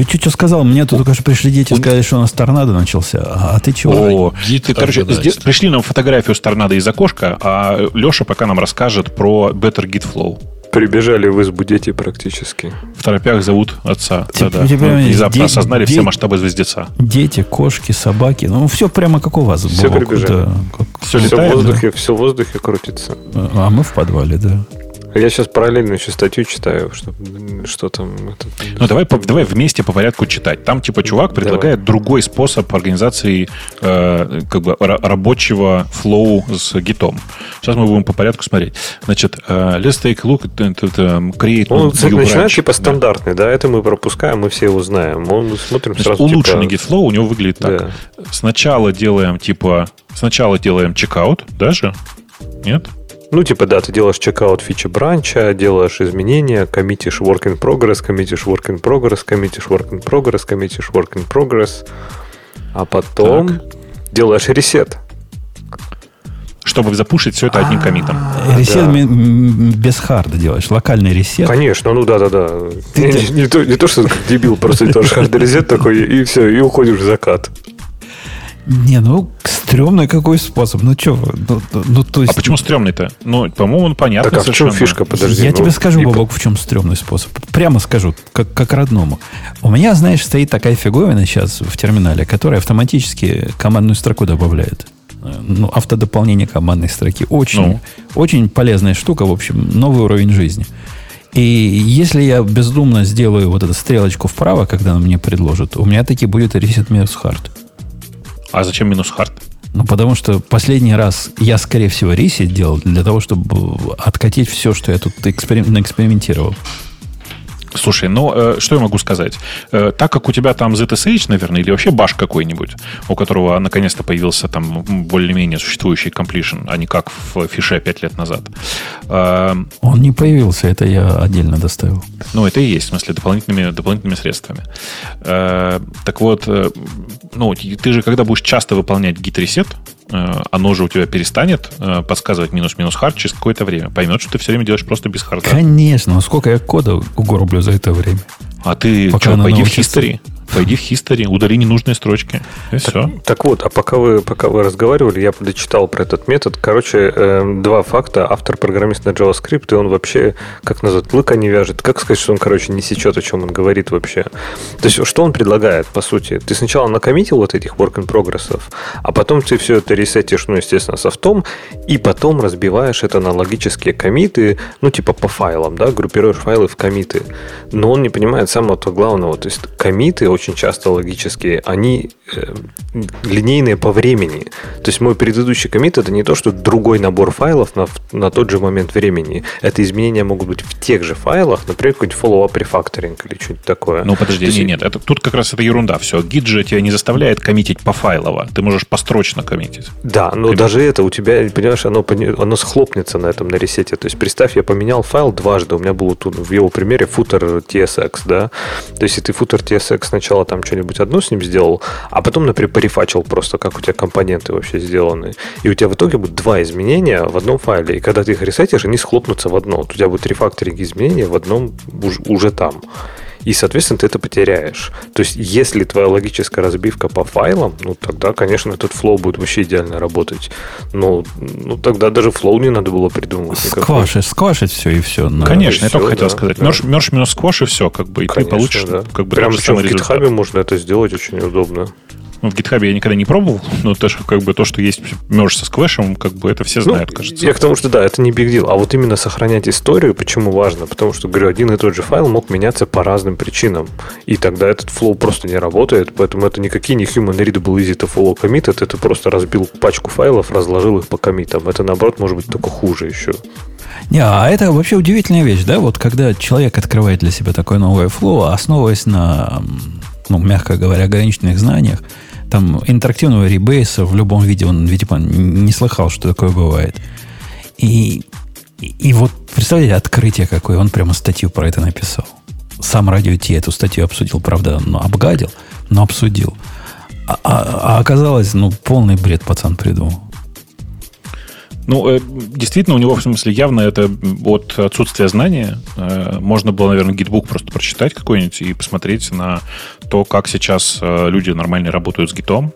Чуть-чуть что сказал. Мне тут только что пришли дети сказали, что у нас торнадо начался. А, ты чего? О, ты, короче, пришли нам фотографию с торнадо из окошка, а Леша пока нам расскажет про Better Git Flow. Прибежали в избу дети практически. В торопях зовут отца. Да-да. типа, Мы внезапно де- осознали де- все масштабы звездеца. Дети, кошки, собаки. Ну, все прямо как у вас. Все прибежали. Да, как- Все Все в воздухе, все в воздухе крутится. А мы в подвале, да. Я сейчас параллельно еще статью читаю, что, что там. это- Ну, давай, по- давай вместе по порядку читать. Там, типа, чувак Давай. предлагает другой способ организации э, как бы ра- рабочего флоу с гитом. Сейчас мы будем по порядку смотреть. Значит, э, let's take a look at, at, at, um, create Он new начинает branch. типа Да. стандартный, да. это мы пропускаем, мы все его знаем. Он смотрим Значит, сразу. улучшенный типа, GitFlow у него выглядит так. Да. Сначала делаем, типа, сначала делаем чекаут, даже? Нет? Ну, типа, да, ты делаешь чекаут фичи бранча, делаешь изменения, коммитишь work in progress, коммитишь work in progress, коммитишь work in progress, коммитишь work in progress. А потом делаешь ресет. Чтобы запушить все это одним комитом. Ресет да. без харда делаешь. Локальный ресет. Конечно, ну да-да-да. Не, не- не то, не то, что дебил, просто делаешь hard reset такой, и все, и уходишь в закат. Не, ну, Стремный какой способ? Ну что, ну, ну, то есть... А почему стрёмный-то? Ну, по-моему, он понятно Так а в чем фишка? Подожди. Я ну, тебе скажу, и- Бобок, в чем стрёмный способ. Прямо скажу, как, как родному. У меня, знаешь, стоит такая фиговина сейчас в терминале, которая автоматически командную строку добавляет. Ну, автодополнение командной строки. Очень, Ну? очень полезная штука, в общем, новый уровень жизни. И если я бездумно сделаю вот эту стрелочку вправо, когда она мне предложит, у меня таки будет reset минус hard. А зачем минус хард? Ну, потому что последний раз я, скорее всего, ресет делал для того, чтобы откатить все, что я тут эксперим- наэкспериментировал. Слушай, ну, э, что я могу сказать? Э, так как у тебя там ZSH, наверное, или вообще баш какой-нибудь, у которого наконец-то появился там более-менее существующий completion, а не как в фише 5 лет назад. Э, Он не появился, это я отдельно доставил. Ну, это и есть, в смысле, дополнительными, дополнительными средствами. Э, так вот, э, ну, ты же, когда будешь часто выполнять git reset, оно же у тебя перестанет э, подсказывать минус-минус хард через какое-то время. Поймет, что ты все время делаешь просто без харда. Конечно, сколько я кода угорблю за это время. А ты Пока что, пойди в history. Пойди в history, удали ненужные строчки. И все. Так вот, а пока вы, пока вы разговаривали, я дочитал про этот метод. Короче, э, два факта. Автор программист на JavaScript, и он вообще, как назвать, лыка не вяжет. Как сказать, что он, короче, не сечет, о чем он говорит вообще? То есть, что он предлагает, по сути? Ты сначала накоммитил вот этих work in progress, а потом ты все это ресетишь, ну, естественно, софтом, и потом разбиваешь это на логические комиты, ну, типа по файлам, да, группируешь файлы в комиты. Но он не понимает самого-то главного. То есть, комиты очень часто логические, они э, линейные по времени. То есть, мой предыдущий комит это не то, что другой набор файлов на, на тот же момент времени. Это изменения могут быть в тех же файлах, например, какой-нибудь follow-up refactoring или что-нибудь такое. Ну, подожди, есть, нет, нет, это, тут как раз это ерунда. Все, гид же тебя не заставляет коммитить пофайлово. Ты можешь построчно коммитить. Да, но Ты- даже это у тебя, понимаешь, оно, оно схлопнется на этом на ресете. То есть, представь, я поменял файл дважды. У меня был тут в его примере footer TSX, да. То есть, и ты footer TSX сначала там что-нибудь одно с ним сделал, а потом, например, порефачил просто, как у тебя компоненты вообще сделаны. И у тебя в итоге будет два изменения в одном файле. И когда ты их ресетишь, они схлопнутся в одно. У тебя будет рефакторинг изменения в одном уж- уже там. И, соответственно, ты это потеряешь. То есть, если твоя логическая разбивка по файлам, ну, тогда, конечно, этот флоу будет вообще идеально работать. Но ну, тогда даже flow не надо было придумывать. Сквашить, сквашить все и все. Конечно, я всё, только хотел да, сказать. да. Мерж минус сквош и все, как бы, и ты Конечно, получишь да. как бы Прямо причем в. GitHub можно это сделать очень удобно. Ну, в GitHub я никогда не пробовал, но то, что, как бы, то, что есть мерж со сквэшем, как бы это все Ну, знают, кажется. Я к тому, что да, это не big deal. А вот именно сохранять историю, почему важно? Потому что, говорю, один и тот же файл мог меняться по разным причинам. И тогда этот flow просто не работает. Поэтому это никакие не human readable easy to follow commits. Это просто разбил пачку файлов, разложил их по комитам. Это, наоборот, может быть только хуже еще. Не, а это вообще удивительная вещь, да? Вот когда человек открывает для себя такое новое флоу, основываясь на, ну, мягко говоря, ограниченных знаниях, там интерактивного ребейса в любом виде он, видимо, не слыхал, что такое бывает. И, и, и вот, представляете, открытие какое, он прямо статью про это написал. Сам радио Ти эту статью обсудил, правда, ну, обгадил, но обсудил. А, а- а оказалось, ну, полный бред пацан придумал. Ну, э, действительно, у него, в смысле, явно это от отсутствия знания. Э, Можно было, наверное, гитбук просто прочитать какой-нибудь и посмотреть на то, как сейчас э, люди нормально работают с гитом,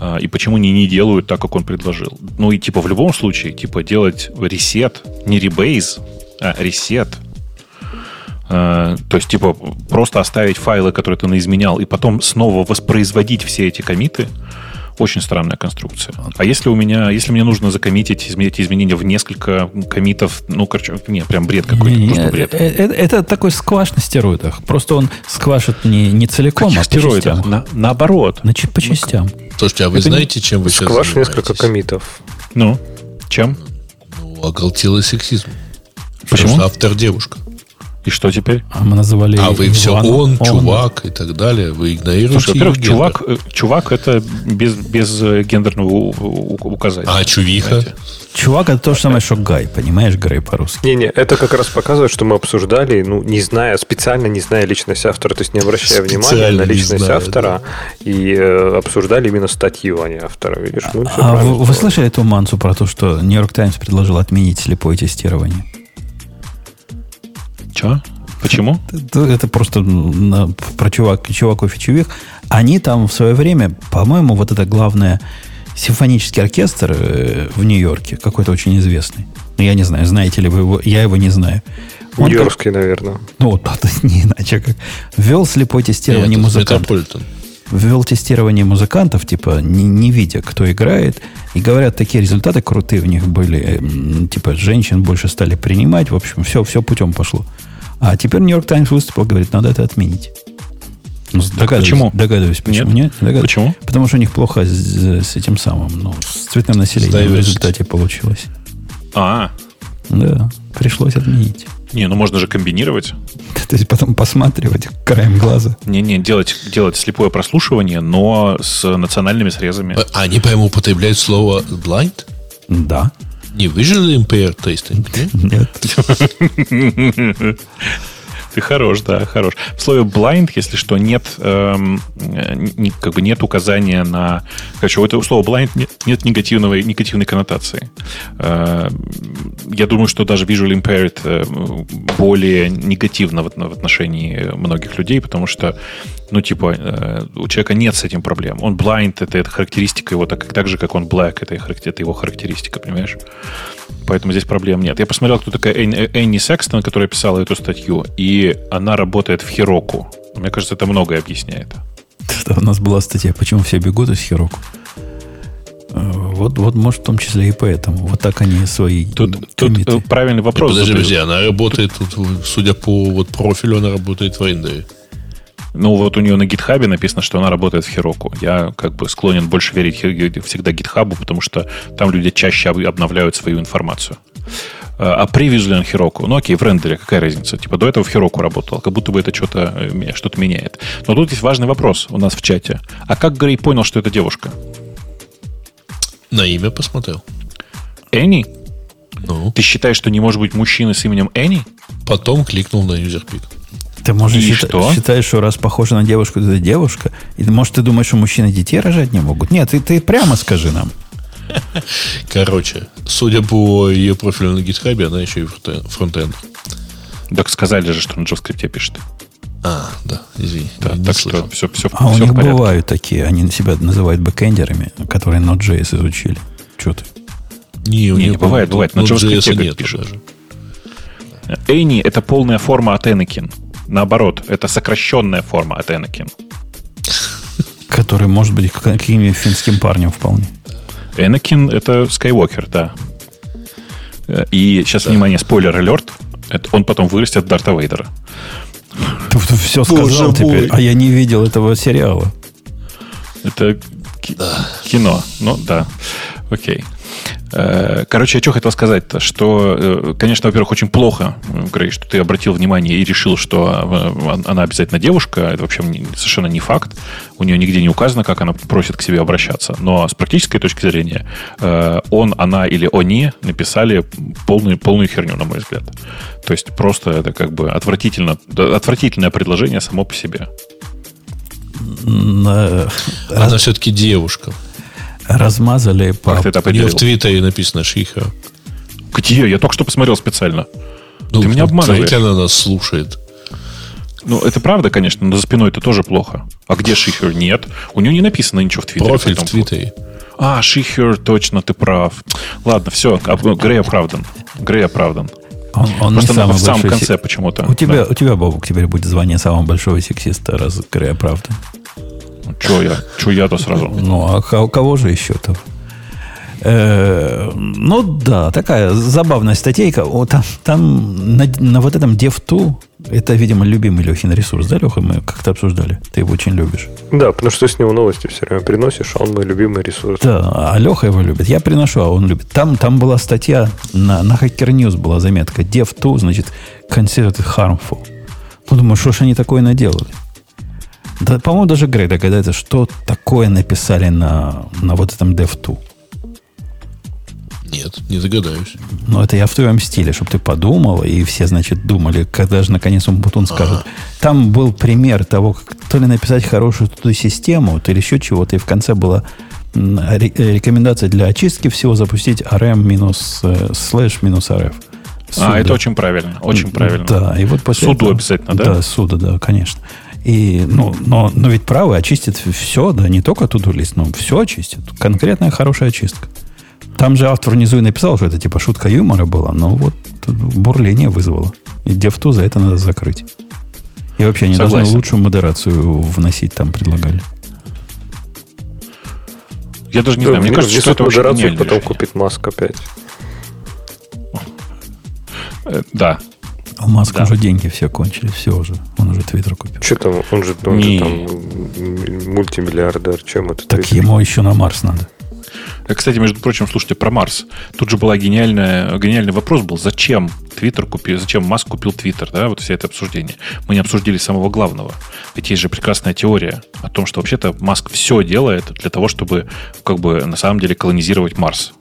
э, и почему они не делают так, как он предложил. Ну, и типа в любом случае, типа делать ресет, не ребейз, а ресет, Э, то есть, типа, просто оставить файлы, которые ты наизменял, и потом снова воспроизводить все эти комиты, очень странная конструкция. А если у меня, если мне нужно закоммитить изменить изменения в несколько комитов, ну, короче, не, прям бред какой-то, Не, просто не, бред. э, э, Это такой скваш на стероидах. Просто он сквашит не, не целиком, Каких а по стероидах? частям. На- наоборот. Значит, по частям. Слушайте, а вы Это не- знаете, чем вы сейчас Скваш несколько комитов. Ну, чем? Ну, оголтелый сексизм. Почему? Потому что автор девушка. И что теперь? А мы называли А вы его все Иван- он, чувак и так далее. Вы игнорируете Слушай, во-первых, чувак, э, чувак это без, без э, гендерного указания. А чувиха? Понимаете? Чувак, это то же самое, что Гай. Понимаешь, Грей по-русски. Не-не, это как раз показывает, что мы обсуждали, ну, не зная, специально не зная личность автора, то есть не обращая внимания Специально на не личность зная, автора, и э, обсуждали именно статью, а не автора, видишь? Ну, А вы, вы слышали эту мансу про то, что Нью-Йорк Таймс предложил отменить слепое тестирование? Че? Почему? Это, это просто на- про чувак, чуваков и чувих. Они там в свое время, по-моему, вот это главное симфонический оркестр э, в Нью-Йорке, какой-то очень известный. Ну, я не знаю, знаете ли вы его, я его не знаю. Он Нью-Йоркский, как, наверное. Ну, это не иначе как. Ввел слепое тестирование Нет, музыкантов. Ввел тестирование музыкантов, типа, не, не видя, кто играет. И говорят, такие результаты крутые у них были. Типа, женщин больше стали принимать. В общем, все, все путем пошло. А теперь Нью-Йорк Таймс выступил, говорит, надо это отменить. Ну, догадываюсь, почему? Догадываюсь, почему нет. нет? Догадываюсь. Почему? Потому что у них плохо с, с этим самым, ну, с цветным населением в результате получилось. А, да, пришлось отменить. Не, ну можно же комбинировать. То есть потом посматривать краем глаза. Не-не, делать, делать слепое прослушивание, но с национальными срезами. А они, по-моему, употребляют слово blind? Да. Не visually impaired tasting? Нет. Ты хорош, да, хорош. В слове blind, если что, нет, эм, как бы нет указания на... Короче, у этого слова blind нет, нет негативного, негативной коннотации. Э, я думаю, что даже visual impaired э, более негативно в отношении многих людей, потому что ну, типа, э, у человека нет с этим проблем. Он blind, это, это характеристика его, так, так же, как он black, это, это его характеристика, понимаешь? Поэтому здесь проблем нет. Я посмотрел, кто такая Энни Секстон, которая писала эту статью, и она работает в Хироку. Мне кажется, это многое объясняет. у нас была статья, почему все бегут из Хироку. Э, вот, вот, может, в том числе и поэтому. Вот так они свои Тут, тут э, правильный вопрос. Подожди, подожди, она работает, тут, судя по вот профилю, она работает в Индии. Ну, вот у нее на гитхабе написано, что она работает в Хироку. Я как бы склонен больше верить всегда гитхабу, потому что там люди чаще обновляют свою информацию. А, а превьюзли на Хироку, ну окей, в рендере какая разница? Типа до этого в Хироку работал, как будто бы это что-то э, что меняет. Но тут есть важный вопрос у нас в чате. А как Грей понял, что это девушка? На имя посмотрел. Энни? Ну. Ты считаешь, что не может быть мужчины с именем Энни? Потом кликнул на юзерпик. Ты можешь счит, что? считаешь, что раз похожа на девушку, то это девушка? И может, ты думаешь, что мужчины детей рожать не могут? Нет, ты, ты прямо скажи нам. Короче, судя по ее профилю на гитхабе, она еще и фронтенд. Так сказали же, что на JavaScript пишет. А, да, извини. Да, так что все, все, а все у них бывают такие, они себя называют бэкэндерами, которые Node.js изучили. Что ты? Не, у не, не бывает, бывает. На JavaScript нет пишут. Даже. Эйни – это полная форма от Anakin. Наоборот, это сокращенная форма от Anakin. Который может быть каким-нибудь финским парнем вполне. Энакин — это Скайуокер, да. И сейчас, да. внимание, спойлер-алерт. Он потом вырастет Дарта Вейдера. Ты, ты все сказал Боже теперь, а я не видел этого сериала. Это кино. Ну, да. Окей. Э, короче, я что хотел сказать-то, что, э, конечно, во-первых, очень плохо, Грей, что ты обратил внимание и решил, что э, она обязательно девушка. Это вообще совершенно не факт. У нее нигде не указано, как она просит к себе обращаться. Но с практической точки зрения, он, она или они написали полную, полную херню, на мой взгляд. То есть просто это как бы отвратительно, отвратительное предложение само по себе. Она все-таки девушка размазали по... Как ты это определил? в Твиттере написано Шиха. Где? Я только что посмотрел специально. Ну, ты меня обманываешь. она нас слушает. Ну, это правда, конечно, но за спиной это тоже плохо. А где Шихер? Нет. У него не написано ничего в Твиттере. Профиль в Твиттере. А, Шихер, точно, ты прав. Ладно, все, Грей оправдан. Грей оправдан. Он, он Просто не в самом конце сек... почему-то. У тебя, да. у тебя, Бобук, теперь будет звание самого большого сексиста, раз Грей оправдан. Че я? Че я-то сразу? Ну, а у кого же еще-то? Э, ну да, такая забавная статейка. О, там там на, на вот этом DevTool, это, видимо, любимый Лехин ресурс, да, Леха? Мы как-то обсуждали. Ты его очень любишь. Да, потому что с него новости все время приносишь, а он мой любимый ресурс. Да, а Леха его любит. Я приношу, а он любит. Там, там была статья, на, на Hacker News была заметка. DevTool, значит, considered harmful. Ну, думаю, что ж они такое наделали? Да, по-моему, даже Грей догадается, что такое написали на, на вот этом DevTool. Нет, не догадаюсь. Но это я в твоем стиле, чтобы ты подумал, и все, значит, думали, когда же наконец он Бутун скажет. Ага. Там был пример того, как то ли написать хорошую ту систему, то ли еще чего-то, и в конце была рекомендация для очистки всего запустить rm минус э, слэш минус rf. А, это очень правильно, очень правильно. Да, и вот после Суду этого, обязательно, да? Да, суда, да, конечно. И, ну, но, но ведь правый очистит все, да, не только туду лист, но все очистит. Конкретная хорошая очистка. Там же автор внизу и написал, что это типа шутка юмора была, но вот бурление вызвало. И дефту за это надо закрыть. И вообще они Согласен. должны лучшую модерацию вносить, там предлагали. Я даже не знаю, мне кажется, что это модерацию потом купит Маск опять. Э, да, у Маска да. уже деньги все кончились, все уже. Он уже Твиттер купил. Что там? Он же, он же там мультимиллиардер. Чем это? Так Twitter? ему еще на Марс надо. Кстати, между прочим, слушайте, про Марс. Тут же была гениальная, гениальный вопрос был, зачем Твиттер купил, зачем Маск купил Твиттер, да, вот все это обсуждение. Мы не обсудили самого главного. Ведь есть же прекрасная теория о том, что вообще-то Маск все делает для того, чтобы как бы на самом деле колонизировать Марс.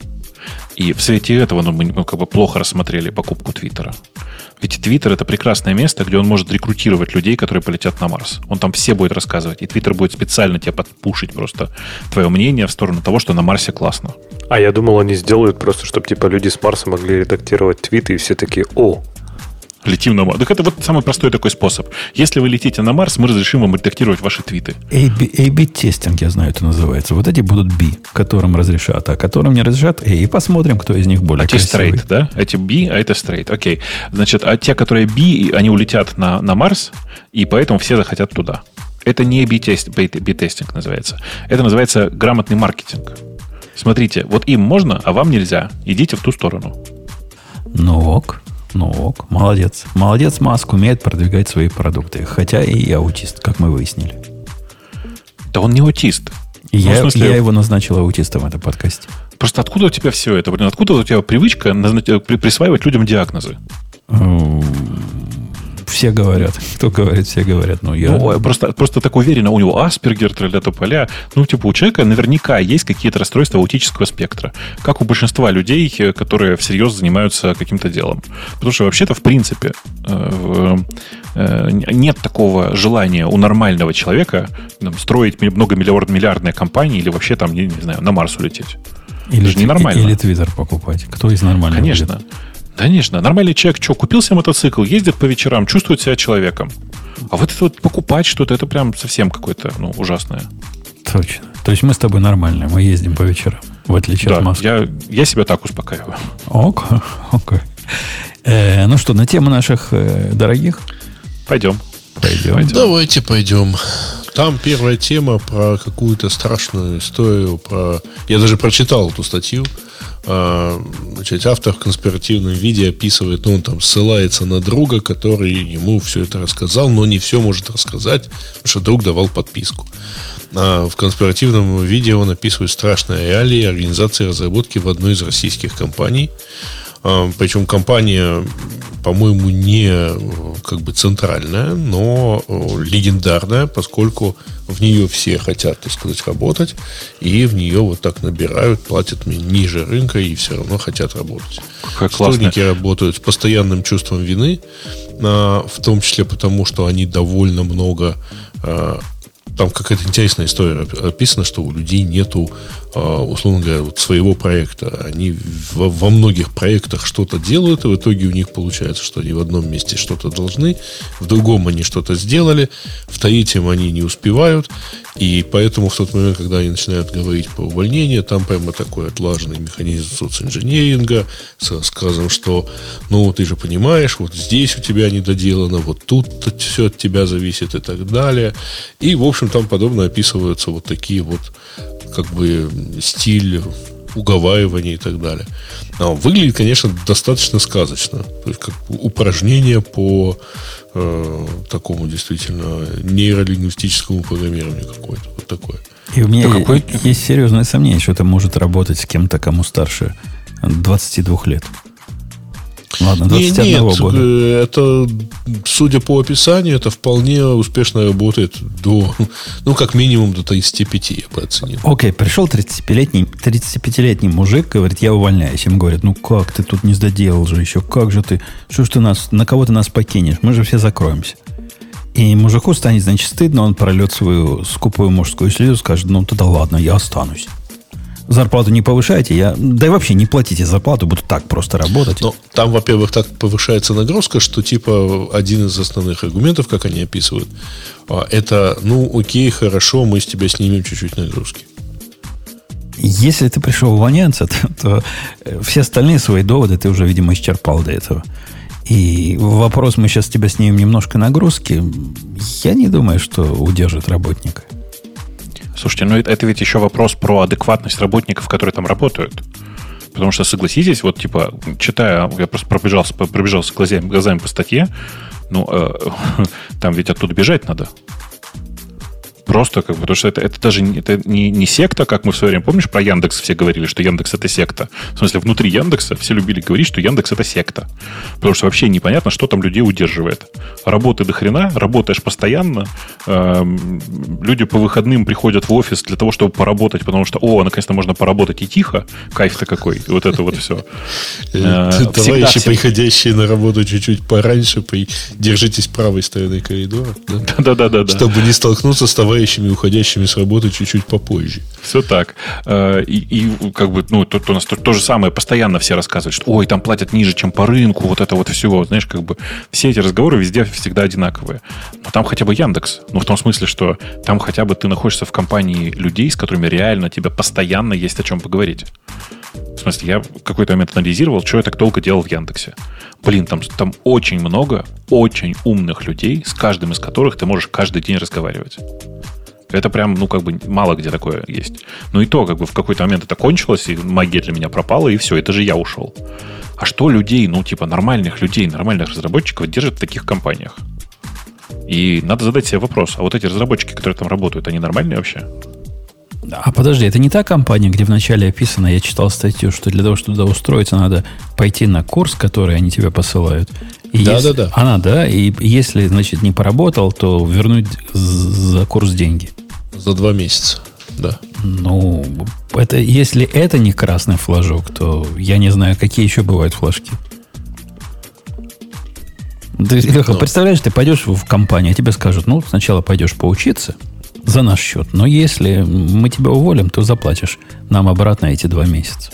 И в свете этого ну, мы ну, как бы плохо рассмотрели покупку Твиттера. Ведь Твиттер это прекрасное место, где он может рекрутировать людей, которые полетят на Марс. Он там все будет рассказывать. И Твиттер будет специально тебя подпушить просто твое мнение в сторону того, что на Марсе классно. А я думал, они сделают просто, чтобы типа люди с Марса могли редактировать твиты, и все такие, о, Летим на Марс. Так это вот самый простой такой способ. Если вы летите на Марс, мы разрешим вам редактировать ваши твиты. A-B-тестинг, я знаю, это называется. Вот эти будут B, которым разрешат, а которым не разрешат A. И посмотрим, кто из них более а красивый. straight, да? Эти B, а это straight. Окей. Значит, а те, которые B, они улетят на, на Марс, и поэтому все захотят туда. Это не B-тестинг называется. Это называется грамотный маркетинг. Смотрите, вот им можно, а вам нельзя. Идите в ту сторону. Ну ок. Ну ок, молодец. Молодец, Маск умеет продвигать свои продукты. Хотя и аутист, как мы выяснили. Да он не аутист. Ну, я, смысле, я его назначил аутистом в этом подкасте. Просто откуда у тебя все это? Блин, откуда у тебя привычка присваивать людям диагнозы? Все говорят. Кто говорит, все говорят. Ну, я... Ну, просто, просто так уверенно, у него Аспергер, для тополя. Ну, типа, у человека наверняка есть какие-то расстройства аутического спектра. Как у большинства людей, которые всерьез занимаются каким-то делом. Потому что вообще-то, в принципе, э, э, нет такого желания у нормального человека там, строить многомиллиардные компании или вообще там, не, не знаю, на Марс улететь. Или, Это же ненормально. Или Твиттер покупать. Кто из нормальных? Конечно. Будет? Конечно. Нормальный человек что, купил себе мотоцикл, ездит по вечерам, чувствует себя человеком. А вот это вот покупать что-то, это прям совсем какое-то ну, ужасное. Точно. То есть мы с тобой нормальные, мы ездим по вечерам, в отличие да, от Москвы. Я, я себя так успокаиваю. Ок, ок. Э, ну что, на тему наших э, дорогих? Пойдем. Пойдем. пойдем. Давайте пойдем. Там первая тема про какую-то страшную историю, про... Я даже прочитал эту статью. А, значит, автор в конспиративном виде описывает, ну, он там ссылается на друга, который ему все это рассказал, но не все может рассказать, потому что друг давал подписку. А в конспиративном виде он описывает страшные реалии организации разработки в одной из российских компаний – Причем компания, по-моему, не как бы центральная, но легендарная, поскольку в нее все хотят, так сказать, работать, и в нее вот так набирают, платят ниже рынка и все равно хотят работать. Как Сотрудники работают с постоянным чувством вины, а, в том числе потому, что они довольно много а, там какая-то интересная история описана, что у людей нету, а, условно говоря, вот своего проекта. Они во, во многих проектах что-то делают, и в итоге у них получается, что они в одном месте что-то должны, в другом они что-то сделали, в третьем они не успевают, и поэтому в тот момент, когда они начинают говорить по увольнению, там прямо такой отлаженный механизм социнженеринга с рассказом, что, ну, ты же понимаешь, вот здесь у тебя недоделано, вот тут все от тебя зависит и так далее. И, в общем, там подобно описываются вот такие вот как бы стиль уговаривания и так далее. Но выглядит, конечно, достаточно сказочно. То есть как упражнение по э, такому действительно нейролингвистическому программированию какое-то. Вот такое. И у меня да какой... есть серьезное сомнение, что это может работать с кем-то, кому старше 22 лет. Ладно, 21 не, нет, года. Э, это, судя по описанию, это вполне успешно работает до, ну, как минимум до 35, я бы оценил. Окей, okay, пришел 35-летний, 35-летний мужик, говорит, я увольняюсь. Ему говорят, ну как, ты тут не сдоделал же еще, как же ты, что ж ты нас, на кого ты нас покинешь, мы же все закроемся. И мужику станет, значит, стыдно, он прольет свою скупую мужскую слезу, скажет, ну тогда ладно, я останусь. Зарплату не повышаете, я, да и вообще не платите зарплату, буду так просто работать. Но там, во-первых, так повышается нагрузка, что типа один из основных аргументов, как они описывают, а, это, ну, окей, хорошо, мы с тебя снимем чуть-чуть нагрузки. Если ты пришел увольняться, то, то все остальные свои доводы ты уже, видимо, исчерпал до этого. И вопрос, мы сейчас тебя снимем немножко нагрузки, я не думаю, что удержит работника. Слушайте, ну это, ведь еще вопрос про адекватность работников, которые там работают. Потому что, согласитесь, вот типа, читая, я просто пробежался, пробежался глазами, глазами по статье, ну, э, там ведь оттуда бежать надо. Просто как бы, потому что это, это даже это не, не секта, как мы в свое время, помнишь, про Яндекс все говорили, что Яндекс это секта. В смысле, внутри Яндекса все любили говорить, что Яндекс это секта. Потому что вообще непонятно, что там людей удерживает. Работы до хрена, работаешь постоянно, э, люди по выходным приходят в офис для того, чтобы поработать, потому что, о, наконец-то можно поработать и тихо, кайф-то какой, вот это вот все. Э, товарищи, приходящие на работу чуть-чуть пораньше, держитесь правой стороны коридора. Да-да-да. Чтобы не столкнуться с товарищем приезжающими уходящими с работы чуть-чуть попозже. Все так. Э, и, и как бы, ну, тут у нас то, то же самое, постоянно все рассказывают, что ой, там платят ниже, чем по рынку, вот это вот все. Знаешь, как бы все эти разговоры везде всегда одинаковые. Но там хотя бы Яндекс. Ну, в том смысле, что там хотя бы ты находишься в компании людей, с которыми реально тебе постоянно есть о чем поговорить. В смысле, я какой-то момент анализировал, что я так долго делал в Яндексе. Блин, там, там очень много очень умных людей, с каждым из которых ты можешь каждый день разговаривать. Это прям, ну, как бы мало где такое есть. Ну и то, как бы в какой-то момент это кончилось, и магия для меня пропала, и все, это же я ушел. А что людей, ну, типа нормальных людей, нормальных разработчиков держат в таких компаниях? И надо задать себе вопрос, а вот эти разработчики, которые там работают, они нормальные вообще? А подожди, это не та компания, где вначале описано, я читал статью, что для того, чтобы туда устроиться, надо пойти на курс, который они тебе посылают. И да, если, да, да. Она, да. И если, значит, не поработал, то вернуть за курс деньги. За два месяца, да. Ну, это, если это не красный флажок, то я не знаю, какие еще бывают флажки. Ты, Леха, ну. представляешь, ты пойдешь в компанию, а тебе скажут, ну, сначала пойдешь поучиться за наш счет, но если мы тебя уволим, то заплатишь нам обратно эти два месяца.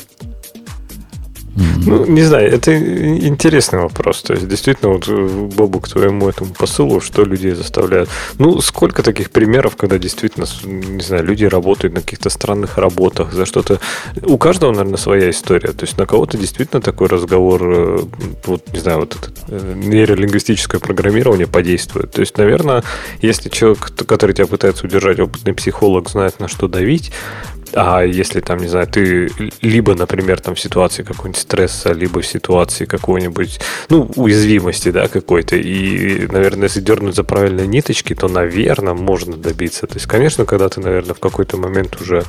Ну, не знаю, это интересный вопрос. То есть, действительно, вот, Бобу, к твоему этому посылу, что людей заставляют. Ну, сколько таких примеров, когда действительно, не знаю, люди работают на каких-то странных работах, за что-то. У каждого, наверное, своя история. То есть, на кого-то действительно такой разговор, э, вот, не знаю, вот это э, нейролингвистическое программирование подействует. То есть, наверное, если человек, который тебя пытается удержать, опытный психолог, знает, на что давить, а если там, не знаю, ты либо, например, там в ситуации какого-нибудь стресса, либо в ситуации какой-нибудь, ну, уязвимости, да, какой-то, и, наверное, если дернуть за правильные ниточки, то, наверное, можно добиться. То есть, конечно, когда ты, наверное, в какой-то момент уже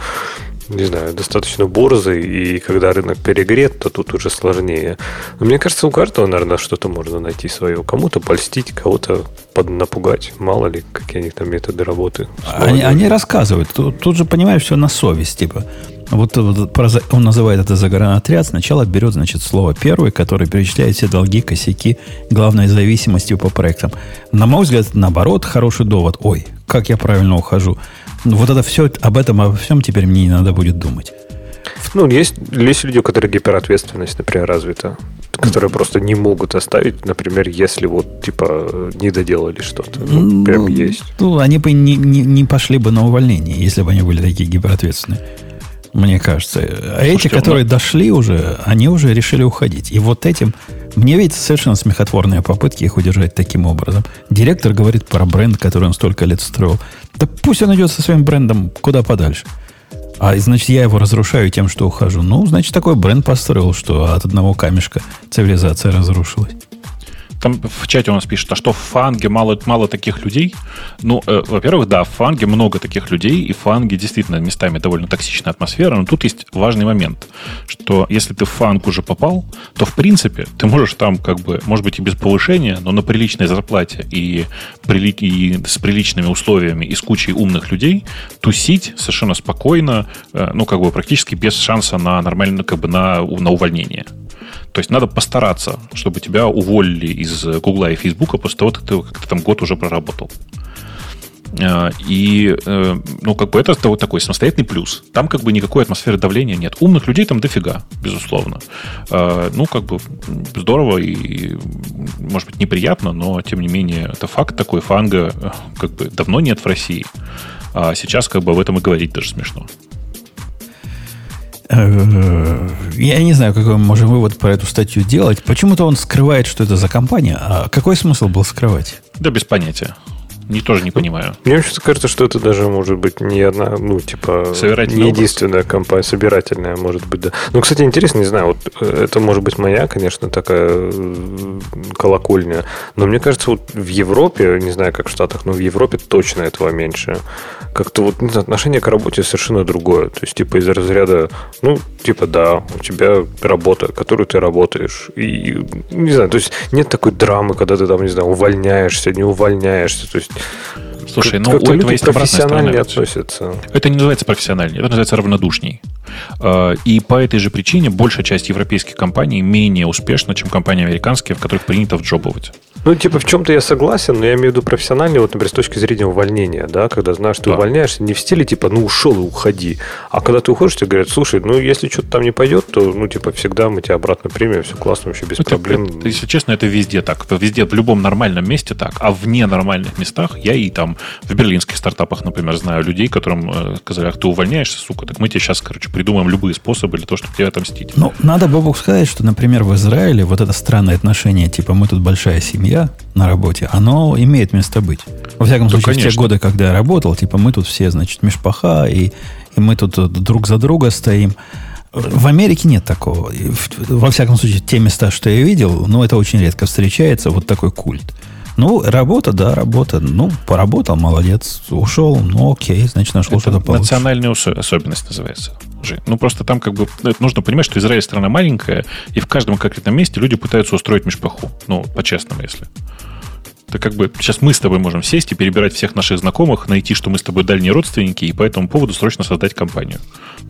не знаю, достаточно борзый, и когда рынок перегрет, то тут уже сложнее. Но мне кажется, у каждого, наверное, что-то можно найти свое. Кому-то польстить, кого-то под напугать. Мало ли, какие у них там методы работы. Они, они рассказывают. Тут, тут же, понимаешь, все на совесть. Типа, вот, вот он называет это загранотряд. Сначала берет, значит, слово первый, который перечисляет все долги, косяки, главной зависимости по проектам. На мой взгляд, наоборот, хороший довод. Ой, как я правильно ухожу. Ну, вот это все, об этом, обо всем теперь мне не надо будет думать. Ну, есть, есть люди, у которых гиперответственность, например, развита, которые просто не могут оставить, например, если вот, типа, не доделали что-то. Ну, ну прям есть. Ну, они бы не, не, не пошли бы на увольнение, если бы они были такие гиперответственные. Мне кажется. А эти, которые ну... дошли уже, они уже решили уходить. И вот этим мне видится совершенно смехотворные попытки их удержать таким образом. Директор говорит про бренд, который он столько лет строил. Да пусть он идет со своим брендом куда подальше. А значит, я его разрушаю тем, что ухожу. Ну, значит, такой бренд построил, что от одного камешка цивилизация разрушилась. Там в чате у нас пишет, а что в фанге мало, мало таких людей? Ну, э, во-первых, да, в фанге много таких людей, и в фанге действительно местами довольно токсичная атмосфера, но тут есть важный момент, что если ты в фанг уже попал, то, в принципе, ты можешь там как бы, может быть, и без повышения, но на приличной зарплате и, прили... и с приличными условиями и с кучей умных людей тусить совершенно спокойно, э, ну, как бы практически без шанса на нормально, как бы на, на увольнение. То есть надо постараться, чтобы тебя уволили из Гугла и Фейсбука после того, как ты, как ты там год уже проработал. Э, и, э, ну, как бы это вот такой самостоятельный плюс. Там как бы никакой атмосферы давления нет. Умных людей там дофига, безусловно. Э, ну, как бы здорово и, может быть, неприятно, но, тем не менее, это факт такой. Фанга как бы давно нет в России. А сейчас как бы об этом и говорить даже смешно. Я не знаю, какой мы можем вывод про эту статью делать. Почему-то он скрывает, что это за компания. А какой смысл был скрывать? Да без понятия. Не, тоже не понимаю. Мне вообще кажется, что это даже может быть не одна, ну, типа, не единственная компания, собирательная, может быть, да. Ну, кстати, интересно, не знаю, вот э, это может быть моя, конечно, такая э, колокольня, но мне кажется, вот в Европе, не знаю, как в Штатах, но в Европе точно этого меньше. Как-то вот, знаю, отношение к работе совершенно другое. То есть, типа, из разряда, ну, типа, да, у тебя работа, которую ты работаешь. И, не знаю, то есть, нет такой драмы, когда ты там, не знаю, увольняешься, не увольняешься. То есть, Слушай, ну у этого есть обратная относятся. Это не называется профессиональнее, это называется равнодушней. А, и по этой же причине большая часть европейских компаний менее успешна, чем компании американские, в которых принято вджобывать. Ну, типа, в чем-то я согласен, но я имею в виду профессиональный, вот, например, с точки зрения увольнения, да, когда знаешь, ты да. увольняешься не в стиле, типа, ну, ушел и уходи, а когда ты уходишь, тебе говорят, слушай, ну, если что-то там не пойдет, то, ну, типа, всегда мы тебя обратно примем, все классно, вообще без это, проблем. Это, если честно, это везде так, везде, в любом нормальном месте так, а в ненормальных местах, я и там в берлинских стартапах, например, знаю людей, которым э, сказали, ах, ты увольняешься, сука, так мы тебе сейчас, короче, придумаем любые способы для того, чтобы тебе отомстить. Ну, надо, Бобук, сказать, что, например, в Израиле вот это странное отношение, типа, мы тут большая семья на работе, работе, оно имеет место быть. Во всяком да, случае, конечно. в те годы, когда я работал, типа мы тут все, значит, мешпаха, и, и мы тут друг за друга стоим. В Америке нет такого. Во всяком случае, те места, что я видел, ну, это очень редко встречается, вот такой культ. Ну, работа, да, работа. Ну, поработал, молодец. Ушел, ну, окей, значит, нашел что-то получше. Национальная особенность называется. Жень. Ну, просто там как бы ну, нужно понимать, что Израиль страна маленькая, и в каждом конкретном месте люди пытаются устроить межпаху. Ну, по-честному, если. Это как бы сейчас мы с тобой можем сесть и перебирать всех наших знакомых, найти, что мы с тобой дальние родственники, и по этому поводу срочно создать компанию.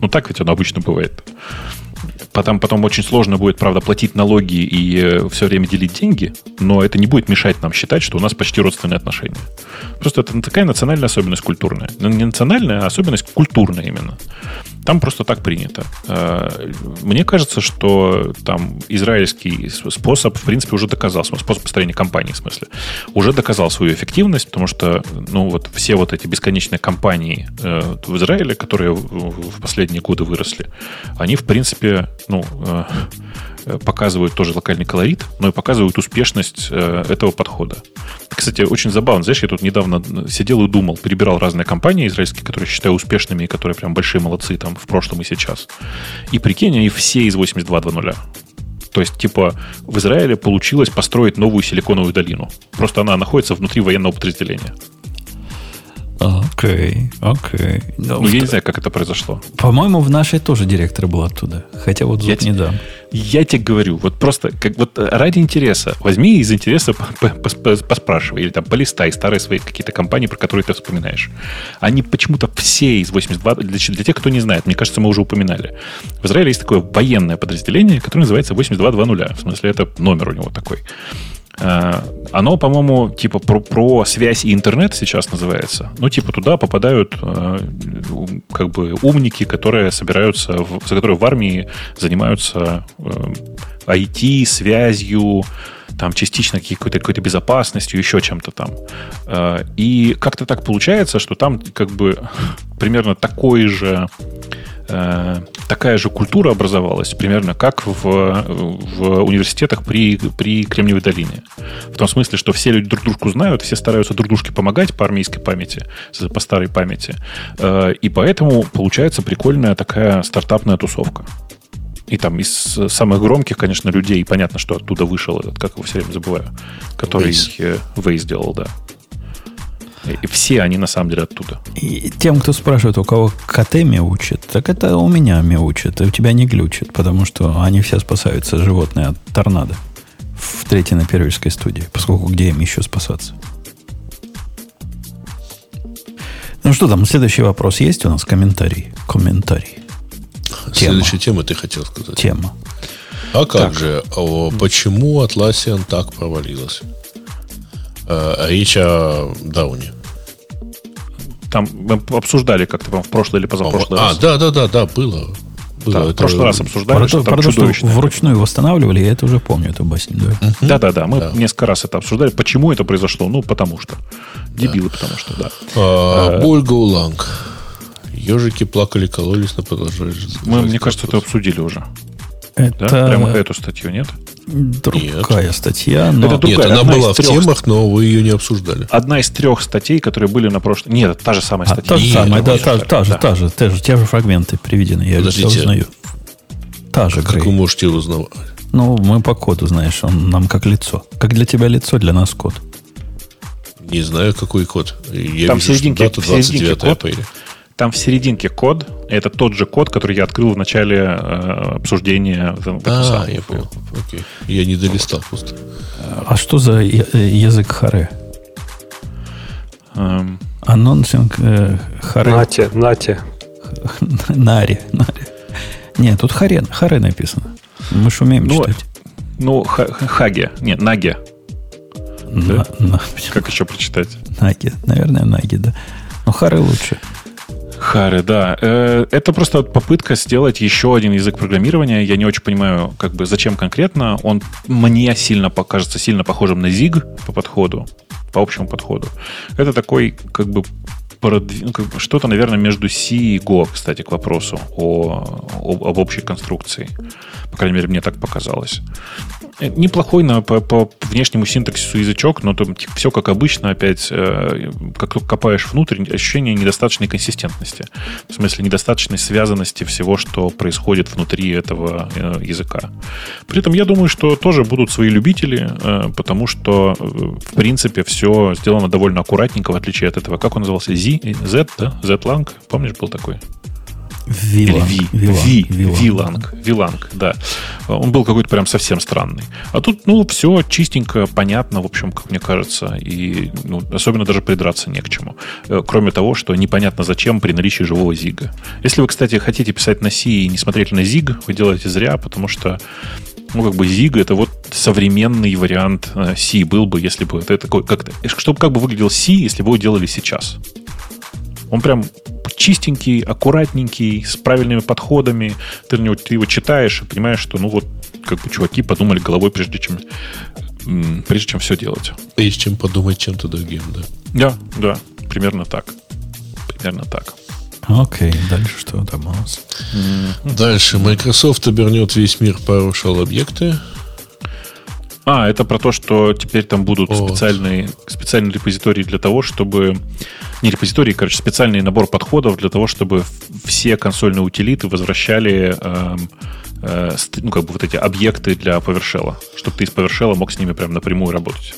Ну, так ведь оно обычно бывает. Потом, потом очень сложно будет, правда, платить налоги и э, все время делить деньги, но это не будет мешать нам считать, что у нас почти родственные отношения. Просто это такая национальная особенность культурная. Ну, не национальная, а особенность культурная именно. Там просто так принято. Э, мне кажется, что там израильский способ, в принципе, уже доказал, способ построения компании, в смысле, уже доказал свою эффективность, потому что, ну, вот все вот эти бесконечные компании э, в Израиле, которые в последние годы выросли, они, в принципе, ну, э, показывают тоже локальный колорит, но и показывают успешность этого подхода. Кстати, очень забавно. Знаешь, я тут недавно сидел и думал, перебирал разные компании израильские, которые считаю успешными и которые прям большие молодцы там в прошлом и сейчас. И прикинь, они все из 82.2.0. То есть, типа, в Израиле получилось построить новую силиконовую долину. Просто она находится внутри военного подразделения. Окей, окей. Ну, я не знаю, как это произошло. По-моему, в нашей тоже директор был оттуда. Хотя вот я не дам. Я тебе говорю, вот просто как вот ради интереса, возьми из интереса поспрашивай, или там полистай старые свои какие-то компании, про которые ты вспоминаешь. Они почему-то все из 82, для, для тех, кто не знает, мне кажется, мы уже упоминали. В Израиле есть такое военное подразделение, которое называется 8220. В смысле, это номер у него такой. Э, оно, по-моему, типа про, про связь и интернет сейчас называется. Ну, типа туда попадают э, как бы умники, которые собираются, в, которые в армии занимаются э, IT, связью, там частично какой-то какой безопасностью, еще чем-то там. Э, и как-то так получается, что там как бы примерно такой же Э, такая же культура образовалась, примерно как в, в университетах при, при Кремниевой долине. В том смысле, что все люди друг дружку знают, все стараются друг дружке помогать по армейской памяти, по старой памяти. Э, и поэтому получается прикольная такая стартапная тусовка. И там из самых громких, конечно, людей, понятно, что оттуда вышел этот, как его все время забываю, который Вейс делал, да. И все они на самом деле оттуда. И тем, кто спрашивает, у кого КТ мяучит, так это у меня мяучит, и у тебя не глючит, потому что они все спасаются, животные, от торнадо в третьей на первической студии, поскольку где им еще спасаться? Ну что там, следующий вопрос есть у нас? Комментарий. Комментарий. Следующая тема ты хотел сказать. Тема. А как так. же? О, почему Atlassian так провалилась? Э, речь о Дауне. там мы обсуждали как-то, в прошлый или позапрошлый а, раз. да, да, да, да, было. было. Да, в Это- прошлый раз обсуждали, Про что то, там про то, что вручную восстанавливали, я это уже помню, эту басню. Да. Да-да-да, мы Да. несколько раз это обсуждали. Почему это произошло? Ну, потому что. Дебилы, потому что, да. А, Э, Ольга Уланг. Ежики плакали, кололись на продолжение. Мы, мне кажется, это обсудили уже. Да? Это Прямо эту статью, нет? другая статья, но... Это другая, Нет, она одна была в трех. темах, но вы ее не обсуждали. Одна из трех статей, которые были на прошлом... Нет, это та же самая А, статья. та же самая, да, нет, та, та же, да. та же, те же, те же фрагменты приведены, я это Подождите. узнаю. Та же, Как Грей. вы можете узнавать? Ну, мы по коду, знаешь, он нам как лицо. Как для тебя лицо, для нас код. Не знаю, какой код. Я Там вижу, что дата в серединке 29 код. апреля. Там в серединке код. Это тот же код, который я открыл в начале э, обсуждения. этом А, я понял. Окей. Я не долистал просто. А что за э, язык харе? Эм, Анонсинг э, харе. Нате, нате. Нари. Нари. Нет, тут харе, харе написано. Мы же умеем Ну, читать. ну, ха- хаге. Нет, наге. На- на- Как еще прочитать? Наги. Наверное, наги, да. Но харе лучше. Харе, да. Э, Это просто попытка сделать еще один язык программирования. Я не очень понимаю, как бы зачем конкретно. Он мне сильно покажется сильно похожим на ZIG по подходу, по общему подходу. Это такой, как бы, ну, что-то, наверное, между C и Go, кстати, к вопросу о, об, об общей конструкции. По крайней мере, мне так показалось. Э, Неплохой на, по, по внешнему синтаксису язычок, но там все как обычно, опять, э, как только копаешь внутрь, ощущение недостаточной консистентности. В смысле, недостаточной связанности всего, что происходит внутри этого э, языка. При этом я думаю, что тоже будут свои любители, э, потому что, э, в принципе, все сделано довольно аккуратненько, в отличие от этого. Как он назывался? Z? Z, да? Z-Lang? Помнишь, был такой? Виланг. Ви. Виланг. Ви. Виланг. Да. Он был какой-то прям совсем странный. А тут, ну, все чистенько, понятно, в общем, как мне кажется. И ну, особенно даже придраться не к чему. Э, Кроме того, что непонятно зачем при наличии живого зига. Если вы, кстати, хотите писать на C и не смотреть на зиг, вы делаете зря, потому что ну, как бы Zig это вот современный вариант э, C был бы, если бы это такой, как-то, чтобы как бы выглядел C, если бы его делали сейчас. Он прям чистенький, аккуратненький, с правильными подходами. Ты, на него, ты его читаешь и понимаешь, что ну вот как бы чуваки подумали головой, прежде чем, прежде чем все делать. Прежде чем подумать чем-то другим, да. Да, да, примерно так. Примерно так. Окей, дальше что там у нас? Дальше. Microsoft обернет весь мир PowerShell объекты. А, это про то, что теперь там будут Вот. специальные, специальные репозитории для того, чтобы... Не репозитории, короче, специальный набор подходов для того, чтобы все консольные утилиты возвращали эм, э, ст- ну, как бы вот эти объекты для PowerShell. Чтобы ты из PowerShell мог с ними прям напрямую работать.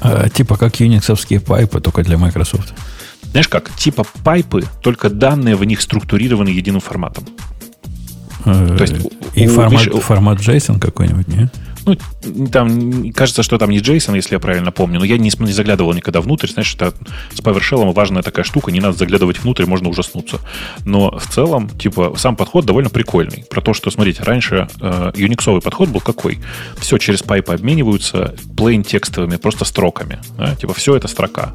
А, типа как юниксовские пайпы, только для Microsoft. Знаешь как? Типа пайпы, только данные в них структурированы единым форматом. Э, То есть И у- формат, видишь, формат JSON какой-нибудь, не? Ну, там кажется, что там не JSON, если я правильно помню, но я не, не заглядывал никогда внутрь. Знаешь, это с PowerShell важная такая штука, не надо заглядывать внутрь, можно ужаснуться. Но в целом, типа, сам подход довольно прикольный. Про то, что, смотрите, раньше э, юниксовый подход был какой? Все через пайпы обмениваются plain текстовыми, просто строками. да? Типа, все это строка.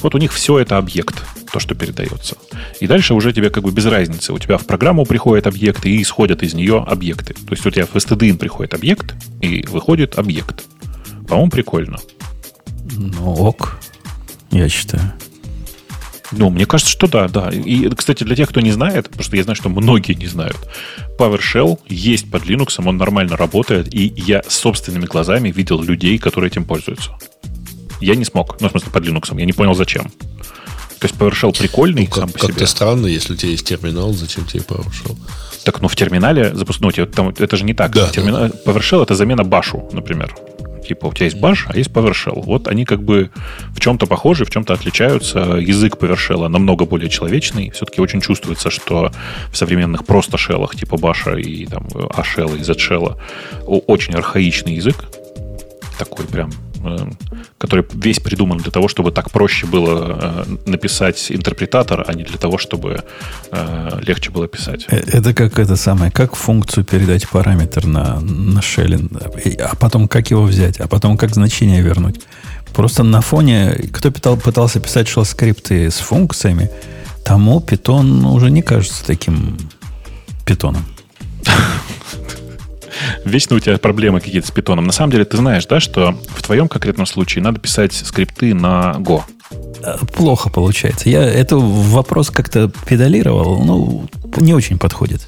Вот у них все это объект, то, что передается. И дальше уже тебе как бы без разницы. У тебя в программу приходят объекты и исходят из нее объекты. То есть у тебя в stdin приходит объект и выходит объект. По-моему, прикольно. Ну, ок, я считаю. Ну, мне кажется, что да, да. И, кстати, для тех, кто не знает, потому что я знаю, что многие не знают, PowerShell есть под Linux, он нормально работает, и я собственными глазами видел людей, которые этим пользуются. Я не смог. Ну, в смысле, под Linux. Я не понял, зачем. То есть PowerShell прикольный Ну, сам как, по себе. как-то странно, если у тебя есть терминал, зачем тебе PowerShell? Так, ну в терминале запуск... ну, там, это же не так. Да, Термина- PowerShell это замена башу, например. Типа у тебя есть баш, а есть PowerShell. Вот они как бы в чем-то похожи, в чем-то отличаются. Язык PowerShell намного более человечный. Все-таки очень чувствуется, что в современных просто шеллах типа баша и там A-shell и Z-shell очень архаичный язык. Такой прям который весь придуман для того, чтобы так проще было э, написать интерпретатор, а не для того, чтобы э, легче было писать. Э, Это как это самое, как функцию передать параметр на, на шеллинг, а потом как его взять, а потом как значение вернуть. Просто на фоне, кто питал, пытался писать шелл-скрипты с функциями, тому питон уже не кажется таким питоном. Вечно у тебя проблемы какие-то с питоном. На самом деле, ты знаешь, да, что в твоем конкретном случае надо писать скрипты на Go. Э, плохо получается. Я этот вопрос как-то педалировал, ну, не очень подходит.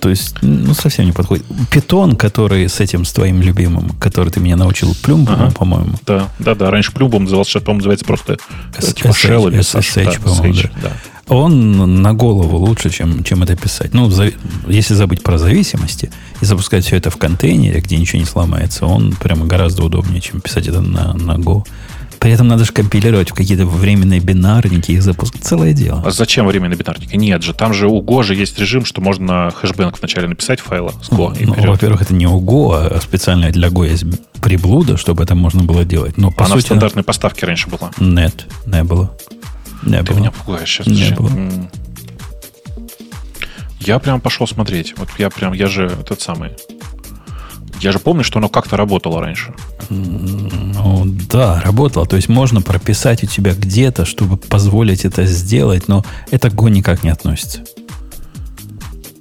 То есть, ну, совсем не подходит. Питон, который с этим, с твоим любимым, который ты меня научил, Плюмбом, ага. по-моему. Да, да, да. Раньше Плюмбом назывался, сейчас, по-моему, называется просто S- типа Shell или SSH, по-моему, да. да. Он на голову лучше, чем, чем это писать. Ну, за, если забыть про зависимости и запускать все это в контейнере, где ничего не сломается, он прямо гораздо удобнее, чем писать это на, на Go. При этом надо же компилировать в какие-то временные бинарники, их запускать. Целое дело. А зачем временные бинарники? Нет же, там же у Go же есть режим, что можно хэшбэнк вначале написать файла с Go. Ну, ну во-первых, это не у Go, а специально для Go есть приблуда, чтобы это можно было делать. Но, по Она сути, в стандартной поставке раньше была. Нет, не было. Не Ты было. меня пугаешь сейчас. Не было. Я прям пошел смотреть. Вот я прям, я же этот самый я же помню, что оно как-то работало раньше. Ну, да, работало. То есть можно прописать у тебя где-то, чтобы позволить это сделать, но это к Go никак не относится.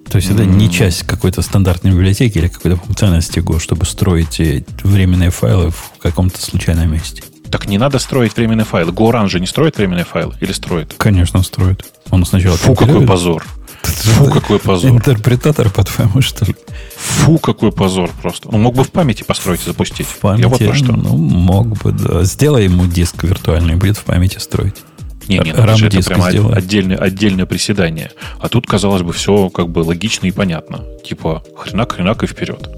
То есть это не часть какой-то стандартной библиотеки или какой-то функциональности Go, чтобы строить временные файлы в каком-то случайном месте. Так не надо строить временные файлы. GoRun же не строит временные файлы или строит? Конечно, строит. Он сначала... Фу, какой позор. Фу, какой позор. Интерпретатор, по-твоему, что ли? Фу, какой позор просто. Он мог бы в памяти построить и запустить. В памяти, Я вот про что. ну, мог бы, да. Сделай ему диск виртуальный, будет в памяти строить. Не, не, RAM это прямо отдельное, отдельное приседание. А тут, казалось бы, все как бы логично и понятно. Типа, хренак, хренак и вперед.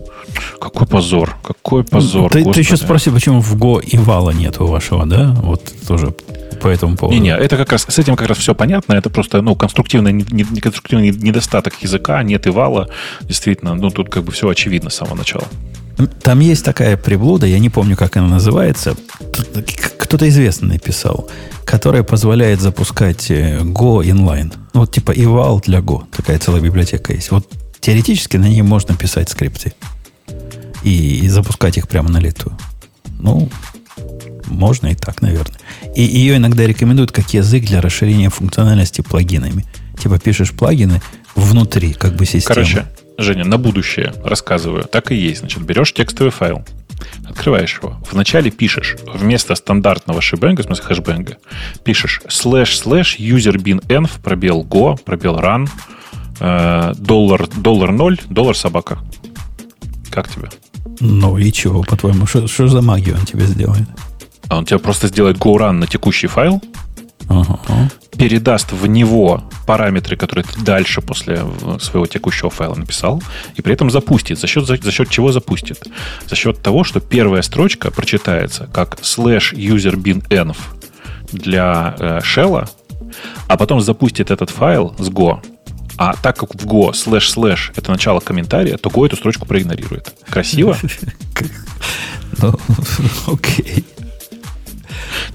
Какой позор, какой позор. Ты, ты еще спроси, почему в Go и вала нет у вашего, да? Вот тоже по этому поводу. Не-не, это как раз, с этим как раз все понятно. Это просто, ну, конструктивный, не, не, конструктивный недостаток языка, нет и вала. Действительно, ну, тут как бы все очевидно с самого начала. Там есть такая приблуда, я не помню, как она называется. Кто-то известный написал, которая позволяет запускать э, Go inline. Вот типа eval для Go. Такая целая библиотека есть. Вот теоретически на ней можно писать скрипты. И, и запускать их прямо на лету. Ну, можно и так, наверное. И ее иногда рекомендуют как язык для расширения функциональности плагинами. Типа пишешь плагины внутри, как бы системы. Короче, Женя, на будущее рассказываю. Так и есть. Значит, берешь текстовый файл, открываешь его. Вначале пишешь вместо стандартного шибенга, в смысле хэшбенга, пишешь slash slash user bin env пробел go, пробел run, э, доллар, доллар ноль, доллар собака. Как тебе? Ну и чего, по-твоему? Что за магию он тебе сделает? А он тебе просто сделает go-run на текущий файл, ага. передаст в него параметры, которые ты дальше после своего текущего файла написал, и при этом запустит. За счет, за, за счет чего запустит? За счет того, что первая строчка прочитается как slash user bin env для э, shell, а потом запустит этот файл с Go. А так как в Go slash это начало комментария, то Go эту строчку проигнорирует. Красиво? Ну, окей.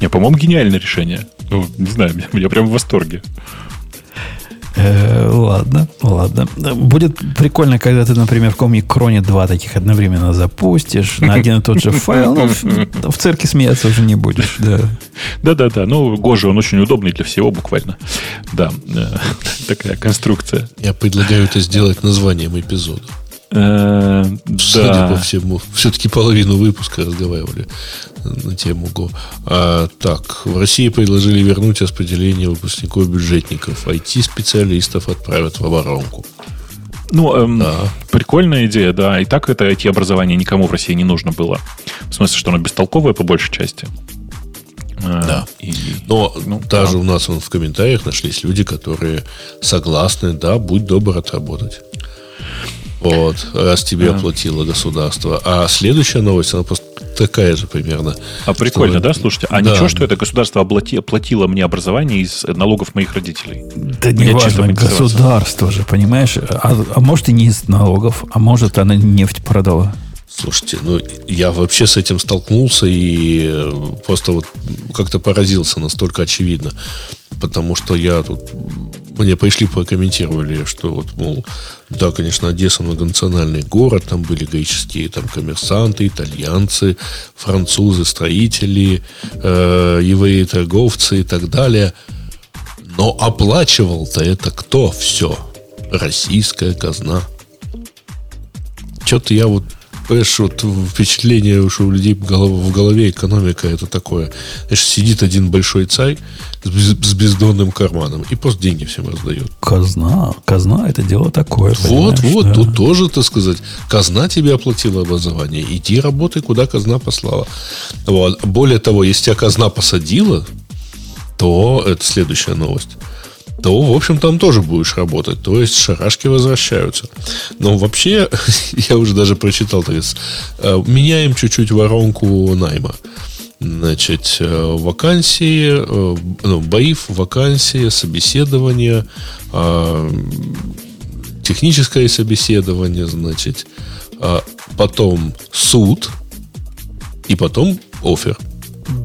Не, по-моему, гениальное решение. Ну, не знаю, я прям в восторге. Э, ладно, ладно. Будет прикольно, когда ты, например, в каком-нибудь кроне два таких одновременно запустишь на один и тот же файл. Ну, в, в цирке смеяться уже не будешь, да. Да-да-да. Ну, Гожи, он очень удобный для всего буквально. Да, э, такая конструкция. Я предлагаю это сделать названием эпизода. Э, Судя да. по всему, все-таки половину выпуска разговаривали на тему Go. А, так, в России предложили вернуть распределение выпускников-бюджетников. IT-специалистов отправят в оборонку. Ну, эм, да. прикольная идея, да. И так это IT-образование никому в России не нужно было. В смысле, что оно бестолковое по большей части. Э, да. И, Но ну, даже да. у нас вон, в комментариях нашлись люди, которые согласны, да, будь добр отработать. Вот, раз тебе да. оплатило государство. А следующая новость, она просто такая же примерно. А прикольно, что... да, слушайте? А да. ничего, что это государство оплати... оплатило мне образование из налогов моих родителей? Да не важно, государство же, понимаешь? А, а может и не из налогов, а может она нефть продала. Слушайте, ну я вообще с этим столкнулся и э, просто вот как-то поразился настолько очевидно. Потому что я тут мне пришли, прокомментировали, что вот, мол, да, конечно, Одесса многонациональный город, там были греческие там коммерсанты, итальянцы, французы, строители, э, евреи, торговцы и так далее. Но оплачивал-то это кто все? Российская казна. Что-то я вот Понимаешь, вот впечатление, что у людей в голове, в голове экономика это такое. Знаешь, сидит один большой царь с, с бездонным карманом и просто деньги всем раздает. Казна. Казна это дело такое. Вот, вот, да. тут тоже, так сказать, казна тебе оплатила образование. Иди работай, куда казна послала. Вот. Более того, если тебя казна посадила, то это следующая новость то, в общем, там тоже будешь работать. То есть шарашки возвращаются. Но вообще, я уже даже прочитал, то есть, э, меняем чуть-чуть воронку найма. Значит, э, вакансии, э, ну, бои вакансии, собеседование, техническое собеседование, значит, потом суд и потом офер.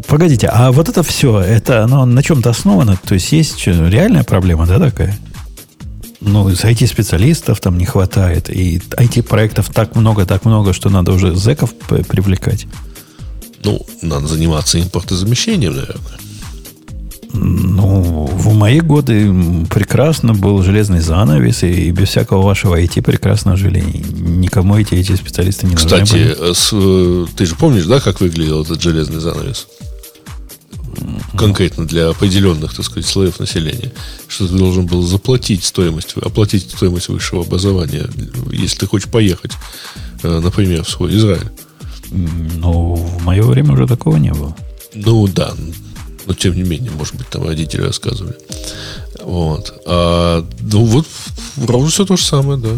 Погодите, а вот это все, это оно на чем-то основано? То есть есть что, реальная проблема, да, такая? Ну, из IT-специалистов там не хватает, и IT-проектов так много, так много, что надо уже зеков привлекать. Ну, надо заниматься импортозамещением, наверное. Ну, в мои годы прекрасно был железный занавес, и без всякого вашего IT прекрасно жили. Никому эти, эти специалисты не нужны Кстати. С, э, ты же помнишь, да, как выглядел этот железный занавес? Конкретно для определенных, так сказать, слоев населения. Что ты должен был заплатить стоимость, оплатить стоимость высшего образования, если ты хочешь поехать, э, например, в свой Израиль. Ну, в мое время уже такого не было. Ну, да но тем не менее, может быть, там родители рассказывали. Вот. А, ну, вот ровно все то же самое, да.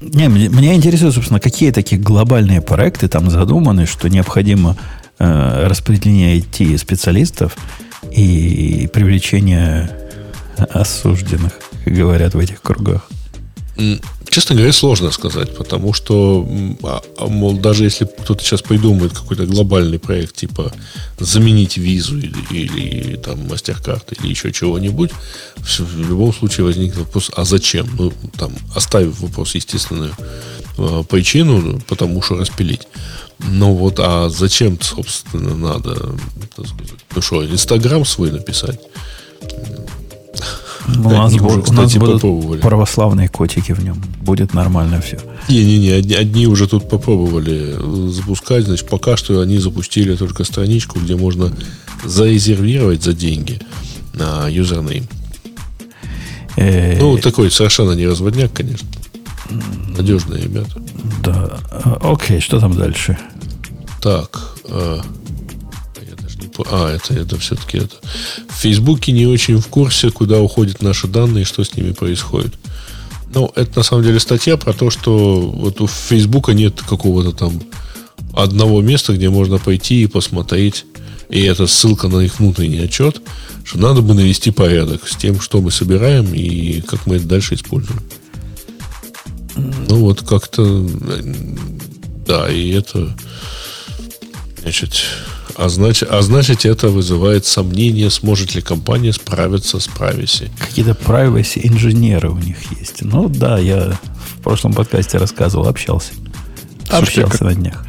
Не, меня интересует, собственно, какие такие глобальные проекты там задуманы, что необходимо э, распределение IT-специалистов и привлечение осужденных, как говорят в этих кругах. Честно говоря, сложно сказать, потому что, а, а, мол, даже если кто-то сейчас придумает какой-то глобальный проект, типа заменить визу или, или там мастер-карты или еще чего-нибудь, в любом случае возникнет вопрос, а зачем? Ну, там, оставив вопрос естественную э, причину, потому что распилить. Ну вот, а зачем, собственно, надо, ну что, Инстаграм свой написать? У нас, бу- уже, кстати, у нас будут попробовали. православные котики в нем. Будет нормально все. Не-не-не, одни, одни уже тут попробовали запускать. Значит, пока что они запустили только страничку, где можно зарезервировать за деньги на юзернейм. Э, ну, такой совершенно не разводняк, конечно. Надежные ребята. Да. А, окей, что там дальше? Так. А, это, это все-таки это. В Фейсбуке не очень в курсе, куда уходят наши данные и что с ними происходит. Ну, это на самом деле статья про то, что вот у Фейсбука нет какого-то там одного места, где можно пойти и посмотреть, и это ссылка на их внутренний отчет, что надо бы навести порядок с тем, что мы собираем и как мы это дальше используем. Ну, вот как-то, да, и это, значит, а значит, а значит, это вызывает сомнение, сможет ли компания справиться с privacy. Какие-то privacy инженеры у них есть. Ну да, я в прошлом подкасте рассказывал, общался. Слушайте, общался как... на днях.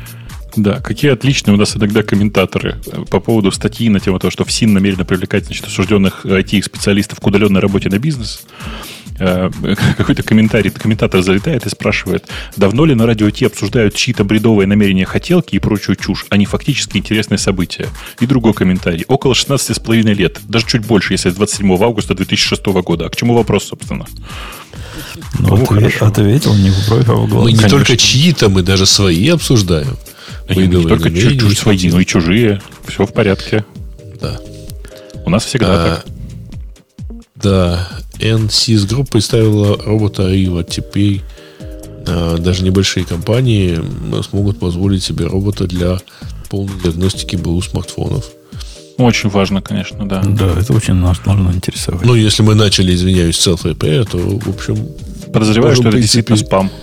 Да, какие отличные у нас иногда комментаторы э, по поводу статьи на тему того, что ФСИН намеренно привлекать значит, осужденных IT-специалистов к удаленной работе на бизнес. Э, какой-то комментарий, комментатор залетает и спрашивает, давно ли на радио Ти обсуждают чьи-то бредовые намерения хотелки и прочую чушь, а не фактически интересные события. И другой комментарий. Около 16,5 лет. Даже чуть больше, если с 27 августа 2006 года. А к чему вопрос, собственно? Ну, ответ, ответил не в бровь, а в глаз. Мы не только чьи-то, мы даже свои обсуждаем. И не только чужие, свои, но и чужие. Все в порядке. Да. У нас всегда а, так. Да, NSYS Group представила робота Риva. Теперь э, даже небольшие компании смогут позволить себе робота для полной диагностики БУ смартфонов. Очень важно, конечно, да. Да, это очень нас должно интересовать. Ну, если мы начали, извиняюсь, self-repair, то, в общем... Подозреваю, что это действительно спам.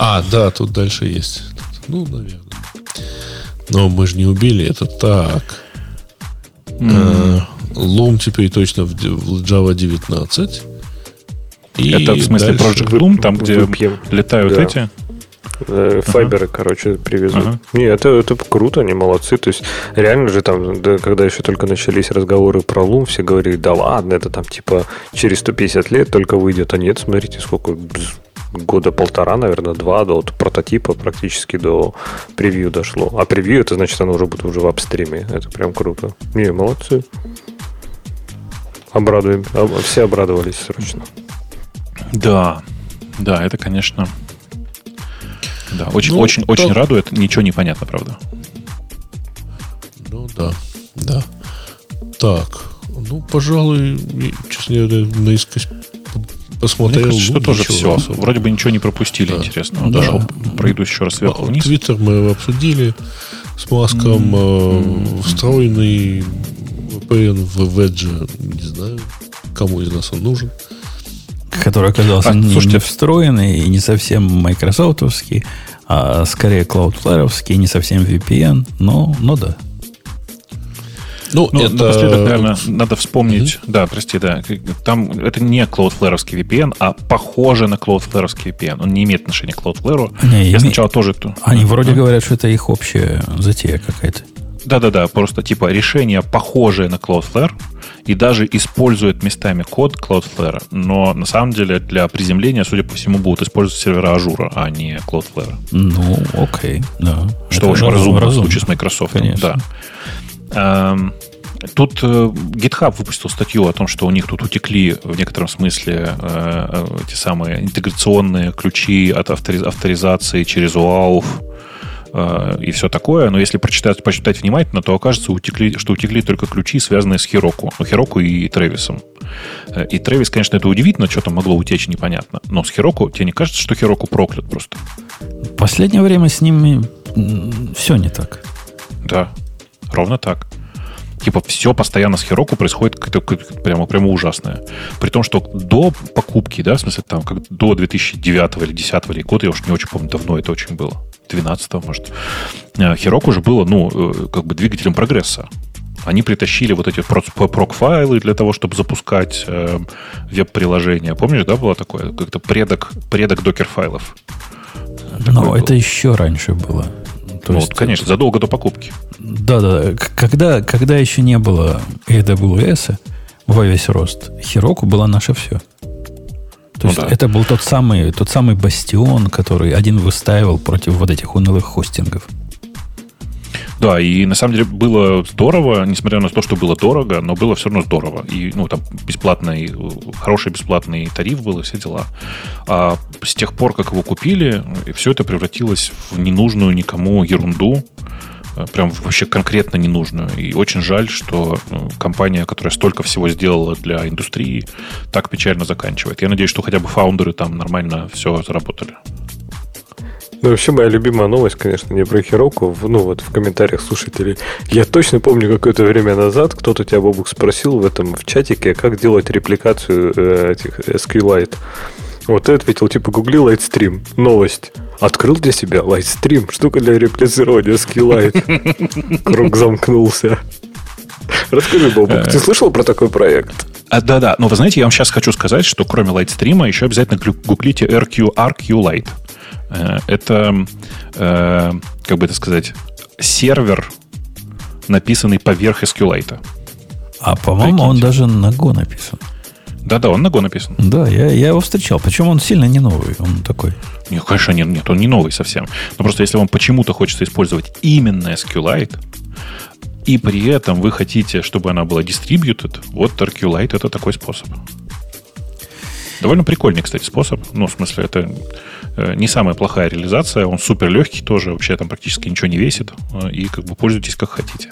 А, да, тут дальше есть. Ну, наверное. Но мы же не убили это так. Mm. Loom теперь точно в в Java 19. И Это в смысле дальше- Project Loom, там, где Выпьем. летают Да. эти? Э, Файберы, короче, привезут. Ага. Не, это, это круто, они молодцы. То есть, реально же там, да, когда еще только начались разговоры про Лум, все говорили, да ладно, это там типа через 150 лет только выйдет. А нет, смотрите, сколько года полтора, наверное, два до вот прототипа практически до превью дошло. А превью это значит, оно уже будет уже в апстриме. Это прям круто. Не, молодцы. Обрадуем. об- Все обрадовались срочно. Да, да, это, конечно... Да, очень, Ну, очень, очень так. радует. Ничего не понятно, правда. Ну да, да. Так, ну, пожалуй, честно говоря, наискось посмотрел. Мне кажется, ну, что тоже все. особо. Вроде бы ничего не пропустили Да. интересного. Да. Дошел, пройдусь еще раз сверху вниз. Твиттер мы обсудили с Маском. э, Встроенный VPN в Edge, не знаю, кому из нас он нужен. который оказался А, не, слушайте. не встроенный и не совсем майкрософтовский, а скорее Cloudflare, не совсем VPN, но, но да. Ну, Ну, это... напоследок, наверное, надо вспомнить. Да, прости, да. Там это не Cloudflare VPN, а похоже на Cloudflare VPN. Он не имеет отношения к Cloudflare. Не, Я име- сначала тоже... то- Они вроде Ага. говорят, что это их общая затея какая-то. Да-да-да, просто типа решение похожее на Cloudflare и даже использует местами код Cloudflare, но на самом деле для приземления, судя по всему, будут использовать сервера Ажура, а не Cloudflare. Ну, окей, да. Что Это очень разум- разумно, в разумно. случае с Microsoft. Конечно. Да. Эм, Тут э, GitHub выпустил статью о том, что у них тут утекли в некотором смысле э, э, те самые интеграционные ключи от автори- авторизации через OAuth э, и все такое. Но если прочитать, почитать внимательно, то окажется, утекли, что утекли только ключи, связанные с Heroku. Ну, Heroku и Тревисом. Э, И Тревис, конечно, это удивительно, что там могло утечь, непонятно. Но с Heroku, тебе не кажется, что Heroku проклят просто? В последнее время с ними все не так. Да, ровно так. Типа все постоянно с Heroku происходит как-то- как- прямо, прямо ужасное. При том, что до покупки, да, в смысле, там, как до 2009 или 2010 или года, я уж не очень помню, давно это очень было. 12 может. э, Heroku уже было, ну, э, как бы двигателем прогресса. Они притащили вот эти про- прок-файлы для того, чтобы запускать э, веб-приложения. Помнишь, да, было такое? Как-то предок, предок докер-файлов. Но Такое это еще раньше было. То Ну, есть, вот, конечно, задолго до покупки. Да, да. К- Когда, когда еще не было AWS во весь рост, Heroku была наше все. То Ну есть да. это был тот самый, тот самый бастион, который один выстаивал против вот этих унылых хостингов. Да, и на самом деле было здорово, несмотря на то, что было дорого, но было все равно здорово. И, ну, там бесплатный, хороший бесплатный тариф был и все дела. А с тех пор, как его купили, все это превратилось в ненужную никому ерунду, прям вообще конкретно ненужную. И очень жаль, что э, компания, которая столько всего сделала для индустрии, так печально заканчивает. Я надеюсь, что хотя бы фаундеры там нормально все заработали. Ну, вообще, моя любимая новость, конечно, не про Хироку, ну, вот в комментариях слушателей. Я точно помню, какое-то время назад кто-то тебя, Бобук, спросил в этом в чатике, как делать репликацию э, этих SQLite. Вот ты ответил, типа, гугли Lightstream. Новость. Открыл для себя Lightstream. Штука для реплицирования SQLite. Круг замкнулся. Расскажи, Бобук, ты слышал про такой проект? А, да-да, но вы знаете, я вам сейчас хочу сказать, что кроме Lightstream еще обязательно гуглите RQ, RQ Lite. Э, Это, э, как бы это сказать, сервер, написанный поверх SQLite. А по-моему, он даже на Go написан. Да-да, он на Go написан. Да, я, я его встречал. Причем он сильно не новый. Он такой. Нет, конечно, нет, нет, он не новый совсем. Но просто если вам почему-то хочется использовать именно SQLite, и при этом вы хотите, чтобы она была distributed, вот RQLite это такой способ. Довольно прикольный, кстати, способ. Ну, в смысле, это э, не самая плохая реализация. Он супер легкий тоже. Вообще там практически ничего не весит. Э, И как бы пользуйтесь как хотите.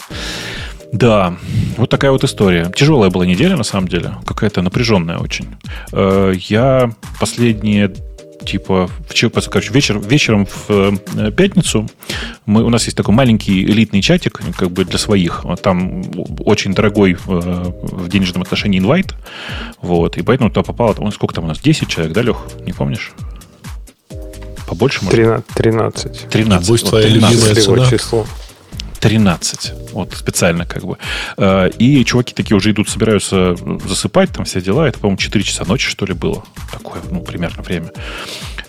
Да, вот такая вот история. Тяжелая была неделя, на самом деле. Какая-то напряженная очень. Э, Я последние типа, вчера, короче, вечер, вечером в э, пятницу мы, у нас есть такой маленький элитный чатик, как бы для своих. Там очень дорогой э, в денежном отношении инвайт. Вот, и поэтому туда попало, он сколько там у нас, 10 человек, да, Лех? Не помнишь? Побольше, может? 13. 13. 13. Небось, вот твоя 13. любимая цена. число. 13. Вот специально как бы. Э, и чуваки такие уже идут, собираются засыпать, там все дела. Это, по-моему, 4 часа ночи, что ли, было. Такое, ну, примерно время.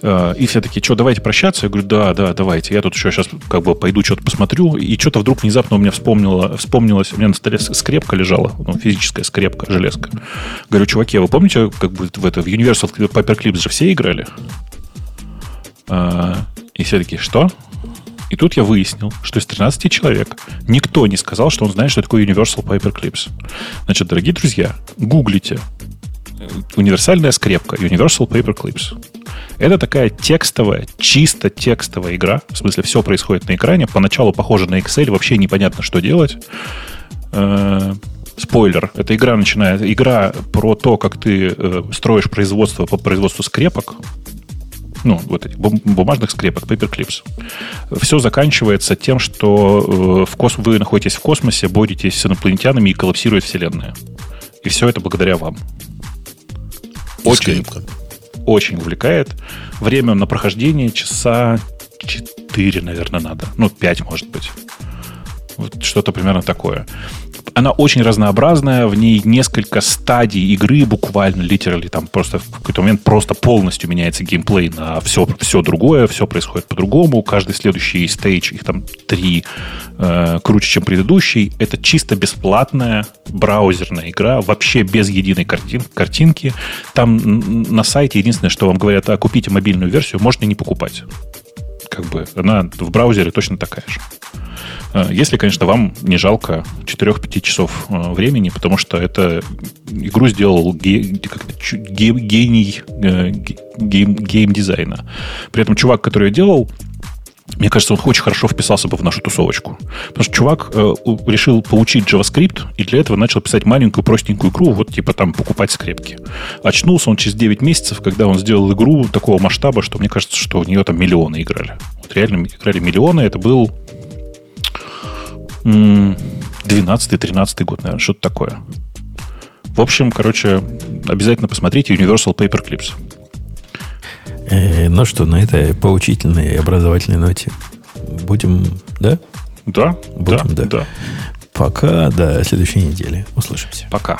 Э, и все такие, что, давайте прощаться? Я говорю, да, да, давайте. Я тут еще сейчас как бы пойду что-то посмотрю. И что-то вдруг внезапно у меня вспомнило, вспомнилось, у меня на столе скрепка лежала, ну, физическая скрепка, железка. Говорю, чуваки, а вы помните, как бы в это в Universal Paperclips же все играли? Э, и все такие, что? И тут я выяснил, что из 13 человек никто не сказал, что он знает, что такое Universal Paperclips. Значит, дорогие друзья, гуглите универсальная скрепка Universal Paperclips. Это такая текстовая, чисто текстовая игра. В смысле, все происходит на экране. Поначалу похоже на Excel, вообще непонятно, что делать. Э, спойлер. Эта игра начинает... Игра про то, как ты э, строишь производство по производству скрепок ну, вот этих бумажных скрепок, paperclips. Все заканчивается тем, что э, в кос... вы находитесь в космосе, боретесь с инопланетянами и коллапсирует Вселенная. И все это благодаря вам. Очень, очень увлекает. Время на прохождение часа 4, наверное, надо. Ну, 5, может быть. Вот что-то примерно такое она очень разнообразная, в ней несколько стадий игры, буквально, литерали, там просто в какой-то момент просто полностью меняется геймплей на все, все другое, все происходит по-другому, каждый следующий стейдж, их там три, э, круче, чем предыдущий, это чисто бесплатная браузерная игра, вообще без единой картин, картинки. Там на сайте единственное, что вам говорят, а купите мобильную версию, можно и не покупать. Как бы она в браузере точно такая же. Э, если, конечно, вам не жалко 4-5 часов э, времени, потому что это игру сделал ге, ге, гений э, гейм, гейм-дизайна. При этом чувак, который ее делал, мне кажется, он очень хорошо вписался бы в нашу тусовочку. Потому что чувак э, решил поучить JavaScript, и для этого начал писать маленькую простенькую игру, вот типа там покупать скрепки. Очнулся он через 9 месяцев, когда он сделал игру такого масштаба, что мне кажется, что у нее там миллионы играли. Вот реально играли миллионы. Это был 12-13 год, наверное, что-то такое. В общем, короче, обязательно посмотрите Universal Paperclips. Э, ну что, на этой поучительной и образовательной ноте будем, да? Да, будем, да, да. да. Пока до следующей недели. Услышимся. Пока.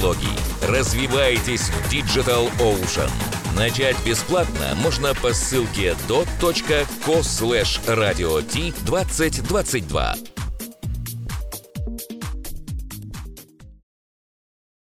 Развивайтесь в Digital Ocean. Начать бесплатно можно по ссылке dot.co slash radio 2022.